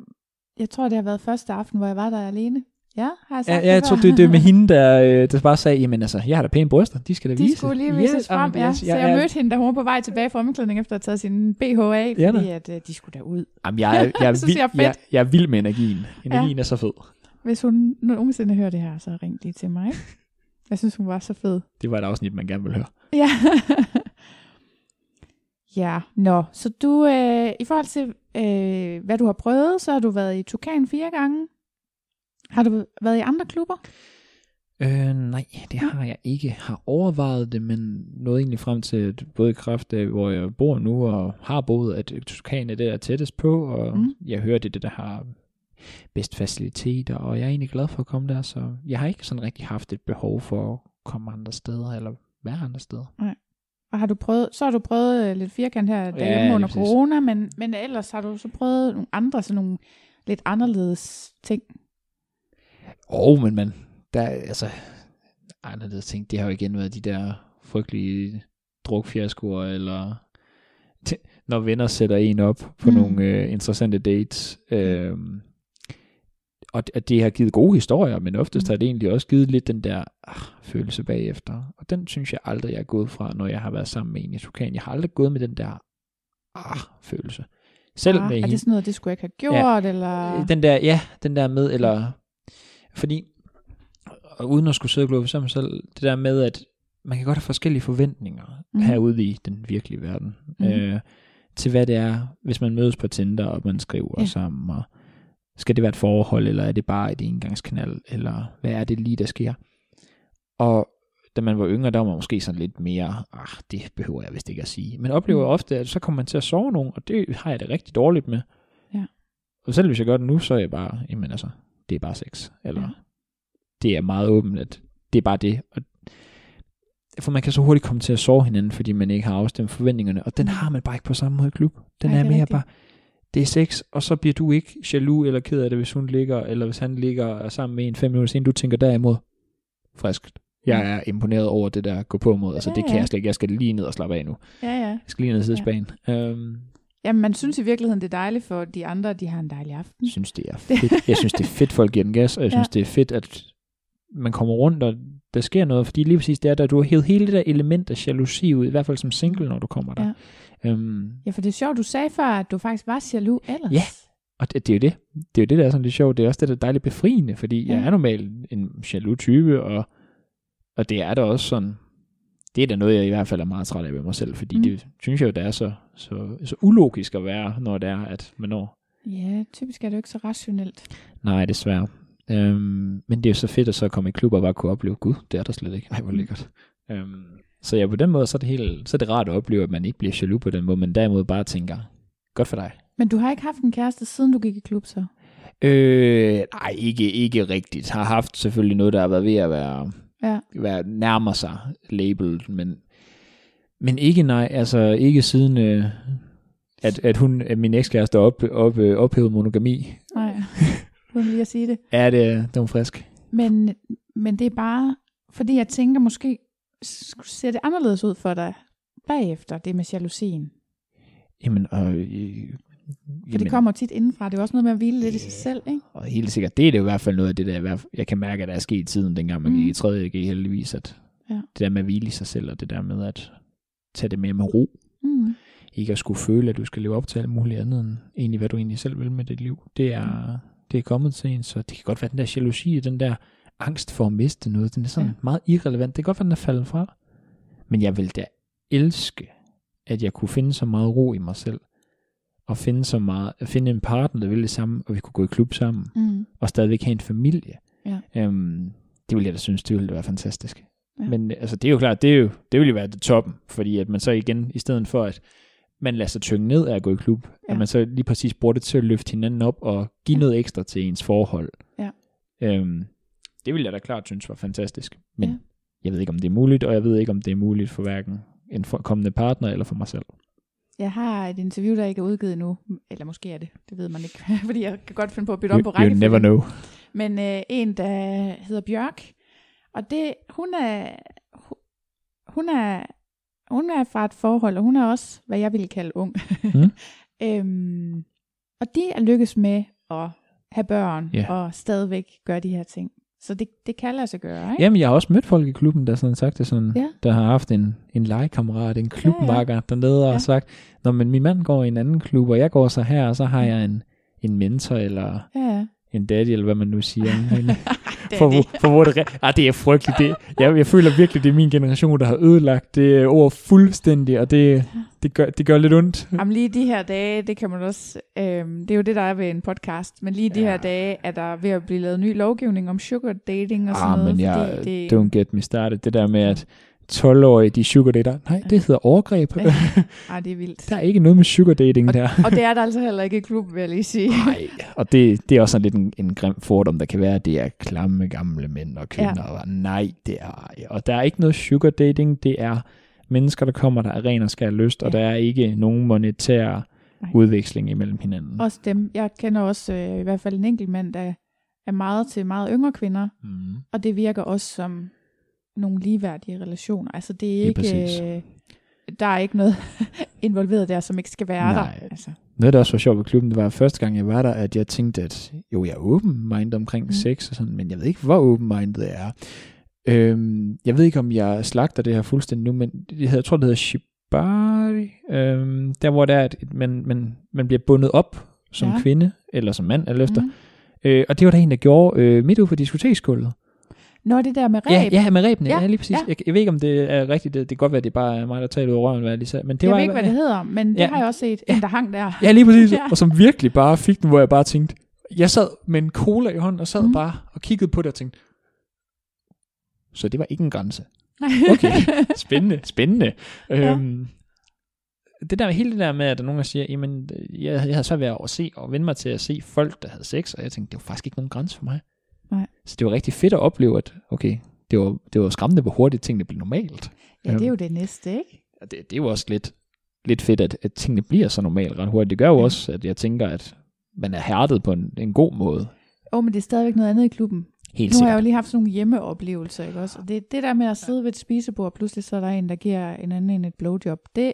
jeg tror, det har været første aften, hvor jeg var der alene. Ja, har jeg ja, sagt ja, jeg tror, det, det er med hende, der, øh, der bare sagde, jamen altså, jeg har da pæne bryster, de skal da De vise. skulle lige vises Ja, frem, jamen, ja. jeg- Så jeg- jeg jeg- mødte hende, da hun var på vej tilbage fra omklædning, efter at have taget sin BH af, Ja da. fordi at, øh, de skulle da ud. Jamen, jeg, er- jeg, er vild, jeg, jeg, fedt. jeg er vild med energien. Energien er så fed. Hvis hun nogensinde hører det her, så ring lige til mig. Jeg synes, hun var så fed. Det var et afsnit, man gerne vil høre. Ja. ja, nå. Så du, øh, i forhold til, øh, hvad du har prøvet, så har du været i Tukan fire gange. Har du været i andre klubber? Øh, nej, det har jeg ikke. Har overvejet det, men nåede egentlig frem til, at både i kraft af, hvor jeg bor nu, og har boet, at Tukan er det, der er tættest på, og Mm. jeg hører, det er det, der har bedst faciliteter, og jeg er egentlig glad for at komme der, så jeg har ikke sådan rigtig haft et behov for at komme andre steder, eller være andre steder. Og har du prøvet, så har du prøvet øh, lidt firkant her Ja, derhjemme lige under corona, men, men ellers har du så prøvet nogle andre, sådan nogle lidt anderledes ting. Åh, oh, men man, der er altså anderledes ting, det har jo igen været de der frygtelige drukfiaskoer, eller når venner sætter en op på Mm. nogle øh, interessante dates. Øh, og det, det har givet gode historier, men oftest Mm. mm. har det egentlig også givet lidt den der ah, følelse bagefter. Og den synes jeg aldrig, jeg er gået fra, når jeg har været sammen med en i Tukan. Jeg har aldrig gået med den der ah, følelse. Selv ah, med er hende. det sådan noget, det skulle jeg ikke have gjort, eller? Øh, Den der, ja, den der med, eller, fordi, og uden at skulle sidde og glorificere mig selv, det der med, at man kan godt have forskellige forventninger mm. herude i den virkelige verden, mm. øh, til hvad det er, hvis man mødes på Tinder, og man skriver Ja. ja. sammen, og skal det være et forhold, eller er det bare et engangskanal, eller hvad er det lige, der sker? Og da man var yngre, der var man måske sådan lidt mere, ah, det behøver jeg vist ikke at sige. Men oplever Mm. ofte, at så kommer man til at sove nogen, og det har jeg det rigtig dårligt med. Ja. Og selv hvis jeg gør det nu, så er jeg bare, jamen altså, det er bare sex. Eller Ja. ja. det er meget åbent, at det er bare det. Og for man kan så hurtigt komme til at sove hinanden, fordi man ikke har afstemt forventningerne, og den Mm. har man bare ikke på samme måde i klub. Den Nej, er er mere rigtigt. bare, det er sex, og så bliver du ikke jaloux eller ked af det, hvis hun ligger, eller hvis han ligger er sammen med en fem minutter siden, du tænker derimod, friskt. Jeg Mm. er imponeret over det der gå på mod. Altså Ja, det kan ja. jeg slet ikke. Jeg skal lige ned og slappe af nu. Ja, ja. Jeg skal lige ned og sidde i Spanien. Um, Jamen, man synes i virkeligheden, det er dejligt for de andre, de har en dejlig aften. Jeg synes, det er fedt. Jeg synes, det er fedt, folk giver den gas, og jeg Ja. synes, det er fedt, at man kommer rundt, og der sker noget, fordi lige præcis det er, der du har hævet hele det der element af jalousi ud, i hvert fald som single, når du kommer der. Ja. Øhm, Ja, for det er sjovt, du sagde før, at du faktisk var jaloux ellers. Ja. og det, det er jo det. Det er jo det, der er sådan lidt sjovt. Det er også det, der er dejligt befriende, fordi ja. jeg Ja. er normalt en jaloux type, og, og det er da også sådan, det er da noget, jeg i hvert fald er meget træt af ved mig selv, fordi mm. Mm. det synes jeg jo, det er så, så, så ulogisk at være, når det er, at man når Ja, typisk er det jo ikke så rationelt. Nej, desværre. Øhm, men det er jo så fedt at så komme i klub og bare kunne opleve, gud, det er der slet ikke. Ej, hvor lækkert. Øhm, så ja, på den måde, så er, det helt, så er det rart at opleve, at man ikke bliver jaloux på den måde, men derimod bare tænker, godt for dig. Men du har ikke haft en kæreste, siden du gik i klub, så? Øh, nej, ikke, ikke rigtigt. Har haft selvfølgelig noget, der har været ved at være, Ja. være nærmer sig label, men, men ikke nej, altså ikke siden, øh, at, at hun, at min ekskæreste op, op, øh, ophævede monogami. Nej, uden lige at sige det. Er det, det var frisk? Men, men det er bare, fordi jeg tænker, måske ser det anderledes ud for dig bagefter, det med jalousien. Jamen, og, øh, For det kommer tit indenfra. Det er jo også noget med at hvile lidt i sig selv, ikke? Og helt sikkert, det er det jo i hvert fald noget af det, der jeg kan mærke, at der er sket i tiden, dengang man Mm. gik i 3. G heldigvis, at Ja. det der med at hvile i sig selv, og det der med at tage det med med ro, Mm. ikke at skulle føle, at du skal leve op til alt muligt andet, end egentlig, hvad du egentlig selv vil med dit liv. Det er, det er kommet til en, så det kan godt være den der jalousi, den der angst for at miste noget, den er sådan ja. meget irrelevant. Det kan godt være, den er faldet fra. Men jeg vil da elske, at jeg kunne finde så meget ro i mig selv, og finde så meget, at finde en partner, der vil det samme, og vi kunne gå i klub sammen Mm. og stadigvæk have en familie. Ja. Øhm, det ville jeg da synes, det ville være fantastisk. Ja. Men altså, det er jo klart, det, er jo, det ville jo være det toppen, fordi at man så igen, i stedet for at man lader sig tynge ned af at gå i klub, ja. At man så lige præcis bruger det til at løfte hinanden op og give Ja. noget ekstra til ens forhold. Ja. Øhm, det ville jeg da klart synes var fantastisk. Men Ja. jeg ved ikke, om det er muligt, og jeg ved ikke, om det er muligt for hverken en kommende partner eller for mig selv. Jeg har et interview, der ikke er udgivet nu. Eller måske er det. Det ved man ikke. Fordi jeg kan godt finde på at bytte om på You, you never know. Men øh, en, der hedder Bjørk. Og det, hun er, hu- hun er, hun er fra et forhold, og hun er også, hvad jeg ville kalde ung. Mm. øhm, og de er lykkes med at have børn, Ja. og stadigvæk gøre de her ting. Så det, det kan lade sig gøre, ikke? Jamen, jeg har også mødt folk i klubben, der sådan sagt det sådan, Ja. der har haft en, en legekammerat, en klubmakker ja, ja. dernede, og Ja. sagt, Nå, men min mand går i en anden klub, og jeg går så her, og så har jeg en, en mentor, eller ja. en daddy, eller hvad man nu siger. For, hvor- for hvor det, re- ah, det er frygteligt. Det, jeg, jeg føler virkelig, det er min generation, der har ødelagt det ord fuldstændig, og det, det, gør, det gør lidt ondt. Jamen lige de her dage, det kan man også, øhm, det er jo det, der er ved en podcast, men lige de Ja. her dage er der ved at blive lavet ny lovgivning om sugar dating og sådan Ah, noget. men jeg, det, don't get me started. Det der med, at 12-årige, de sugar dater. Nej, det hedder overgreb. Ja. Ej, det er vildt. Der er ikke noget med sugar dating der. Og det er der altså heller ikke i klub, vil jeg lige sige. Nej, og det, det er også sådan lidt en, en grim fordom, der kan være, at det er klamme gamle mænd og kvinder. Ja. Og nej, det er ej. Og der er ikke noget sugar dating, det er mennesker, der kommer, der er ren og skær lyst, ja. og der er ikke nogen monetær Nej. udveksling imellem hinanden. Også dem. Jeg kender også øh, i hvert fald en enkelt mand, der er meget til meget yngre kvinder, Mm. og det virker også som nogle ligeværdige relationer. Altså det er ikke... Øh, der er ikke noget involveret der, som ikke skal være Nej. der. Altså. Noget, der også var sjovt ved klubben, det var første gang, jeg var der, at jeg tænkte, at jo, jeg er open-minded omkring Mm. sex og sådan, men jeg ved ikke, hvor open-minded jeg er. Øhm, jeg ved ikke, om jeg slagter det her fuldstændig nu, men det hedder, jeg tror, det hedder shibari. Øhm, der, hvor det er, at man, man, man bliver bundet op som Ja. kvinde, eller som mand, alt efter. Mm. Øh, og det var der en, der gjorde øh, midt ude på diskoteksgulvet. Nå, det der med ræb. Ja, ja, med rebene. Ja, Ja, ja lige præcis. ja. Ja. Jeg, jeg, ved ikke, om det er rigtigt. Det, det kan godt være, at det bare er mig, der taler af røven, hvad jeg lige sagde. Men det jeg var, ved ikke, hvad det hedder, men det Ja. har jeg også set. En, der hang der. Ja, lige præcis. Ja. Ja. Og som virkelig bare fik den, hvor jeg bare tænkte, jeg sad med en cola i hånden, og sad mm. bare og kiggede på det og tænkte, så det var ikke en grænse. Okay, spændende, spændende. Ja. Ja. Øhm, det der hele det der med, at der er nogen, der siger, jamen, jeg, jeg havde svært ved at se og vende mig til at se folk, der havde sex, og jeg tænkte, det var faktisk ikke nogen grænse for mig. Nej. Så det var rigtig fedt at opleve, at okay, det var, det var skræmmende, hvor hurtigt tingene blev normalt. Ja, det er jo det næste, ikke? Og det, det er jo også lidt, lidt fedt, at, at tingene bliver så normalt ret hurtigt. Det gør jo Ja. også, at jeg tænker, at man er hærdet på en, en god måde. Åh, oh, men det er stadigvæk noget andet i klubben. Helt Nu har jeg jo sikkert. lige haft sådan nogle hjemmeoplevelser, ikke også? Og det, det der med at sidde ved et spisebord, og pludselig så er der en, der giver en anden en et blowjob, det,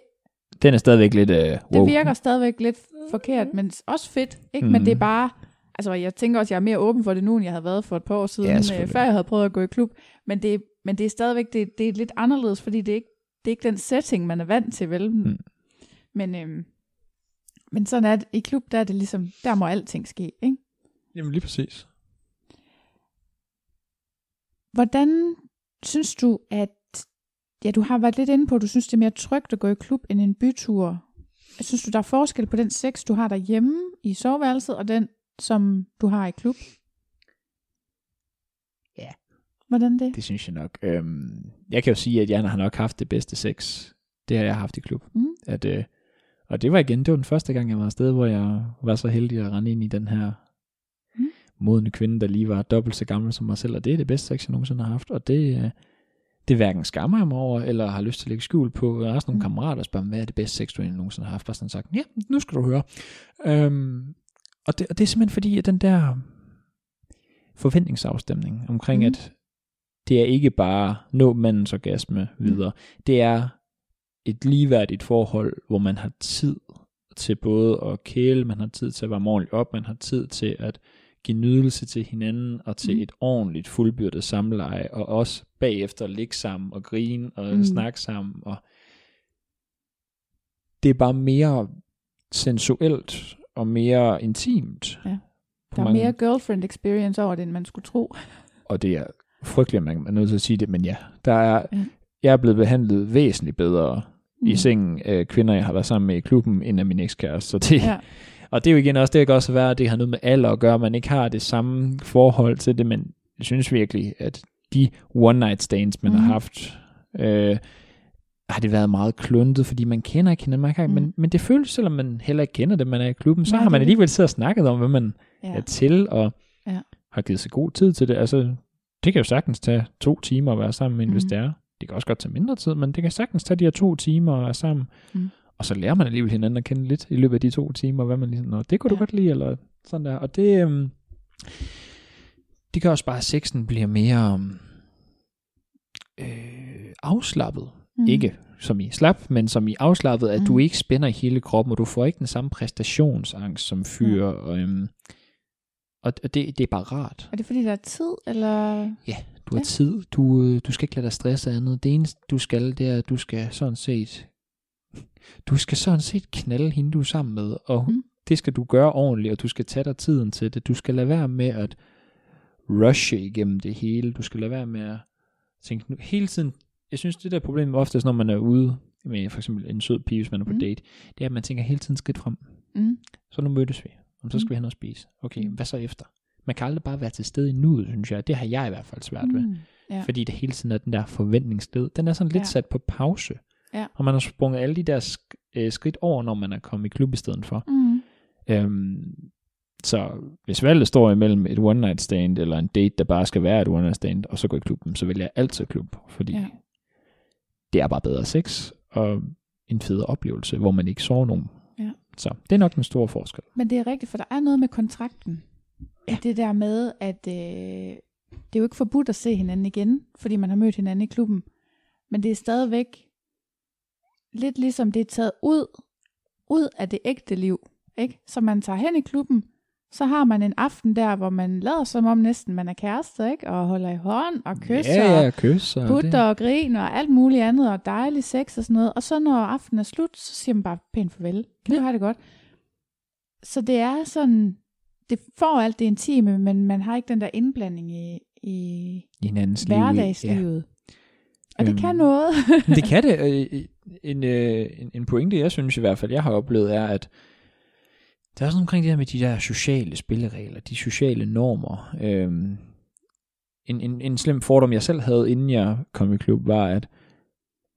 Den er stadigvæk lidt, uh, wow. det virker stadigvæk lidt forkert, men også fedt, ikke? Mm. Men det er bare, altså jeg tænker også, jeg er mere åben for det nu, end jeg havde været for et par år siden, Ja, selvfølgelig. før jeg havde prøvet at gå i klub. Men det, men det er stadigvæk, det, det er lidt anderledes, fordi det er ikke, det er ikke den setting, man er vant til, vel? Mm. Men, øhm, men sådan er det. I klub, der er det ligesom, der må alting ske, ikke? Jamen lige præcis. Hvordan synes du, at ja, du har været lidt inde på, at du synes, det er mere trygt at gå i klub end en bytur. Synes du, der er forskel på den sex, du har derhjemme i soveværelset, og den, som du har i klub? Ja. Hvordan det? Det synes jeg nok. Øhm, jeg kan jo sige, at jeg har nok haft det bedste sex. Det har jeg haft i klub. Mm. At, øh, og det var igen, det var den første gang, jeg var afsted, hvor jeg var så heldig at rende ind i den her Mm. modne kvinde, der lige var dobbelt så gammel som mig selv, og det er det bedste sex, jeg nogensinde har haft, og det, øh, det hverken skammer jeg mig over, eller har lyst til at lægge skjul på. Jeg har også nogle Mm. kammerater, der spørger, hvad er det bedste sex, du egentlig nogensinde har haft? Bare sådan sagt, ja, nu skal du høre. Øhm, og, det, og det er simpelthen fordi, at den der forventningsafstemning omkring, Mhm. at det er ikke bare nå mandens orgasme videre. Det er et ligeværdigt forhold, hvor man har tid til både at kæle, man har tid til at varme ordentligt op, man har tid til at give nydelse til hinanden og til Mhm. mm. et ordentligt fuldbyrdet samleje, og også bagefter ligge sammen og grine og Mhm. mm. snakke sammen. Og det er bare mere sensuelt og mere intimt. Ja. Der er mange- mere girlfriend experience over det, end man skulle tro. og det er frygteligt, at man er nødt til at sige det, men ja, der er, Ja. jeg er blevet behandlet væsentligt bedre mm. i sengen af kvinder, jeg har været sammen med i klubben, end af min ekskæreste. Så det, Ja. Og det er jo igen også, det kan også være, at det har noget med alder at gøre, man ikke har det samme forhold til det, men jeg synes virkelig, at de one night stands, man mm. Har haft, øh, har det været meget kluntet, fordi man kender ikke hinanden, man kan, mm. men, men det føles, selvom man heller ikke kender det, man er i klubben, så Nej, har man alligevel siddet og snakket om, hvad man Ja. er til, og Ja. har givet sig god tid til det. Altså, det kan jo sagtens tage to timer at være sammen med en, mm. hvis det er. Det kan også godt tage mindre tid, men det kan sagtens tage de her to timer at være sammen. Mm. Og så lærer man alligevel hinanden at kende lidt i løbet af de to timer, hvad man ligesom, Nå, det kunne ja. Du godt lide, eller sådan der. Og det, øhm, det gør også bare, at sexen bliver mere øhm, øh, afslappet. Mm. Mm. Ikke som i slap, men som i afslappet, at mm. du Mm. ikke spænder hele kroppen, og du får ikke den samme præstationsangst som fyr. Ja. Og, øhm, og det, det er bare rart. Er det fordi, der er tid, eller? Du har Ja. tid, du, øh, du skal ikke lade dig stresse af andet. Det eneste, du skal, det er, at du skal sådan set, du skal sådan set knalde hende, du er sammen med, og Mm. mm. det skal du gøre ordentligt, og du skal tage dig tiden til det. Du skal lade være med at rushe igennem det hele. Du skal lade være med at tænke, nu, hele tiden, jeg synes, det der problem oftest, når man er ude med for eksempel en sød pige, hvis man er på Mm. date, det er, at man tænker hele tiden skridt frem. Mm. Så nu mødes vi, og så skal Mm. vi hen og spise. Okay, Mm. hvad så efter? Man kan aldrig bare være til stede i nuet, synes jeg. Det har jeg i hvert fald svært ved. Mm. Ja. Fordi det hele tiden er den der forventningsled. Den er sådan lidt ja. sat på pause. Ja. Og man har sprunget alle de der sk- øh, skridt over, når man er kommet i klub i stedet for. Mm. Øhm, så hvis valget står imellem et one night stand, eller en date, der bare skal være et one night stand, og så gå i klubben, så vælger jeg altid klub. Fordi Ja. Det er bare bedre sex, og en fed oplevelse, hvor man ikke sover nogen. Ja. Så det er nok den store forskel. Men det er rigtigt, for der er noget med kontrakten. Ja. Det der med, at øh, det er jo ikke forbudt at se hinanden igen, fordi man har mødt hinanden i klubben. Men det er stadigvæk lidt ligesom det er taget ud, ud af det ægte liv. Ikke? Så man tager hen i klubben, så har man en aften der, hvor man lader som om næsten man er kærester, ikke? og holder i hånd og kysser. Ja, ja, kys. Og putter det. og griner og alt muligt andet, og dejlig sex og sådan noget. Og så når aftenen er slut, så siger man bare pænt farvel. Kan du have det godt? Så det er sådan, det får alt det intime, men man har ikke den der indblanding i, i hinandens hverdagslivet. Og det Øhm, kan noget. Men det kan det. Øh, En, øh, en, en pointe, jeg synes i hvert fald, jeg har oplevet, er, at der er sådan omkring det her med de der sociale spilleregler, de sociale normer. Øhm, en, en, en slem fordom, jeg selv havde, inden jeg kom i klub, var, at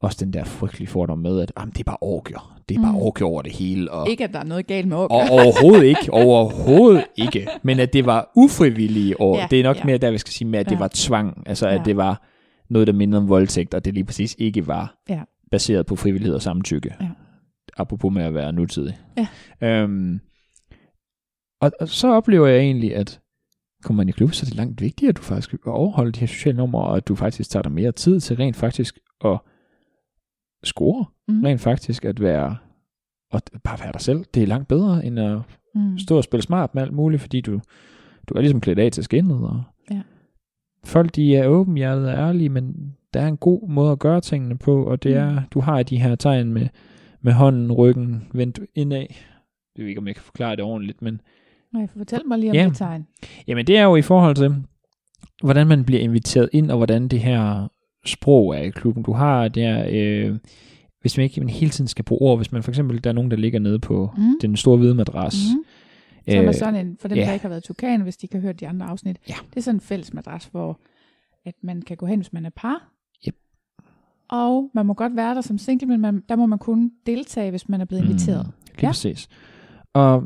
også den der frygtelige fordom med, at jamen, det er bare orker. Det er bare Mm. orker over det hele. Og, ikke, at der er noget galt med og orker. overhovedet ikke, overhovedet ikke. Men at det var ufrivillige år. Ja, det er nok ja. mere der, vi skal sige med, at det Ja. var tvang. Altså, at Ja. det var noget, der mindede om voldtægt, og det lige præcis ikke var Ja. baseret på frivillighed og samtykke. Ja. Apropos med at være nutidig. Ja. Øhm, og, og så oplever jeg egentlig, at kommer man i klub, så er det langt vigtigere, at du faktisk overholder de her sociale numre, og at du faktisk tager dig mere tid til rent faktisk at score. Mm. Rent faktisk at være, og bare være dig selv. Det er langt bedre, end at Mm. stå og spille smart med alt muligt, fordi du, du er ligesom klædt af til skinnet. Og Ja. Folk, de er åbenhjertede og ærlige, men der er en god måde at gøre tingene på, og det Mm. er, du har de her tegn med, med hånden, ryggen, vendt indad. Jeg ved ikke, om jeg kan forklare det ordentligt, men Nej, fortæl mig lige om Ja. det tegn. Jamen det er jo i forhold til, hvordan man bliver inviteret ind, og hvordan det her sprog er i klubben. Du har der, øh, hvis man ikke man hele tiden skal bruge ord, hvis man for eksempel, der er nogen, der ligger nede på Mm. den store hvide madras. Mm. Som er Øh, sådan en, for dem, ja. der ikke har været Tukan, hvis de kan høre de andre afsnit. Ja. Det er sådan en fælles madras, hvor at man kan gå hen, hvis man er par. Yep. Og man må godt være der som single, men man, der må man kun deltage, hvis man er blevet inviteret. Mm, lige ja. præcis. Og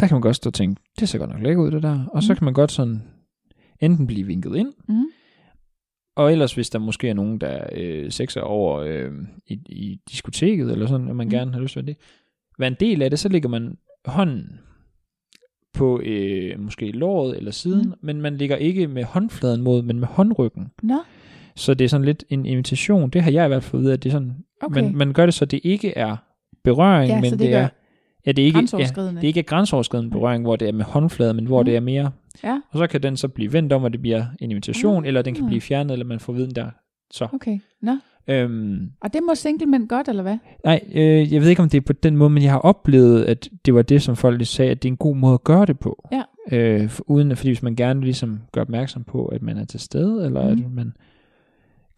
der kan man godt stå og tænke, det ser godt nok lækkert ud det der. Og så Mm. kan man godt sådan enten blive vinket ind, Mm. og ellers hvis der måske er nogen, der øh, sexer over øh, i, i diskoteket, eller sådan, og man Mm. gerne har lyst til det, være en del af det, så lægger man hånden på øh, måske låret eller siden, Mm. men man ligger ikke med håndfladen mod, men med håndryggen. Nå, Så det er sådan lidt en invitation. Det har jeg i hvert fald fået ud af, at det er sådan, okay. man, man gør det, så det ikke er berøring, Ja, men så det, det det gør er, ja, det er ikke, ja, det er ikke grænseoverskridende berøring, hvor det er med håndfladen, men hvor Mm. det er mere, Ja, og så kan den så blive vendt om, og det bliver en invitation, Ah. eller den kan blive fjernet, eller man får viden der. Så. okay. Nå. Øhm, Og det må singlemænd godt, eller hvad? nej, øh, jeg ved ikke, om det er på den måde, men jeg har oplevet, at det var det, som folk lige sagde, at det er en god måde at gøre det på. Ja. Øh, for, uden, fordi hvis man gerne ligesom gør opmærksom på, at man er til stede, eller Mhm. at man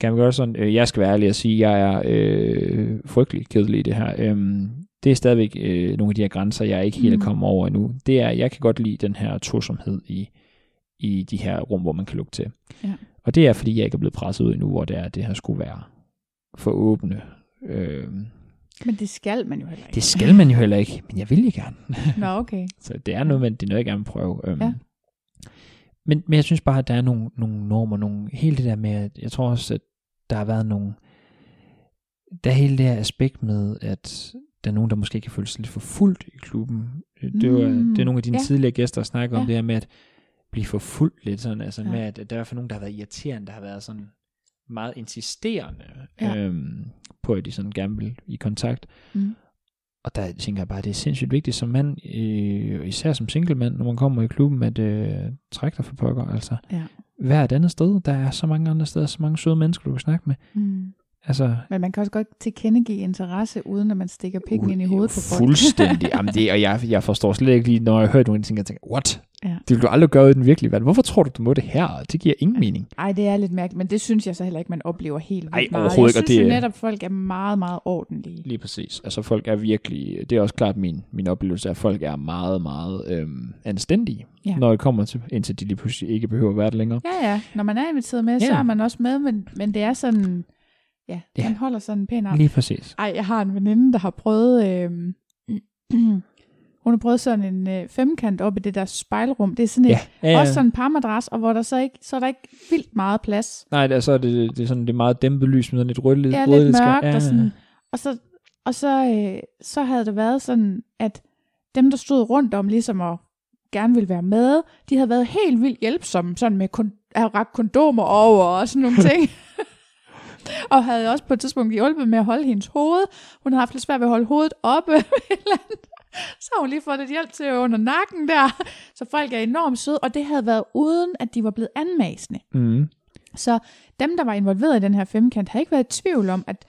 gerne vil gøre sådan, øh, jeg skal være ærlig og sige, at jeg er øh, frygtelig kedelig i det her. Øhm, det er stadigvæk øh, nogle af de her grænser, jeg ikke helt er kommet over endnu. Det er, jeg kan godt lide den her tosomhed i, i de her rum, hvor man kan lukke til. Ja. Og det er, fordi jeg ikke er blevet presset ud endnu, hvor det er, at det her skulle være for åbne. Øh, Men det skal man jo heller ikke. det skal man jo heller ikke, men jeg vil jo gerne. Nå, okay. Så det er noget, men det er noget, jeg gerne vil prøve. Øhm, Ja. men, men jeg synes bare, at der er nogle, nogle normer, nogle, hele det der med, at jeg tror også, at der har været nogle, der er hele det her aspekt med, at der er nogen, der måske kan føle sig lidt for fuldt i klubben. Det, var, Mm, det er nogle af dine ja. tidligere gæster, der snakker ja. om det her med at blive for fuldt lidt sådan, altså Ja. med, at, at der er fald nogen, der har været irriterende, der har været sådan meget insisterende Ja. øhm, på, at de sådan gerne vil i kontakt. Mm. Og der tænker jeg bare, det er sindssygt vigtigt som mand, øh, især som single mand, når man kommer i klubben, at øh, trække dig for pokker. Altså, Ja. hver et andet sted, der er så mange andre steder, så mange søde mennesker, du kan snakke med. Mm. Altså, Men man kan også godt tilkendegive interesse, uden at man stikker pikken ind i hovedet på folk. Fuldstændig. Jamen det, og jeg, jeg forstår slet ikke lige, når jeg hører nogle ting, jeg tænker, what? Ja. Det vil du aldrig gøre i den virkelige verden. Hvorfor tror du, du må det her? Det giver ingen mening. Ej, det er lidt mærkeligt, men det synes jeg så heller ikke, man oplever helt vildt Ej, meget. jeg synes jo det er- netop, folk er meget, meget ordentlige. Lige præcis. Altså folk er virkelig, det er også klart min, min oplevelse, at folk er meget, meget øhm, anstændige, Ja. når det kommer til, indtil de lige pludselig ikke behøver at være det længere. Ja, ja. Når man er inviteret med, så Ja. er man også med, men, men det er sådan, ja, Ja. man holder sådan en pæn arm. Lige præcis. Ej, jeg har en veninde, der har prøvet, øh, hun har prøvet sådan en øh, femkant op i det der spejlrum. Det er sådan et, Ja, ja, ja. også sådan en parmadras, og hvor der så ikke, så er der ikke vildt meget plads. Nej, det er, så er det, det er sådan det er meget dæmpet lys med sådan lidt rødt Ja, lidt mørkt ja, og sådan. Og så, og så, øh, så havde det været sådan, at dem, der stod rundt om ligesom og gerne ville være med, de havde været helt vildt hjælpsomme, sådan med kon- at række kondomer over og sådan nogle ting. og havde også på et tidspunkt hjulpet med at holde hendes hoved. Hun havde haft lidt svært ved at holde hovedet oppe. så har hun lige fået lidt hjælp til under nakken der. Så folk er enormt søde, og det havde været uden, at de var blevet anmasende. Mm. Så dem, der var involveret i den her femkant, havde ikke været i tvivl om, at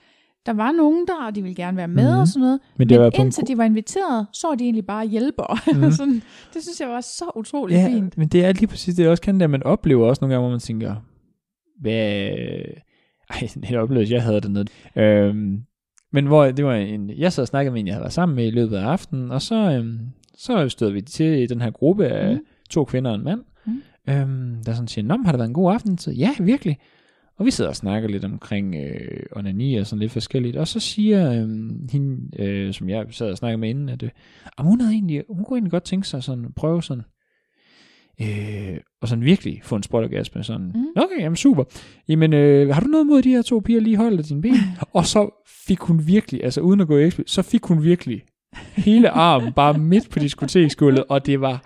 der var nogen der, og de ville gerne være med Mhm. og sådan noget. Men det Men var på en indtil de var inviteret, så var de egentlig bare hjælpere. Mhm. sådan, det synes jeg var så utrolig ja, fint. men det er lige præcis det, er også kan det, man oplever også nogle gange, hvor man tænker, hvad... Ej, det oplevelse, jeg havde dernede. Øhm, men hvor det var en, jeg sad og snakkede med en, jeg havde været sammen med i løbet af aftenen, og så, øhm, så stod vi til den her gruppe af Mm. to kvinder og en mand, Mm. øhm, der sådan siger, Nå, har det været en god aften? Så ja, virkelig. Og vi sidder og snakker lidt omkring øh, onani og sådan lidt forskelligt. Og så siger øh, hende, øh, som jeg sad og snakkede med inden, at øh, "Jamen, hun, havde egentlig, hun kunne egentlig godt tænke sig sådan prøve sådan, øh, og sådan virkelig få en sprøjtergasme. Sådan, Mm. okay, jamen super. Jamen, øh, har du noget mod de her to piger lige holder dine ben? og så fik hun virkelig, altså uden at gå i ekspl- så fik hun virkelig hele armen bare midt på diskoteksgulvet, og det var,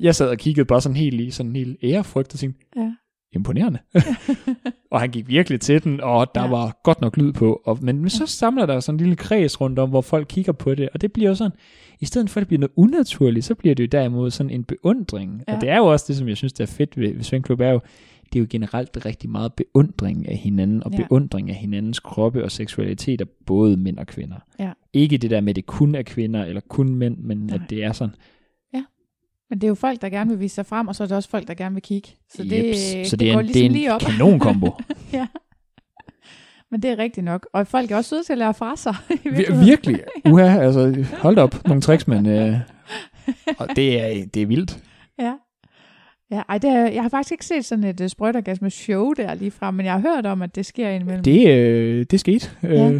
jeg sad og kiggede bare sådan helt i sådan en helt ærefrygt og tænkte, Ja. imponerende. og han gik virkelig til den, og der Ja. var godt nok lyd på. Og, men, men så samler der sådan en lille kreds rundt om, hvor folk kigger på det, og det bliver jo sådan, i stedet for at det bliver noget unaturligt, så bliver det jo derimod sådan en beundring. Ja. Og det er jo også det, som jeg synes, der er fedt ved, ved Svendklub, er jo, det er jo generelt rigtig meget beundring af hinanden, og Ja. ja. beundring af hinandens kroppe og seksualitet af både mænd og kvinder. Ja. Ikke det der med, at det kun er kvinder, eller kun mænd, men Nej. at det er sådan, Men det er jo folk, der gerne vil vise sig frem, og så er det også folk, der gerne vil kigge. Så det, Jeps. så det, det, er går en, ligesom det er lige en op. kanonkombo. ja. Men det er rigtigt nok. Og folk er også søde til at lære fra sig. Vir- virkelig. Uha, altså, hold op, nogle tricks, men øh, og det, er, det er vildt. Ja. Ja, ej, det er, jeg har faktisk ikke set sådan et uh, sprøjtergasme show der lige frem, men jeg har hørt om, at det sker indimellem. Det, øh, det skete. Øh, Ja.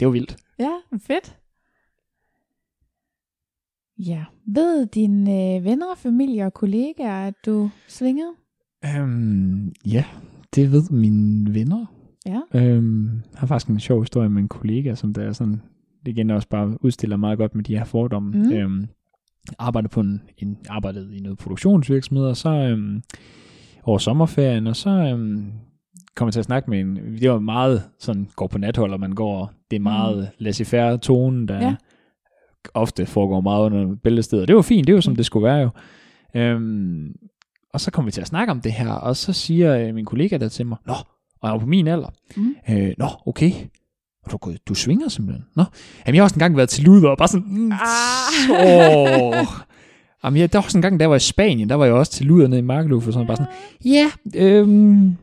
Det var vildt. Ja, fedt. Ja. Ved dine øh, venner, familie og kollegaer, at du svinger? Um, ja, det ved mine venner. Ja. Øhm, jeg har faktisk en sjov historie med en kollega, som der er sådan, det igen også bare udstiller meget godt med de her fordomme. Mm. Øhm, arbejdede på en, en arbejdede i noget produktionsvirksomhed, og så øhm, over sommerferien, og så øhm, kom jeg til at snakke med en, det var meget sådan, går på nathold, og man går, det er meget mm. laissez-faire tone, der Ja. ja. ofte foregår meget under bæltestedet. Det var fint, det var som det skulle være jo. Øhm, og så kom vi til at snakke om det her, og så siger øh, min kollega der til mig, Nå, og jeg var på min alder. Mm. Øh, Nå, okay. Og du, du svinger simpelthen. Nå, jamen jeg har også engang været til luder, og bare sådan, mm, Ah. åh. Jamen, jeg, der var også en gang, der var i Spanien, der var jeg også til luder nede i Markeluf, og sådan bare sådan, ja, øhm,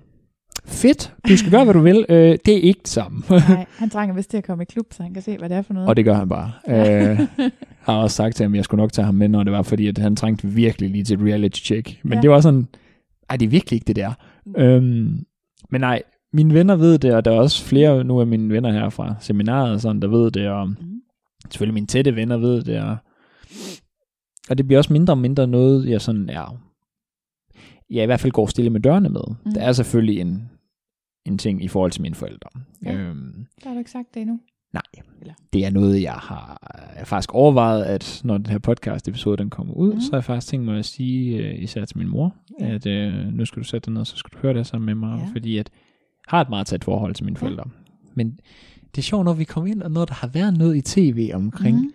fedt, du skal gøre, hvad du vil, øh, det er ikke det samme. Nej, han trænger vist til at komme i klub, så han kan se, hvad det er for noget. og det gør han bare. Øh, har også sagt til ham, at jeg skulle nok tage ham med, når det var, fordi at han trængte virkelig lige til et reality check. Men Ja. det var sådan, ej, det er virkelig ikke det der. Øhm, men nej, mine venner ved det, og der er også flere nu af mine venner her fra seminaret, og sådan, der ved det, og Mm. selvfølgelig mine tætte venner ved det, og, og det bliver også mindre og mindre noget, jeg sådan er, jeg i hvert fald går stille med dørene med. Mm. Mm. Der er selvfølgelig en, en ting i forhold til mine forældre. Ja. Øhm, Der har du ikke sagt det endnu. Nej. Eller? Det er noget, jeg har jeg har faktisk overvejet, at når den her podcast-episode den kommer ud, mm. så har jeg faktisk tænkt mig at sige, øh, især til min mor, Ja. ja. at øh, nu skal du sætte dig ned, så skal du høre det sammen med mig, Ja. ja. fordi at jeg har et meget tæt forhold til mine Ja. forældre. Men det er sjovt, når vi kommer ind, og når der har været noget i tv omkring Mm.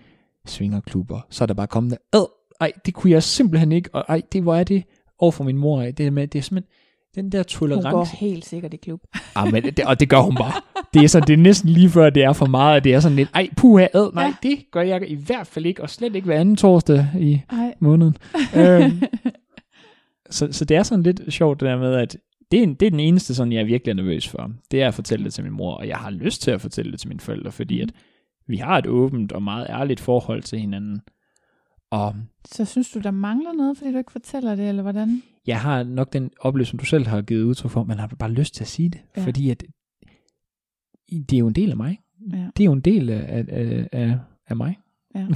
svingerklubber, så er der bare kommet Ad, ej, det kunne jeg simpelthen ikke, og ej, det hvor er det over for min mor af, det, er med, det er simpelthen, den der Hun tolerance, går helt sikkert i klub. Ah, men det, og det gør hun bare. Det er, så, det er næsten lige før, det er for meget, at det er sådan lidt, ej, puha, ad, nej, Ja. ja. det gør jeg i hvert fald ikke, og slet ikke hver anden torsdag i Ej. måneden. øhm, så, så det er sådan lidt sjovt det der med, at det er, en- det er den eneste, sådan, jeg er virkelig nervøs for. Det er at fortælle det til min mor, og jeg har lyst til at fortælle det til mine forældre, fordi at vi har et åbent og meget ærligt forhold til hinanden. Og Så synes du, der mangler noget, fordi du ikke fortæller det, eller hvordan? jeg har nok den oplevelse, som du selv har givet udtryk for, man har bare lyst til at sige det, Ja. fordi at det er jo en del af mig. Ja. Det er jo en del af, af, af, af mig. Ja.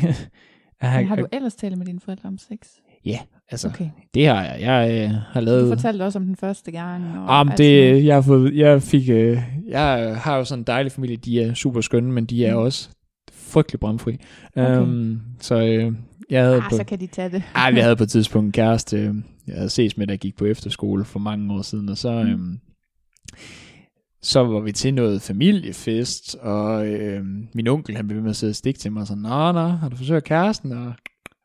Men har du ellers talt med dine forældre om sex? Ja, altså, okay. Det har jeg. Jeg øh, har Du lavet... fortalte også om den første gang. Og Om sådan det, jeg har fået, jeg fik, øh, jeg har jo sådan en dejlig familie, de er super skønne, men de er Mm. også frygtelig bramfri. Okay. Um, så øh, jeg havde Ah, på, så kan de tage det. ej, jeg havde på et tidspunkt en kæreste, øh, jeg havde ses med, der gik på efterskole for mange år siden, og så, Mm. øh, så var vi til noget familiefest, og øh, min onkel, han blev ved med at sidde og stikke til mig, og sådan, nå, nå, har du forsøgt kæresten, og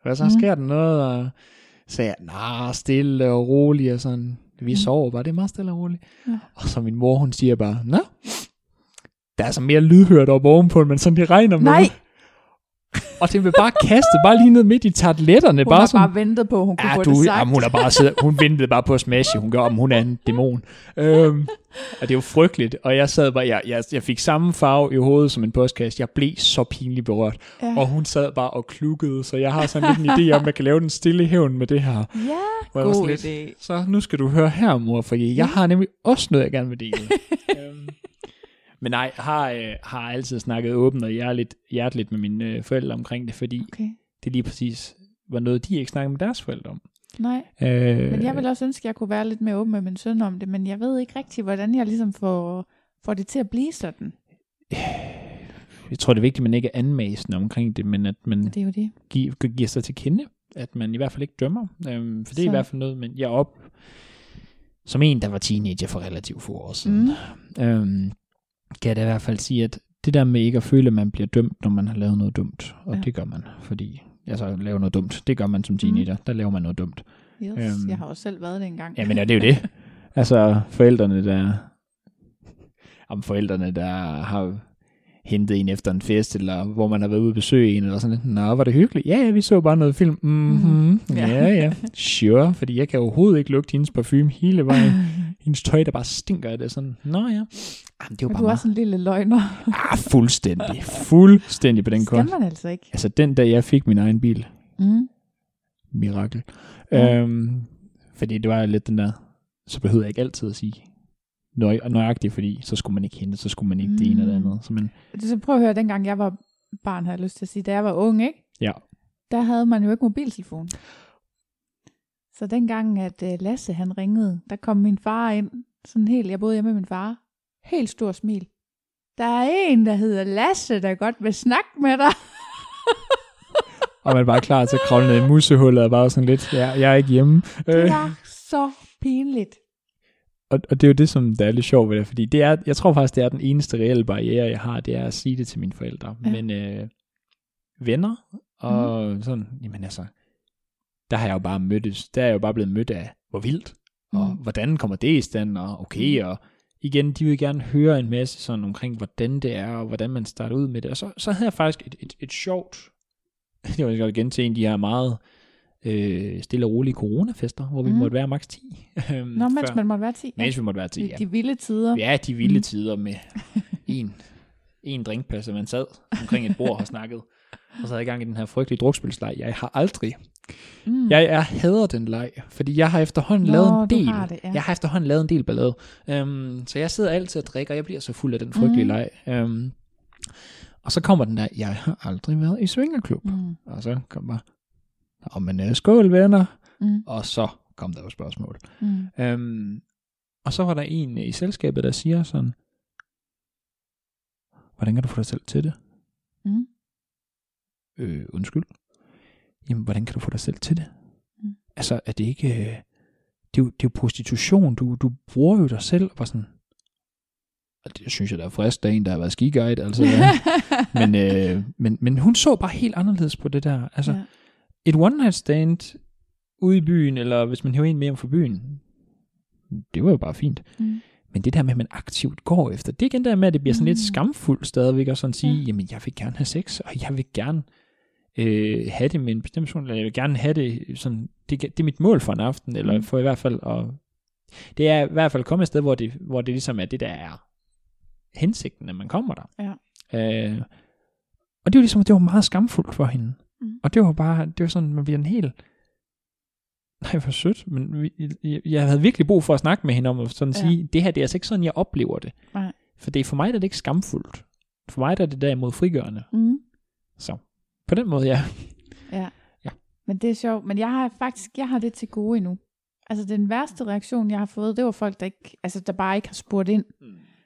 hvad så, Mm. sker der noget, og så sagde jeg, nej, stille og roligt, og sådan, vi Mm. sover bare, det er meget stille og roligt. Ja. Og så min mor, hun siger bare, nå, der er så mere lydhørt op ovenpå, men sådan det regner med. Nej, Og det vil bare kaste, bare lige ned midt i tartletterne. hun bare har sådan, bare ventet på, at hun kunne Ja, få du, det sagt. jamen, hun, er bare siddet, hun ventede bare på at smashe. Hun gør, om hun er en dæmon. Øhm, og det er jo frygteligt. Og jeg sad bare, jeg, jeg, jeg fik samme farve i hovedet som en postkasse. Jeg blev så pinligt berørt. ja. Og hun sad bare og klukkede. Så jeg har sådan lidt en idé om, at jeg kan lave den stille hævn med det her. ja, var god lidt, idé. Så nu skal du høre her, mor, for jeg Ja. har nemlig også noget, jeg gerne vil dele. øhm, men nej, har, øh, har altid snakket åbent og hjerteligt, hjerteligt med mine øh, forældre omkring det, fordi Okay. det lige præcis var noget, de ikke snakkede med deres forældre om. Nej, Øh, men jeg vil også ønske, at jeg kunne være lidt mere åben med min søn om det, men jeg ved ikke rigtig, hvordan jeg ligesom får, får det til at blive sådan. jeg tror, det er vigtigt, at man ikke er anmasende omkring det, men at man Det er jo det. giver, giver sig til kende, at man i hvert fald ikke dømmer. Øhm, for det er Så- i hvert fald noget, men jeg op som en, der var teenager for relativt få år siden, Mm. øhm, kan jeg da i hvert fald sige, at det der med ikke at føle, at man bliver dømt, når man har lavet noget dumt, og Ja. det gør man, fordi altså lave noget dumt, det gør man som teenager, mm. der laver man noget dumt. Yes, Øhm. jeg har også selv været det engang. Jamen ja, det er jo det. Altså forældrene, der... Om forældrene, der har hentet en efter en fest, eller hvor man har været ude at besøge en, eller sådan lidt. Nå, var det hyggeligt? Ja, ja, vi så bare noget film. Mm-hmm. Mhm. Ja, Ja. Sure, fordi jeg kan overhovedet ikke lugte hendes parfume hele vejen. Hendes tøj, der bare stinker af det. Sådan, nå ja. Jamen, det var bare du er også en lille løgner. Ah, fuldstændig. Fuldstændig på den Skal konto. man altså ikke. Altså, den dag jeg fik min egen bil, Mm. mirakel. Ja. Øhm, fordi det var lidt den der, så behøvede jeg ikke altid at sige nøj, nøjagtigt, fordi så skulle man ikke hente, så skulle man ikke mm. det ene eller Mm. andet. Så man, Så prøv at høre, dengang jeg var barn, har jeg lyst til at sige, da jeg var ung, ikke? ja. der havde man jo ikke mobiltelefon. Så dengang, at uh, Lasse han ringede, der kom min far ind, sådan helt, jeg boede hjemme med min far, helt stor smil. Der er en, der hedder Lasse, der godt vil snakke med dig. Og man er bare klar til at kravle ned i musehullet og bare sådan lidt, ja, jeg er ikke hjemme. Det Øh, var så pinligt. Og, og det er jo det, som der er lidt sjovt ved det, fordi det er, jeg tror faktisk, det er den eneste reelle barriere, jeg har, det er at sige det til mine forældre. Ja. Men øh, venner og mm. sådan, jamen altså, der har jeg jo bare mødtes, der er jeg jo bare blevet mødt af, hvor vildt, og Mm. hvordan kommer det i stand, og okay, og igen, de vil gerne høre en masse sådan omkring, hvordan det er, og hvordan man starter ud med det. Og så, så havde jeg faktisk et, et, et sjovt, det var igen til en af de her meget øh, stille og rolige coronafester, hvor vi Mm. måtte være maks 10. øhm, Nå, mens før- man måtte være 10. mens vi måtte være 10, de, ja. de vilde tider. Ja, de vilde Mm. tider med en, en drinkpasse, man sad omkring et bord og snakkede. Og så havde jeg gang i den her frygtelige drukspilsleg. Jeg har aldrig. Mm. Jeg er hader den leg, fordi jeg har efterhånden Nå, lavet en del. har det, ja. Jeg har efterhånden lavet en del ballade. Um, så jeg sidder altid og drikker, og jeg bliver så fuld af den frygtelige Mm. leg. Um, og så kommer den der, jeg har aldrig været i svingerklub. Mm. Og så kommer og men øh, skål venner. Mm. Og så kom der jo spørgsmål. Mm. Øhm, og så var der en i selskabet, der siger sådan, hvordan kan du få dig selv til det? Mm. Øh, undskyld. Jamen, hvordan kan du få dig selv til det? Mm. Altså, er det ikke... øh, Det er, jo, det er jo prostitution. Du, du bruger jo dig selv. Og sådan, og det synes jeg, der er frisk, der er en, der har været skiguide. Altså, men, øh, men, men hun så bare helt anderledes på det der. Altså, Ja. Et one night stand ude i byen, eller hvis man hæver en med hjem fra byen, det var jo bare fint. Mm. Men det der med, at man aktivt går efter, det er igen der med, at det bliver sådan lidt Mm. skamfuldt stadigvæk, og sådan sige, Ja. jamen jeg vil gerne have sex, og jeg vil gerne øh, have det med en bestemt person, eller jeg vil gerne have det sådan, det, det er mit mål for en aften, eller Mm. for i hvert fald at, det er i hvert fald kommet et sted, hvor det, hvor det ligesom er det, der er hensigten, at man kommer der. Ja. Øh, og det var ligesom, det var meget skamfuldt for hende. Mm. Og det var bare, det var sådan, man bliver en helt, nej, hvor sødt, men vi- jeg, havde virkelig brug for at snakke med hende om at sådan Ja. sige, det her, det er altså ikke sådan, jeg oplever det. Nej. For det er for mig, der er det ikke skamfuldt. For mig der er det derimod frigørende. Mm. Så på den måde, ja. Ja. Ja. Men det er sjovt. Men jeg har faktisk, jeg har det til gode endnu. Altså den værste reaktion, jeg har fået, det var folk, der, ikke, altså, der bare ikke har spurgt ind.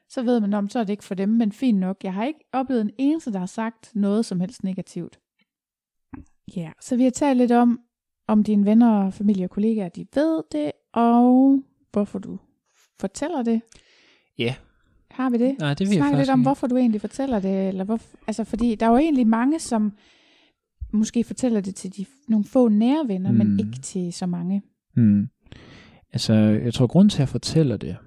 Så ved man om, så er det ikke for dem, men fint nok. Jeg har ikke oplevet en eneste, der har sagt noget som helst negativt. Ja, så vi har talt lidt om, om dine venner, familie og kollegaer, de ved det, og hvorfor du fortæller det. Ja. Har vi det? Nej, det vil Snak lidt om, ikke. hvorfor du egentlig fortæller det. Eller hvor, altså, fordi der er jo egentlig mange, som måske fortæller det til de, nogle få nære venner, mm. Mm. men ikke til så mange. Hmm. Altså, jeg tror, grunden til, at jeg fortæller det,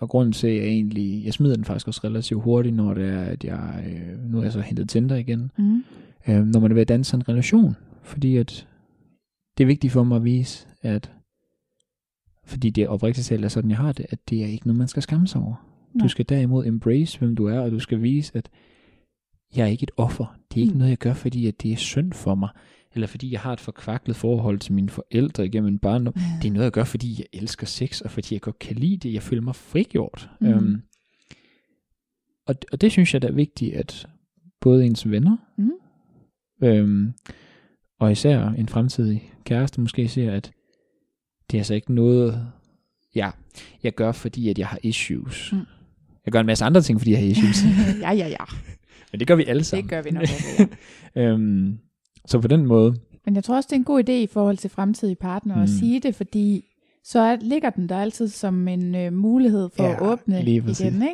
og grunden til, at jeg egentlig, jeg smider den faktisk også relativt hurtigt, når det er, at jeg, øh, nu er jeg så hentet Tinder igen, Mm. øh, når man er ved at danse en relation, fordi at det er vigtigt for mig at vise, at fordi det er oprigtigt talt er sådan, jeg har det, at det er ikke noget, man skal skamme sig over. Nej. Du skal derimod embrace, hvem du er, og du skal vise, at jeg er ikke et offer. Det er ikke Mm. noget, jeg gør, fordi at det er synd for mig, eller fordi jeg har et forkvaklet forhold til mine forældre igennem en barndom. Det er noget, jeg gør, fordi jeg elsker sex, og fordi jeg godt kan lide det. Jeg føler mig frigjort. Mm. Øhm, og, og det synes jeg, der er vigtigt, at både ens venner, Mm. øhm, og især en fremtidig kæreste måske ser, at det er altså ikke noget, ja, jeg gør, fordi at jeg har issues. Mm. Jeg gør en masse andre ting, fordi jeg har issues. ja, ja, ja. Men det gør vi alle sammen. Det gør vi nok. alle, Ja. øhm, så på den måde, Men jeg tror også, det er en god idé i forhold til fremtidige partnere mm. at sige det, fordi så er, ligger den der altid som en øh, mulighed for Ja, at åbne igen, ikke?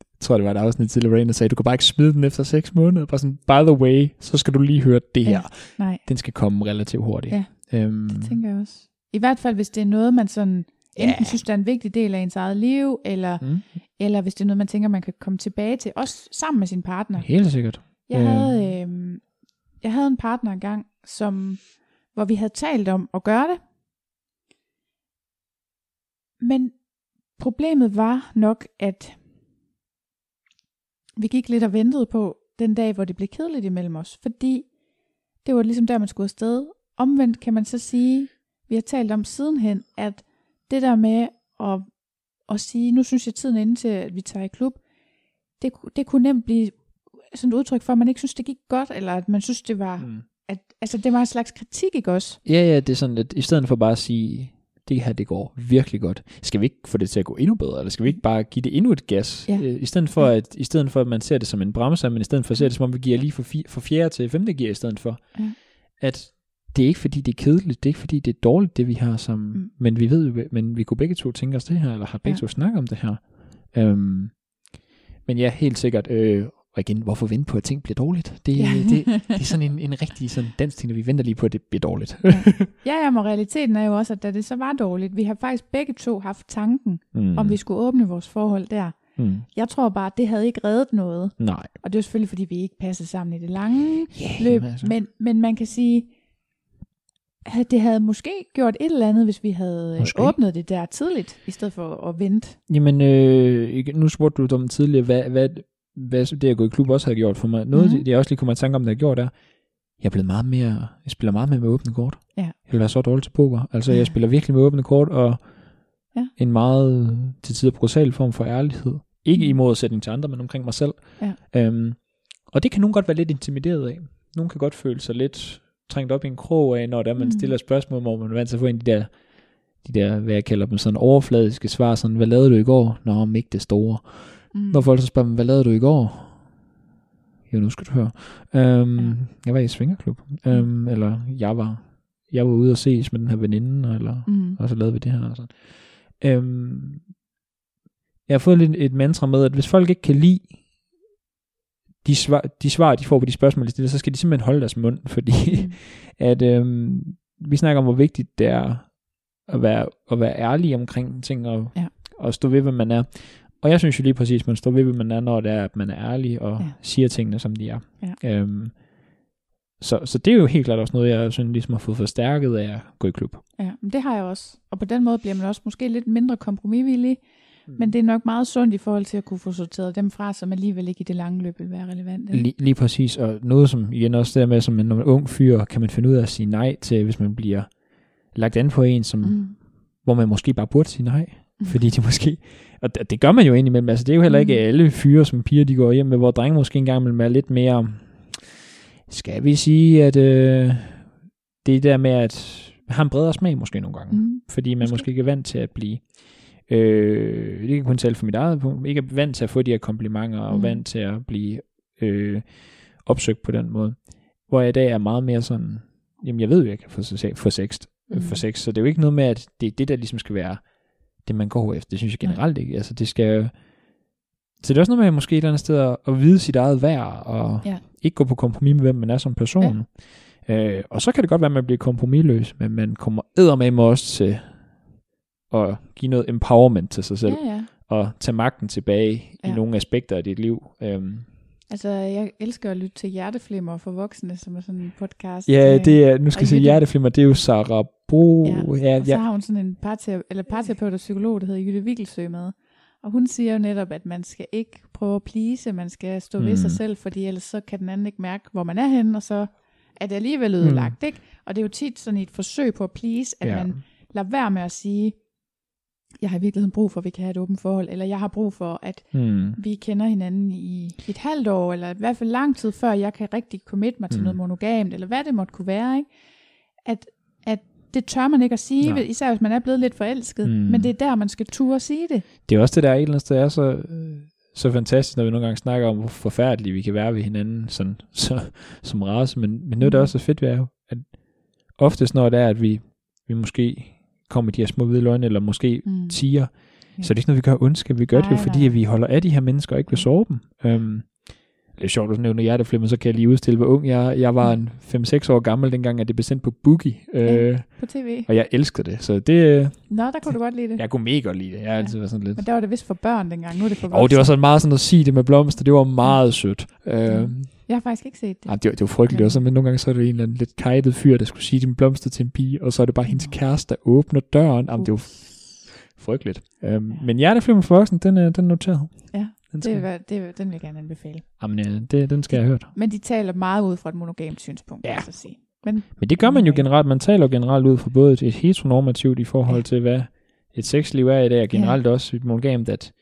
jeg tror, det var et afsnit til Lorraine, der sagde, du kan bare ikke smide den efter 6 måneder. Bare sådan, by the way, så skal du lige høre det her. Ja. Nej, Den skal komme relativt hurtigt. Ja. Øhm, det tænker jeg også. I hvert fald, hvis det er noget, man sådan enten synes, det er en vigtig del af ens eget liv, eller, Mm. eller hvis det er noget, man tænker, man kan komme tilbage til, også sammen med sin partner. Helt sikkert. Jeg havde, øh, jeg havde en partner engang, som, hvor vi havde talt om at gøre det. Men problemet var nok, at vi gik lidt og ventede på den dag, hvor det blev kedeligt imellem os. Fordi det var ligesom der, man skulle afsted. Omvendt kan man så sige, vi har talt om sidenhen, at det der med at, at sige, nu synes jeg tiden er inde til, at vi tager i klub, det, det kunne nemt blive sådan et udtryk for, at man ikke synes, det gik godt, eller at man synes, det var, Mm. at, altså det var en slags kritik, ikke også? Ja, ja, det er sådan, at i stedet for bare at sige, det her, det går virkelig godt. Skal vi ikke få det til at gå endnu bedre, eller skal vi ikke bare give det endnu et gas? Ja. Øh, I stedet for, at, i stedet for, at man ser det som en bremse, men i stedet for at se det som om, vi giver lige fra, fi- fra fjerde til femte gear i stedet for. Ja. At det er ikke fordi, det er kedeligt, det er ikke fordi, det er dårligt, det vi har som, Mm. men vi ved, men vi kunne begge to tænke os det her, eller har begge Ja. to snakket om det her. Øhm, men ja, helt sikkert, øh, og igen, hvorfor vente på, at ting bliver dårligt? Det, Ja. det, det er sådan en, en rigtig sådan dansk ting, at vi venter lige på, at det bliver dårligt. Ja, ja, men realiteten er jo også, at da det så var dårligt, vi har faktisk begge to haft tanken, mm. om vi skulle åbne vores forhold der. Mm. Jeg tror bare, at det havde ikke reddet noget. Nej. Og det er selvfølgelig, fordi vi ikke passede sammen i det lange Yeah, løb. Altså. Men, men man kan sige, at det havde måske gjort et eller andet, hvis vi havde øh, Måske. åbnet det der tidligt, i stedet for at vente. Jamen, øh, nu spurgte du om tidligere, hvad, hvad, hvad det at gå i klub også havde gjort for mig. Noget, mm. det jeg også lige kommer i tanke om, det har gjort, er, jeg er blevet meget mere, jeg spiller meget mere med åbne kort. Ja. Jeg vil være så dårlig til poker. Altså, jeg spiller virkelig med åbne kort, og Ja. en meget til tider brutal form for ærlighed. Ikke Mm. i modsætning til andre, men omkring mig selv. Ja. Øhm, og det kan nogen godt være lidt intimideret af. Nogen kan godt føle sig lidt trængt op i en krog af, når der man Mm. stiller spørgsmål, hvor man er vant til at få en af de der, de der, hvad jeg kalder dem, sådan overfladiske svar, sådan, hvad lavede du i går? Nå, om ikke det store. Mm. Når folk så spørger, hvad lavede du i går? Jo, nu skal du høre. Øhm, Ja. Jeg var i svingerklub. Øhm, eller jeg var, jeg var ude og ses med den her veninde, eller Mm. og så lavede vi det her. Og sådan. Øhm, jeg har fået lidt et mantra med, at hvis folk ikke kan lide de svar, de svar, de får på de spørgsmål, de stiller, så skal de simpelthen holde deres mund, fordi Mm. at øhm, vi snakker om, hvor vigtigt det er at være, at være ærlig omkring ting, og, Ja. og stå ved, hvad man er. Og jeg synes jo lige præcis, man står ved, hvad man er, når det er, at man er ærlig, og Ja. siger tingene, som de er. Ja. Øhm, så, så det er jo helt klart også noget, jeg synes ligesom har fået forstærket af at gå i klub. Ja, men det har jeg også. Og på den måde bliver man også måske lidt mindre kompromisvillig, Mm. men det er nok meget sundt i forhold til at kunne få sorteret dem fra, som alligevel ikke i det lange løb vil være relevante. Lige, lige præcis, og noget som igen også der med, som en, når man er ung fyr, kan man finde ud af at sige nej til, hvis man bliver lagt an på en, som, mm. Hvor man måske bare burde sige nej. fordi de måske, og det, det gør man jo indimellem, altså det er jo heller ikke Mm. alle fyre som piger, de går hjem med, hvor drenge måske engang vil være lidt mere, skal vi sige, at øh, det der med at have en bredere smag måske nogle gange, Mm. fordi man Måske. måske ikke er vant til at blive øh, det kan kun tale for mit eget punkt, ikke er vant til at få de her komplimenter, og Mm. vant til at blive øh, opsøgt på den måde. Hvor jeg i dag er meget mere sådan, jamen jeg ved jo, jeg kan få, få sex, Mm. for sex, så det er jo ikke noget med, at det er det, der ligesom skal være det, man går efter. Det synes jeg generelt ikke. Altså det skal så det er også noget med måske et eller andet sted at, at vide sit eget værd, og Ja. ikke gå på kompromis med, hvem man er som person. Ja. Øh, og så kan det godt være, at man bliver kompromisløs, men man kommer eddermame også til at give noget empowerment til sig selv, Ja, ja. og tage magten tilbage ja. I nogle aspekter af dit liv. Øhm, Altså, jeg elsker at lytte til Hjerteflimmer for voksne, som er sådan en podcast. ja, øh, det er, nu skal jeg sige hjerteflimmer, det er jo Sarah Bro. Ja, Ja, Og så ja, har hun sådan en parterapeut, eller parterapeut og psykolog, der hedder Jytte Vigelsø med. Og hun siger jo netop, at man skal ikke prøve at please, man skal stå ved Mm. sig selv, fordi ellers så kan den anden ikke mærke, hvor man er henne, og så er det alligevel ødelagt, ikke? Og det er jo tit sådan et forsøg på at please, at ja. man lader være med at sige, jeg har i virkeligheden brug for, at vi kan have et åbent forhold, eller jeg har brug for, at Hmm. vi kender hinanden i et halvt år, eller i hvert fald lang tid før, jeg kan rigtig commit mig til Mm. mm. noget monogamt, eller hvad det måtte kunne være, ikke? At det tør man ikke at sige, Nej. især hvis man er blevet lidt forelsket, Mm. mm. men det er der, man skal turde at sige det. Det er også det der et eller andet sted er så, øh, så fantastisk, når vi nogle gange snakker om, hvor forfærdelige vi kan være ved hinanden sådan, så, som race, men, men der Mm. også er fedt ved, er jo, at oftest når det er, at vi, vi måske kommer med de her små hvide løgne, eller måske Mm. tiger, Ja. så er det ikke noget, vi gør ondskab. Vi gør det jo, Nej, fordi nej. at vi holder af de her mennesker, og ikke vil såre dem. Øhm, Det er sjovt, at du nævner hjerteflimmer, så kan jeg lige udstille, hvor ung jeg. Jeg var en 5-6 år gammel, dengang at det blev sendt på Boogie. Ja. Øh, På tv. og jeg elskede det, så det, Nå, der kunne du godt lide det. jeg kunne mega godt lide det. Jeg har altid været sådan lidt... Men der var det vist for børn dengang. Nu er det for Og det var voksne. sådan meget sådan at sige det med blomster, det var meget sødt. Øh, Jeg har faktisk ikke set det. Ja, det, var, det var frygteligt også, men nogle gange så er det en eller anden lidt kajtet fyr, der skulle sige de blomster til en pige, og så er det bare hendes kæreste, der åbner døren. Jamen, det var frygteligt. Øhm, men Hjerteflimmer for voksen, den er, den er noteret. Ja, den Det, skal, vil være- det, den vil jeg gerne anbefale. jamen, ja, det, den skal jeg have hørt. Men de taler meget ud fra et monogamt synspunkt, Ja. ja. vil jeg så sige. Men Men det gør man jo generelt. Man taler jo generelt ud fra både et heteronormativt i forhold Ja. til, hvad et sexliv er i dag, og generelt også et monogamt, at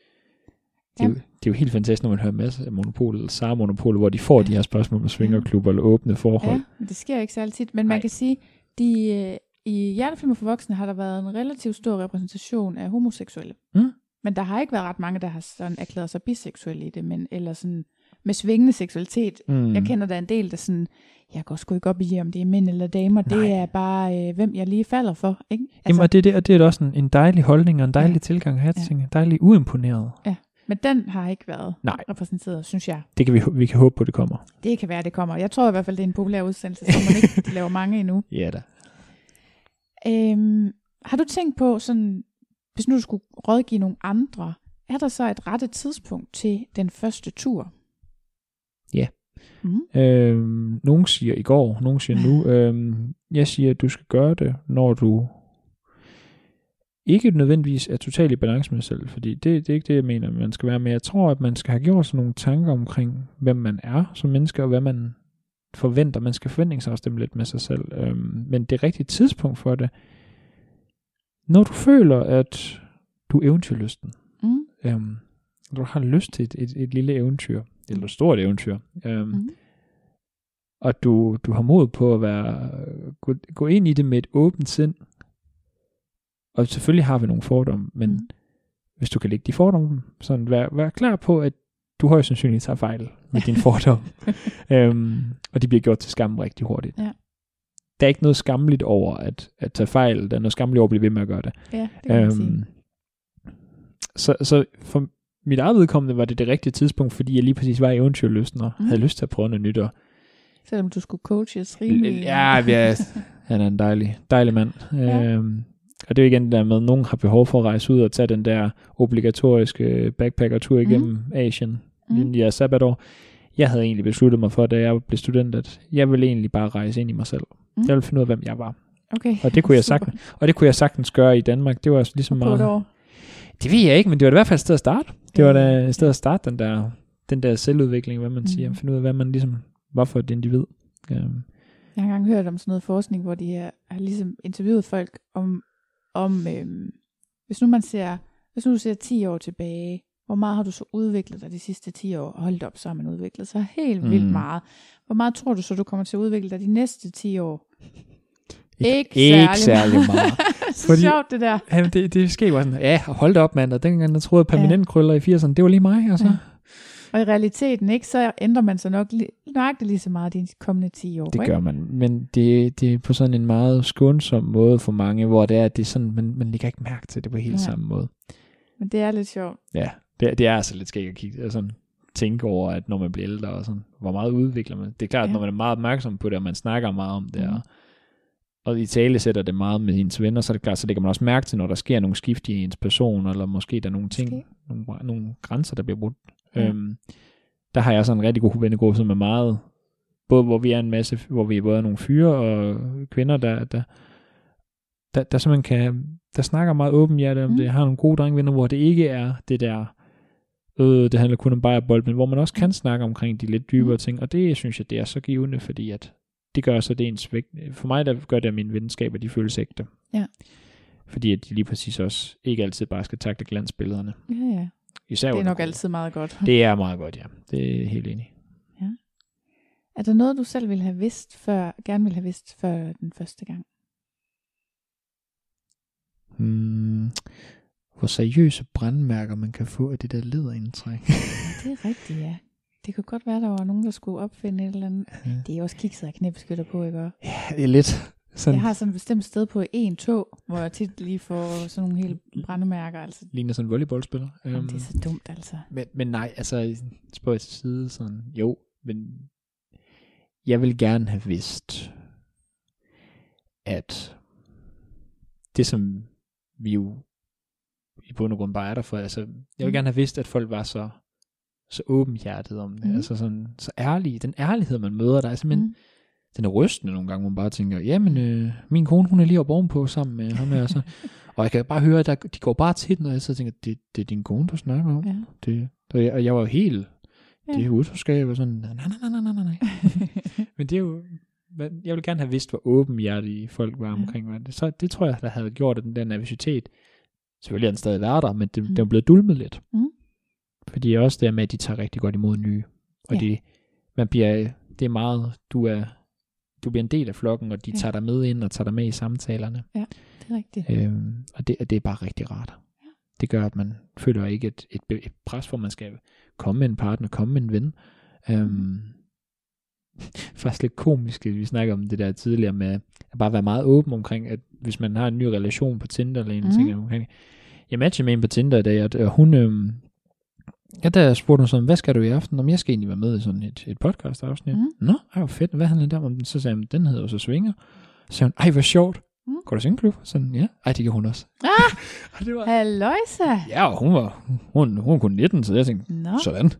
det, er jo, Ja. det er jo helt fantastisk, når man hører masser af monopolet, eller Sara hvor de får de her spørgsmål med svingerklubber eller åbne forhold. ja, det sker ikke så altid. Men man Nej. kan sige, de, øh, i Hjertefilmer for voksne har der været en relativt stor repræsentation af homoseksuelle. Mm. Men der har ikke været ret mange, der har sådan erklæret sig biseksuelle i det, men, eller sådan med svingende seksualitet. Mm. Jeg kender der en del, der sådan, jeg går sgu ikke op i, om det er mænd eller damer. Nej. Det er bare, øh, hvem jeg lige falder for. Ikke? Altså, Jamen, og det, er det, og det er da også en, en dejlig holdning og en dejlig Ja. tilgang her til Ja. Dejlig uimponeret. Men den har ikke været Nej. repræsenteret, synes jeg. Det kan vi, vi kan håbe på, det kommer. Det kan være, det kommer. Jeg tror i hvert fald, det er en populær udsendelse, så man ikke laver mange endnu. Ja da. Øhm, har du tænkt på, sådan, hvis nu du skulle rådgive nogle andre, er der så et rette tidspunkt til den første tur? Ja. Mm. Øhm, nogen siger i går, nogen siger nu. Øhm, jeg siger, at du skal gøre det, når du ikke nødvendigvis er totalt i balance med dig selv, fordi det, det er ikke det, jeg mener, man skal være. Men jeg tror, at man skal have gjort sådan nogle tanker omkring, hvem man er som menneske, og hvad man forventer. Man skal forventningsafstemme lidt med sig selv. Øhm, men det rigtige tidspunkt for det, når du føler, at du er eventyrlysten, Mm. øhm, når du har lyst til et, et, et lille eventyr, eller et stort eventyr, øhm, Mm. og du, du har mod på at være, gå, gå ind i det med et åbent sind, og selvfølgelig har vi nogle fordomme, men Mm. hvis du kan lægge de fordomme, sådan vær, vær klar på, at du højst sandsynligt tager fejl med dine fordomme, øhm, og de bliver gjort til skam rigtig hurtigt. Ja. Der er ikke noget skamligt over at, at tage fejl, der er noget skamligt over at blive ved med at gøre det. Ja, det kan man sige. Øhm, så, så for mit eget vedkommende var det det rigtige tidspunkt, fordi jeg lige præcis var i eventyrlysten og Mm. mm. havde lyst til at prøve noget nyt. Og, Selvom du skulle coaches rimelig. ja, ja, han er en dejlig, dejlig mand. Ja. Øhm, og det er jo igen det der med, at nogen har behov for at rejse ud og tage den der obligatoriske backpacker-tur igennem mm. Asien Mm. mm. i sabbatår. Jeg havde egentlig besluttet mig for, da jeg blev student, at jeg ville egentlig bare rejse ind i mig selv. Mm. Mm. Jeg ville finde ud af, hvem jeg var. Okay. Og det kunne jeg sagtens, og det kunne jeg sagtens gøre i Danmark. Det var også ligesom meget... år. Det ved jeg ikke, men det var i hvert fald et sted at starte. Det var Ja. da et sted at starte den der, den der selvudvikling, hvad man Mhm. siger. Finde ud af, hvad man ligesom, hvorfor et individ. Um, Jeg har engang hørt om sådan noget forskning, hvor de har, har ligesom interviewet folk om, om øhm, hvis nu man ser, hvis nu du ser 10 år tilbage, hvor meget har du så udviklet dig de sidste 10 år? Hold op, så har man udviklet sig helt mm. vildt meget. Hvor meget tror du så, du kommer til at udvikle dig de næste 10 år? Ikke ikke særlig særlig meget. så Fordi- sjovt det der. Jamen, det, det sker jo sådan, ja, hold op, mand. Og dengang jeg troede, permanent krøller i 80'erne, det var lige mig. Altså. Ja. Ja. Og i realiteten, ikke, så ændrer man sig nok li- nøjagtigt lige så meget de kommende 10 år. Det ikke? gør man. Men det, det er på sådan en meget skånsom måde for mange, hvor det er, at det er sådan, man, man lægger ikke mærke til det på helt Nej. samme måde. Men det er lidt sjovt. Ja, det, det er altså lidt skægt at kigge, altså, tænke over, at når man bliver ældre, og sådan, hvor meget udvikler man. Det er klart, at Ja. når man er meget opmærksom på det, og man snakker meget om det, Mhm. og, og i tale sætter det meget med ens venner, så er det klart, så lægger man også mærke til, når der sker nogle skift i ens person, eller måske der er nogle ting, Måske. nogle, nogle grænser, der bliver brudt. Ja. Øhm, der har jeg sådan en rigtig god vennegruppe, som er meget, både hvor vi er en masse, hvor vi er både nogle fyre og kvinder, der, der, der, der simpelthen kan, der snakker meget åbent hjerte om Mm. mm. det, har nogle gode drengvenner, hvor det ikke er det der, øh, det handler kun om bold, men hvor man også kan snakke omkring de lidt dybere Mm. ting, og det synes jeg, det er så givende, fordi at det gør så det ens vægt. For mig, der gør det, at mine venskaber, de føles ægte. Ja. Fordi at de lige præcis også ikke altid bare skal takle glansbillederne. Ja, ja. Især Det er nok altid meget godt. Det er meget godt, ja. Det er helt enig. i. Er der noget, du selv ville have vidst før, gerne ville have vidst før den første gang? Hmm, hvor seriøse brandmærker man kan få af det der læderindtræk. Ja, det er rigtigt, ja. Det kunne godt være, der var nogen, der skulle opfinde et eller andet. Ja. Det er også kikset af knæbeskytter på, ikke? ja, det er lidt sådan, Jeg har sådan et bestemt sted på en tog, hvor jeg tit lige får sådan nogle helt brændemærker. Altså, ligner sådan en volleyballspiller. Jamen, Øhm, det er så dumt, altså. men, men nej, altså, spørg til side, sådan, jo, men jeg vil gerne have vidst, at det som vi jo i bund og grund bare er der for, altså, jeg vil Mm. gerne have vidst, at folk var så, så åbenhjertet om det, Mm. altså sådan, så ærlige, den ærlighed, man møder, der er simpelthen, Mm. den er rystende nogle gange, hvor man bare tænker, jamen, øh, min kone, hun er lige oppe ovenpå sammen med ham her, så, og jeg kan bare høre, at der, de går bare til den, og jeg så tænker, det, det er din kone, du snakker om. Ja. Det, og, jeg, og jeg var jo helt, Ja. det er utroskab, og sådan, nej, nej, nej, nej, nej, nej. Men det er jo, men jeg vil gerne have vidst, hvor åbenhjertige folk var omkring mig. Så det tror jeg, der havde gjort, at den der nervøsitet, selvfølgelig er den stadig været der, men det, Mm. det er blevet dulmet lidt. Mm. Fordi også der med, at de tager rigtig godt imod nye. Og Ja. det, man bliver, det er meget, du er, du bliver en del af flokken, og de Ja. tager dig med ind og tager dig med i samtalerne. Det er rigtigt. Øhm, og det, det er bare rigtig rart. Ja. Det gør, at man føler ikke et, et, et pres for, man skal komme med en partner, komme med en ven. Øhm, faktisk lidt komisk, at vi snakker om det der tidligere med at bare være meget åben omkring, at hvis man har en ny relation på Tinder, eller en Mhm. mm. ting omkring, jeg matchede med en på Tinder i dag, og, hun, øhm, ja, der spurgte hun sådan, hvad skal du i aften? Om jeg skal egentlig være med i sådan et, et podcast afsnit. Mm. Nå, ej, hvor fedt, hvad handler det om? Så sagde hun, den hedder jo så Svinger. Så sagde hun, ej, hvor sjovt. Mm. Går du singleklub? Sådan, ja. Ej, det gjorde hun også. Ah! og det var, Halløjsa! ja, og hun var, hun, hun var kun 19, så jeg tænkte, Nå. sådan.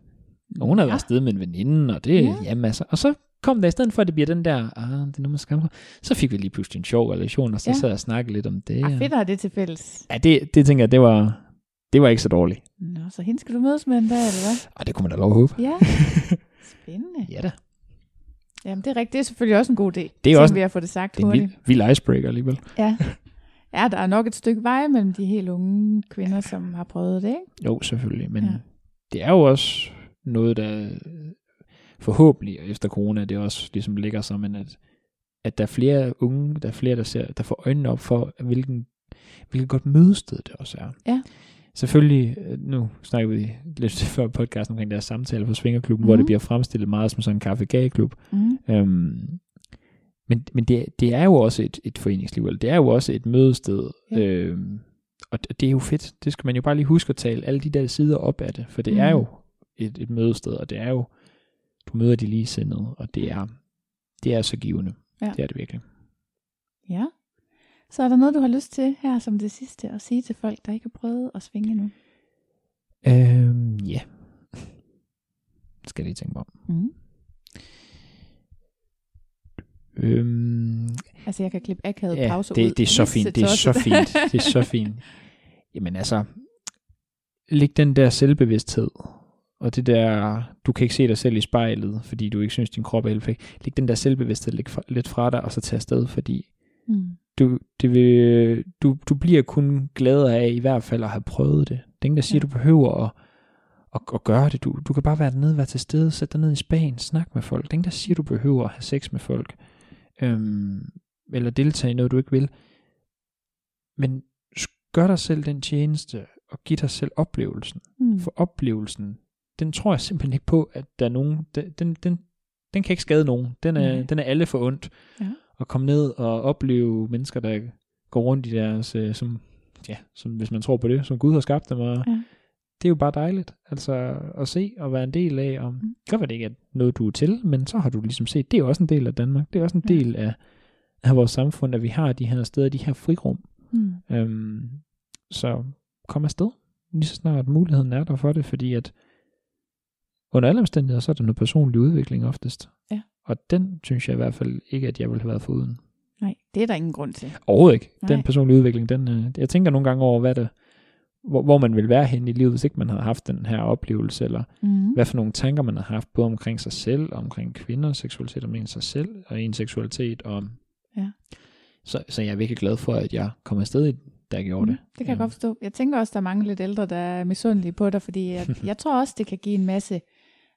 Og hun havde Ja. været afsted med en veninde, og det, Ja. ja. jamen altså, og så kom der i stedet for, at det bliver den der, ah, det er nu, man skal så fik vi lige pludselig en sjov relation, og så Ja. ja. sad jeg og snakkede lidt om det. Ah, fedt have det til fælles. Ja, det, det tænker jeg, det var, det var ikke så dårligt. Nå, så hende skal du mødes med en dag, eller hvad? Og det kunne man da lov at håbe. Ja. Spændende. Ja da. Jamen, det er rigtigt. Det er selvfølgelig også en god idé. Det er også- vi at få det sagt Det er en vild, vild icebreaker alligevel. Ja. ja, der er nok et stykke vej mellem de helt unge kvinder, som har prøvet det, ikke? Jo, selvfølgelig. Men Ja. ja. det er jo også noget, der forhåbentlig efter corona, det også ligesom ligger som en, at, at der er flere unge, der er flere, der, ser, der får øjnene op for, hvilken, hvilket godt mødested det også er. Ja. Selvfølgelig, øh, nu snakker vi lidt før podcasten omkring deres samtale på Svingerklubben, mm. hvor Mhm. det bliver fremstillet meget som sådan en kaffe-gage-klub. Mm. Øhm, men men det, det er jo også et, et foreningsliv, eller det er jo også et mødested. Ja. Ja. Øhm, og det, det er jo fedt. Det skal man jo bare lige huske at tale alle de der sider op af det, for det mm. er Mhm. jo et, et mødested, og det er jo, du møder de ligesindede, og det er, det er så givende. Ja. Det er det virkelig. Ja. Så er der noget, du har lyst til her som det sidste at sige til folk, der ikke har prøvet at svinge nu? Øhm, ja. Skal jeg lige tænke om. Mm. Øhm, Altså, jeg kan klippe akavet ja, pause ud. det, det er så Lige fint. Det er så fint. Det er så fint. Jamen altså, læg den der selvbevidsthed, og det der, du kan ikke se dig selv i spejlet, fordi du ikke synes, din krop er helt perfekt. Læg den der selvbevidsthed lidt fra dig, og så tag afsted, fordi Mm. du, det vil, du, du bliver kun gladere af i hvert fald at have prøvet det. Det er ingen, der siger, Ja. ja. du behøver at, at, at gøre det. Du, du kan bare være dernede, være til stede, sætte dig ned i spagen, snak med folk. Det er ingen, der siger, du behøver at have sex med folk. Øhm, eller deltage i noget, du ikke vil. Men gør dig selv den tjeneste, og giv dig selv oplevelsen. Mm. For oplevelsen, den tror jeg simpelthen ikke på, at der er nogen, den, den, den, den kan ikke skade nogen. Den er, Nej. den er alle for ondt. Ja. At komme ned og opleve mennesker, der går rundt i deres, øh, som, ja, som hvis man tror på det, som Gud har skabt dem. Og Ja. Det er jo bare dejligt, altså at se og være en del af. Og Mm. godt være det ikke er noget, du er til, men så har du ligesom set, det er også en del af Danmark. Det er også en Ja. del af, af vores samfund, at vi har de her steder, de her frirum. Mm. Øhm, så kom afsted, lige så snart muligheden er der for det, fordi at under alle omstændigheder, så er der noget personlig udvikling oftest. Ja. Og den synes jeg i hvert fald ikke, at jeg ville have været foruden. Nej, det er der ingen grund til. Overhovedet ikke. Nej. Den personlige udvikling, den, øh, jeg tænker nogle gange over, hvad det, hvor, hvor man vil være hen i livet, hvis ikke man havde haft den her oplevelse, eller Mm. hvad for nogle tanker man har haft, både omkring sig selv, omkring kvinder, seksualitet, omkring sig selv, og en seksualitet. Og, Ja. så, så jeg er virkelig glad for, at jeg kom afsted, i- jeg gjorde det. Mm, det kan jeg Øhm, godt forstå. Jeg tænker også, der er mange lidt ældre, der er misundelige på dig, fordi jeg, jeg tror også, det kan give en masse,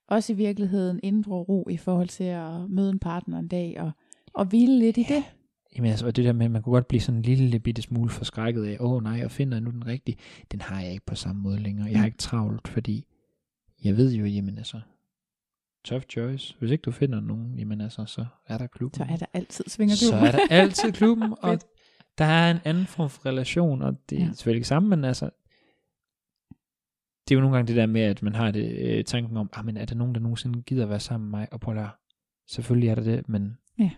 også i virkeligheden, indre ro i forhold til at møde en partner en dag, og, og hvile lidt i det. Jamen altså, og det der med, at man kunne godt blive sådan en lille bitte smule forskrækket af, åh oh, nej, jeg finder nu den rigtige, den har jeg ikke på samme måde længere. Jeg har Mm. ikke travlt, fordi jeg ved jo, jamen altså, tough choice. Hvis ikke du finder nogen, jamen altså, så er der klubben. Så er der altid svinger så er der altid klubben, og der er en anden form for relation, og det er Ja. ja. selvfølgelig ikke samme, men altså, det er jo nogle gange det der med, at man har det, øh, tanken om, ah, men er der nogen, der nogensinde gider være sammen med mig? Og prøv at selvfølgelig er der det, men Ja.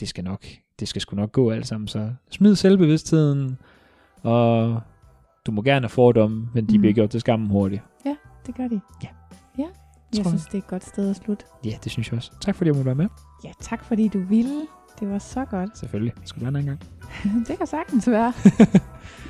det skal nok, det skal sgu nok gå alt sammen. Så smid selvbevidstheden, og du må gerne have fordomme, men de Mm. bliver gjort til skammen hurtigt. Det gør de. Ja. Ja, jeg Tror jeg. synes, det er et godt sted at slutte. Ja, det synes jeg også. Tak fordi jeg måtte være med. Ja, tak fordi du ville. Det var så godt. Selvfølgelig. Jeg skulle være en gang. det kan sagtens være.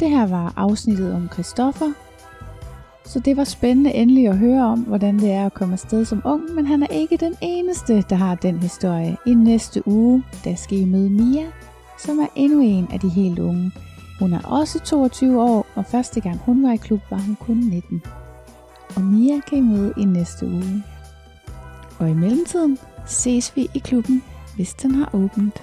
Det her var afsnittet om Christoffer. Så det var spændende endelig at høre om, hvordan det er at komme afsted som ung, men han er ikke den eneste, der har den historie. I næste uge, der skal I møde Mia, som er endnu en af de helt unge. Hun er også 22 år, og første gang hun var i klub, var hun kun 19. Og Mia kan I møde i næste uge. Og i mellemtiden ses vi i klubben, hvis den har åbent.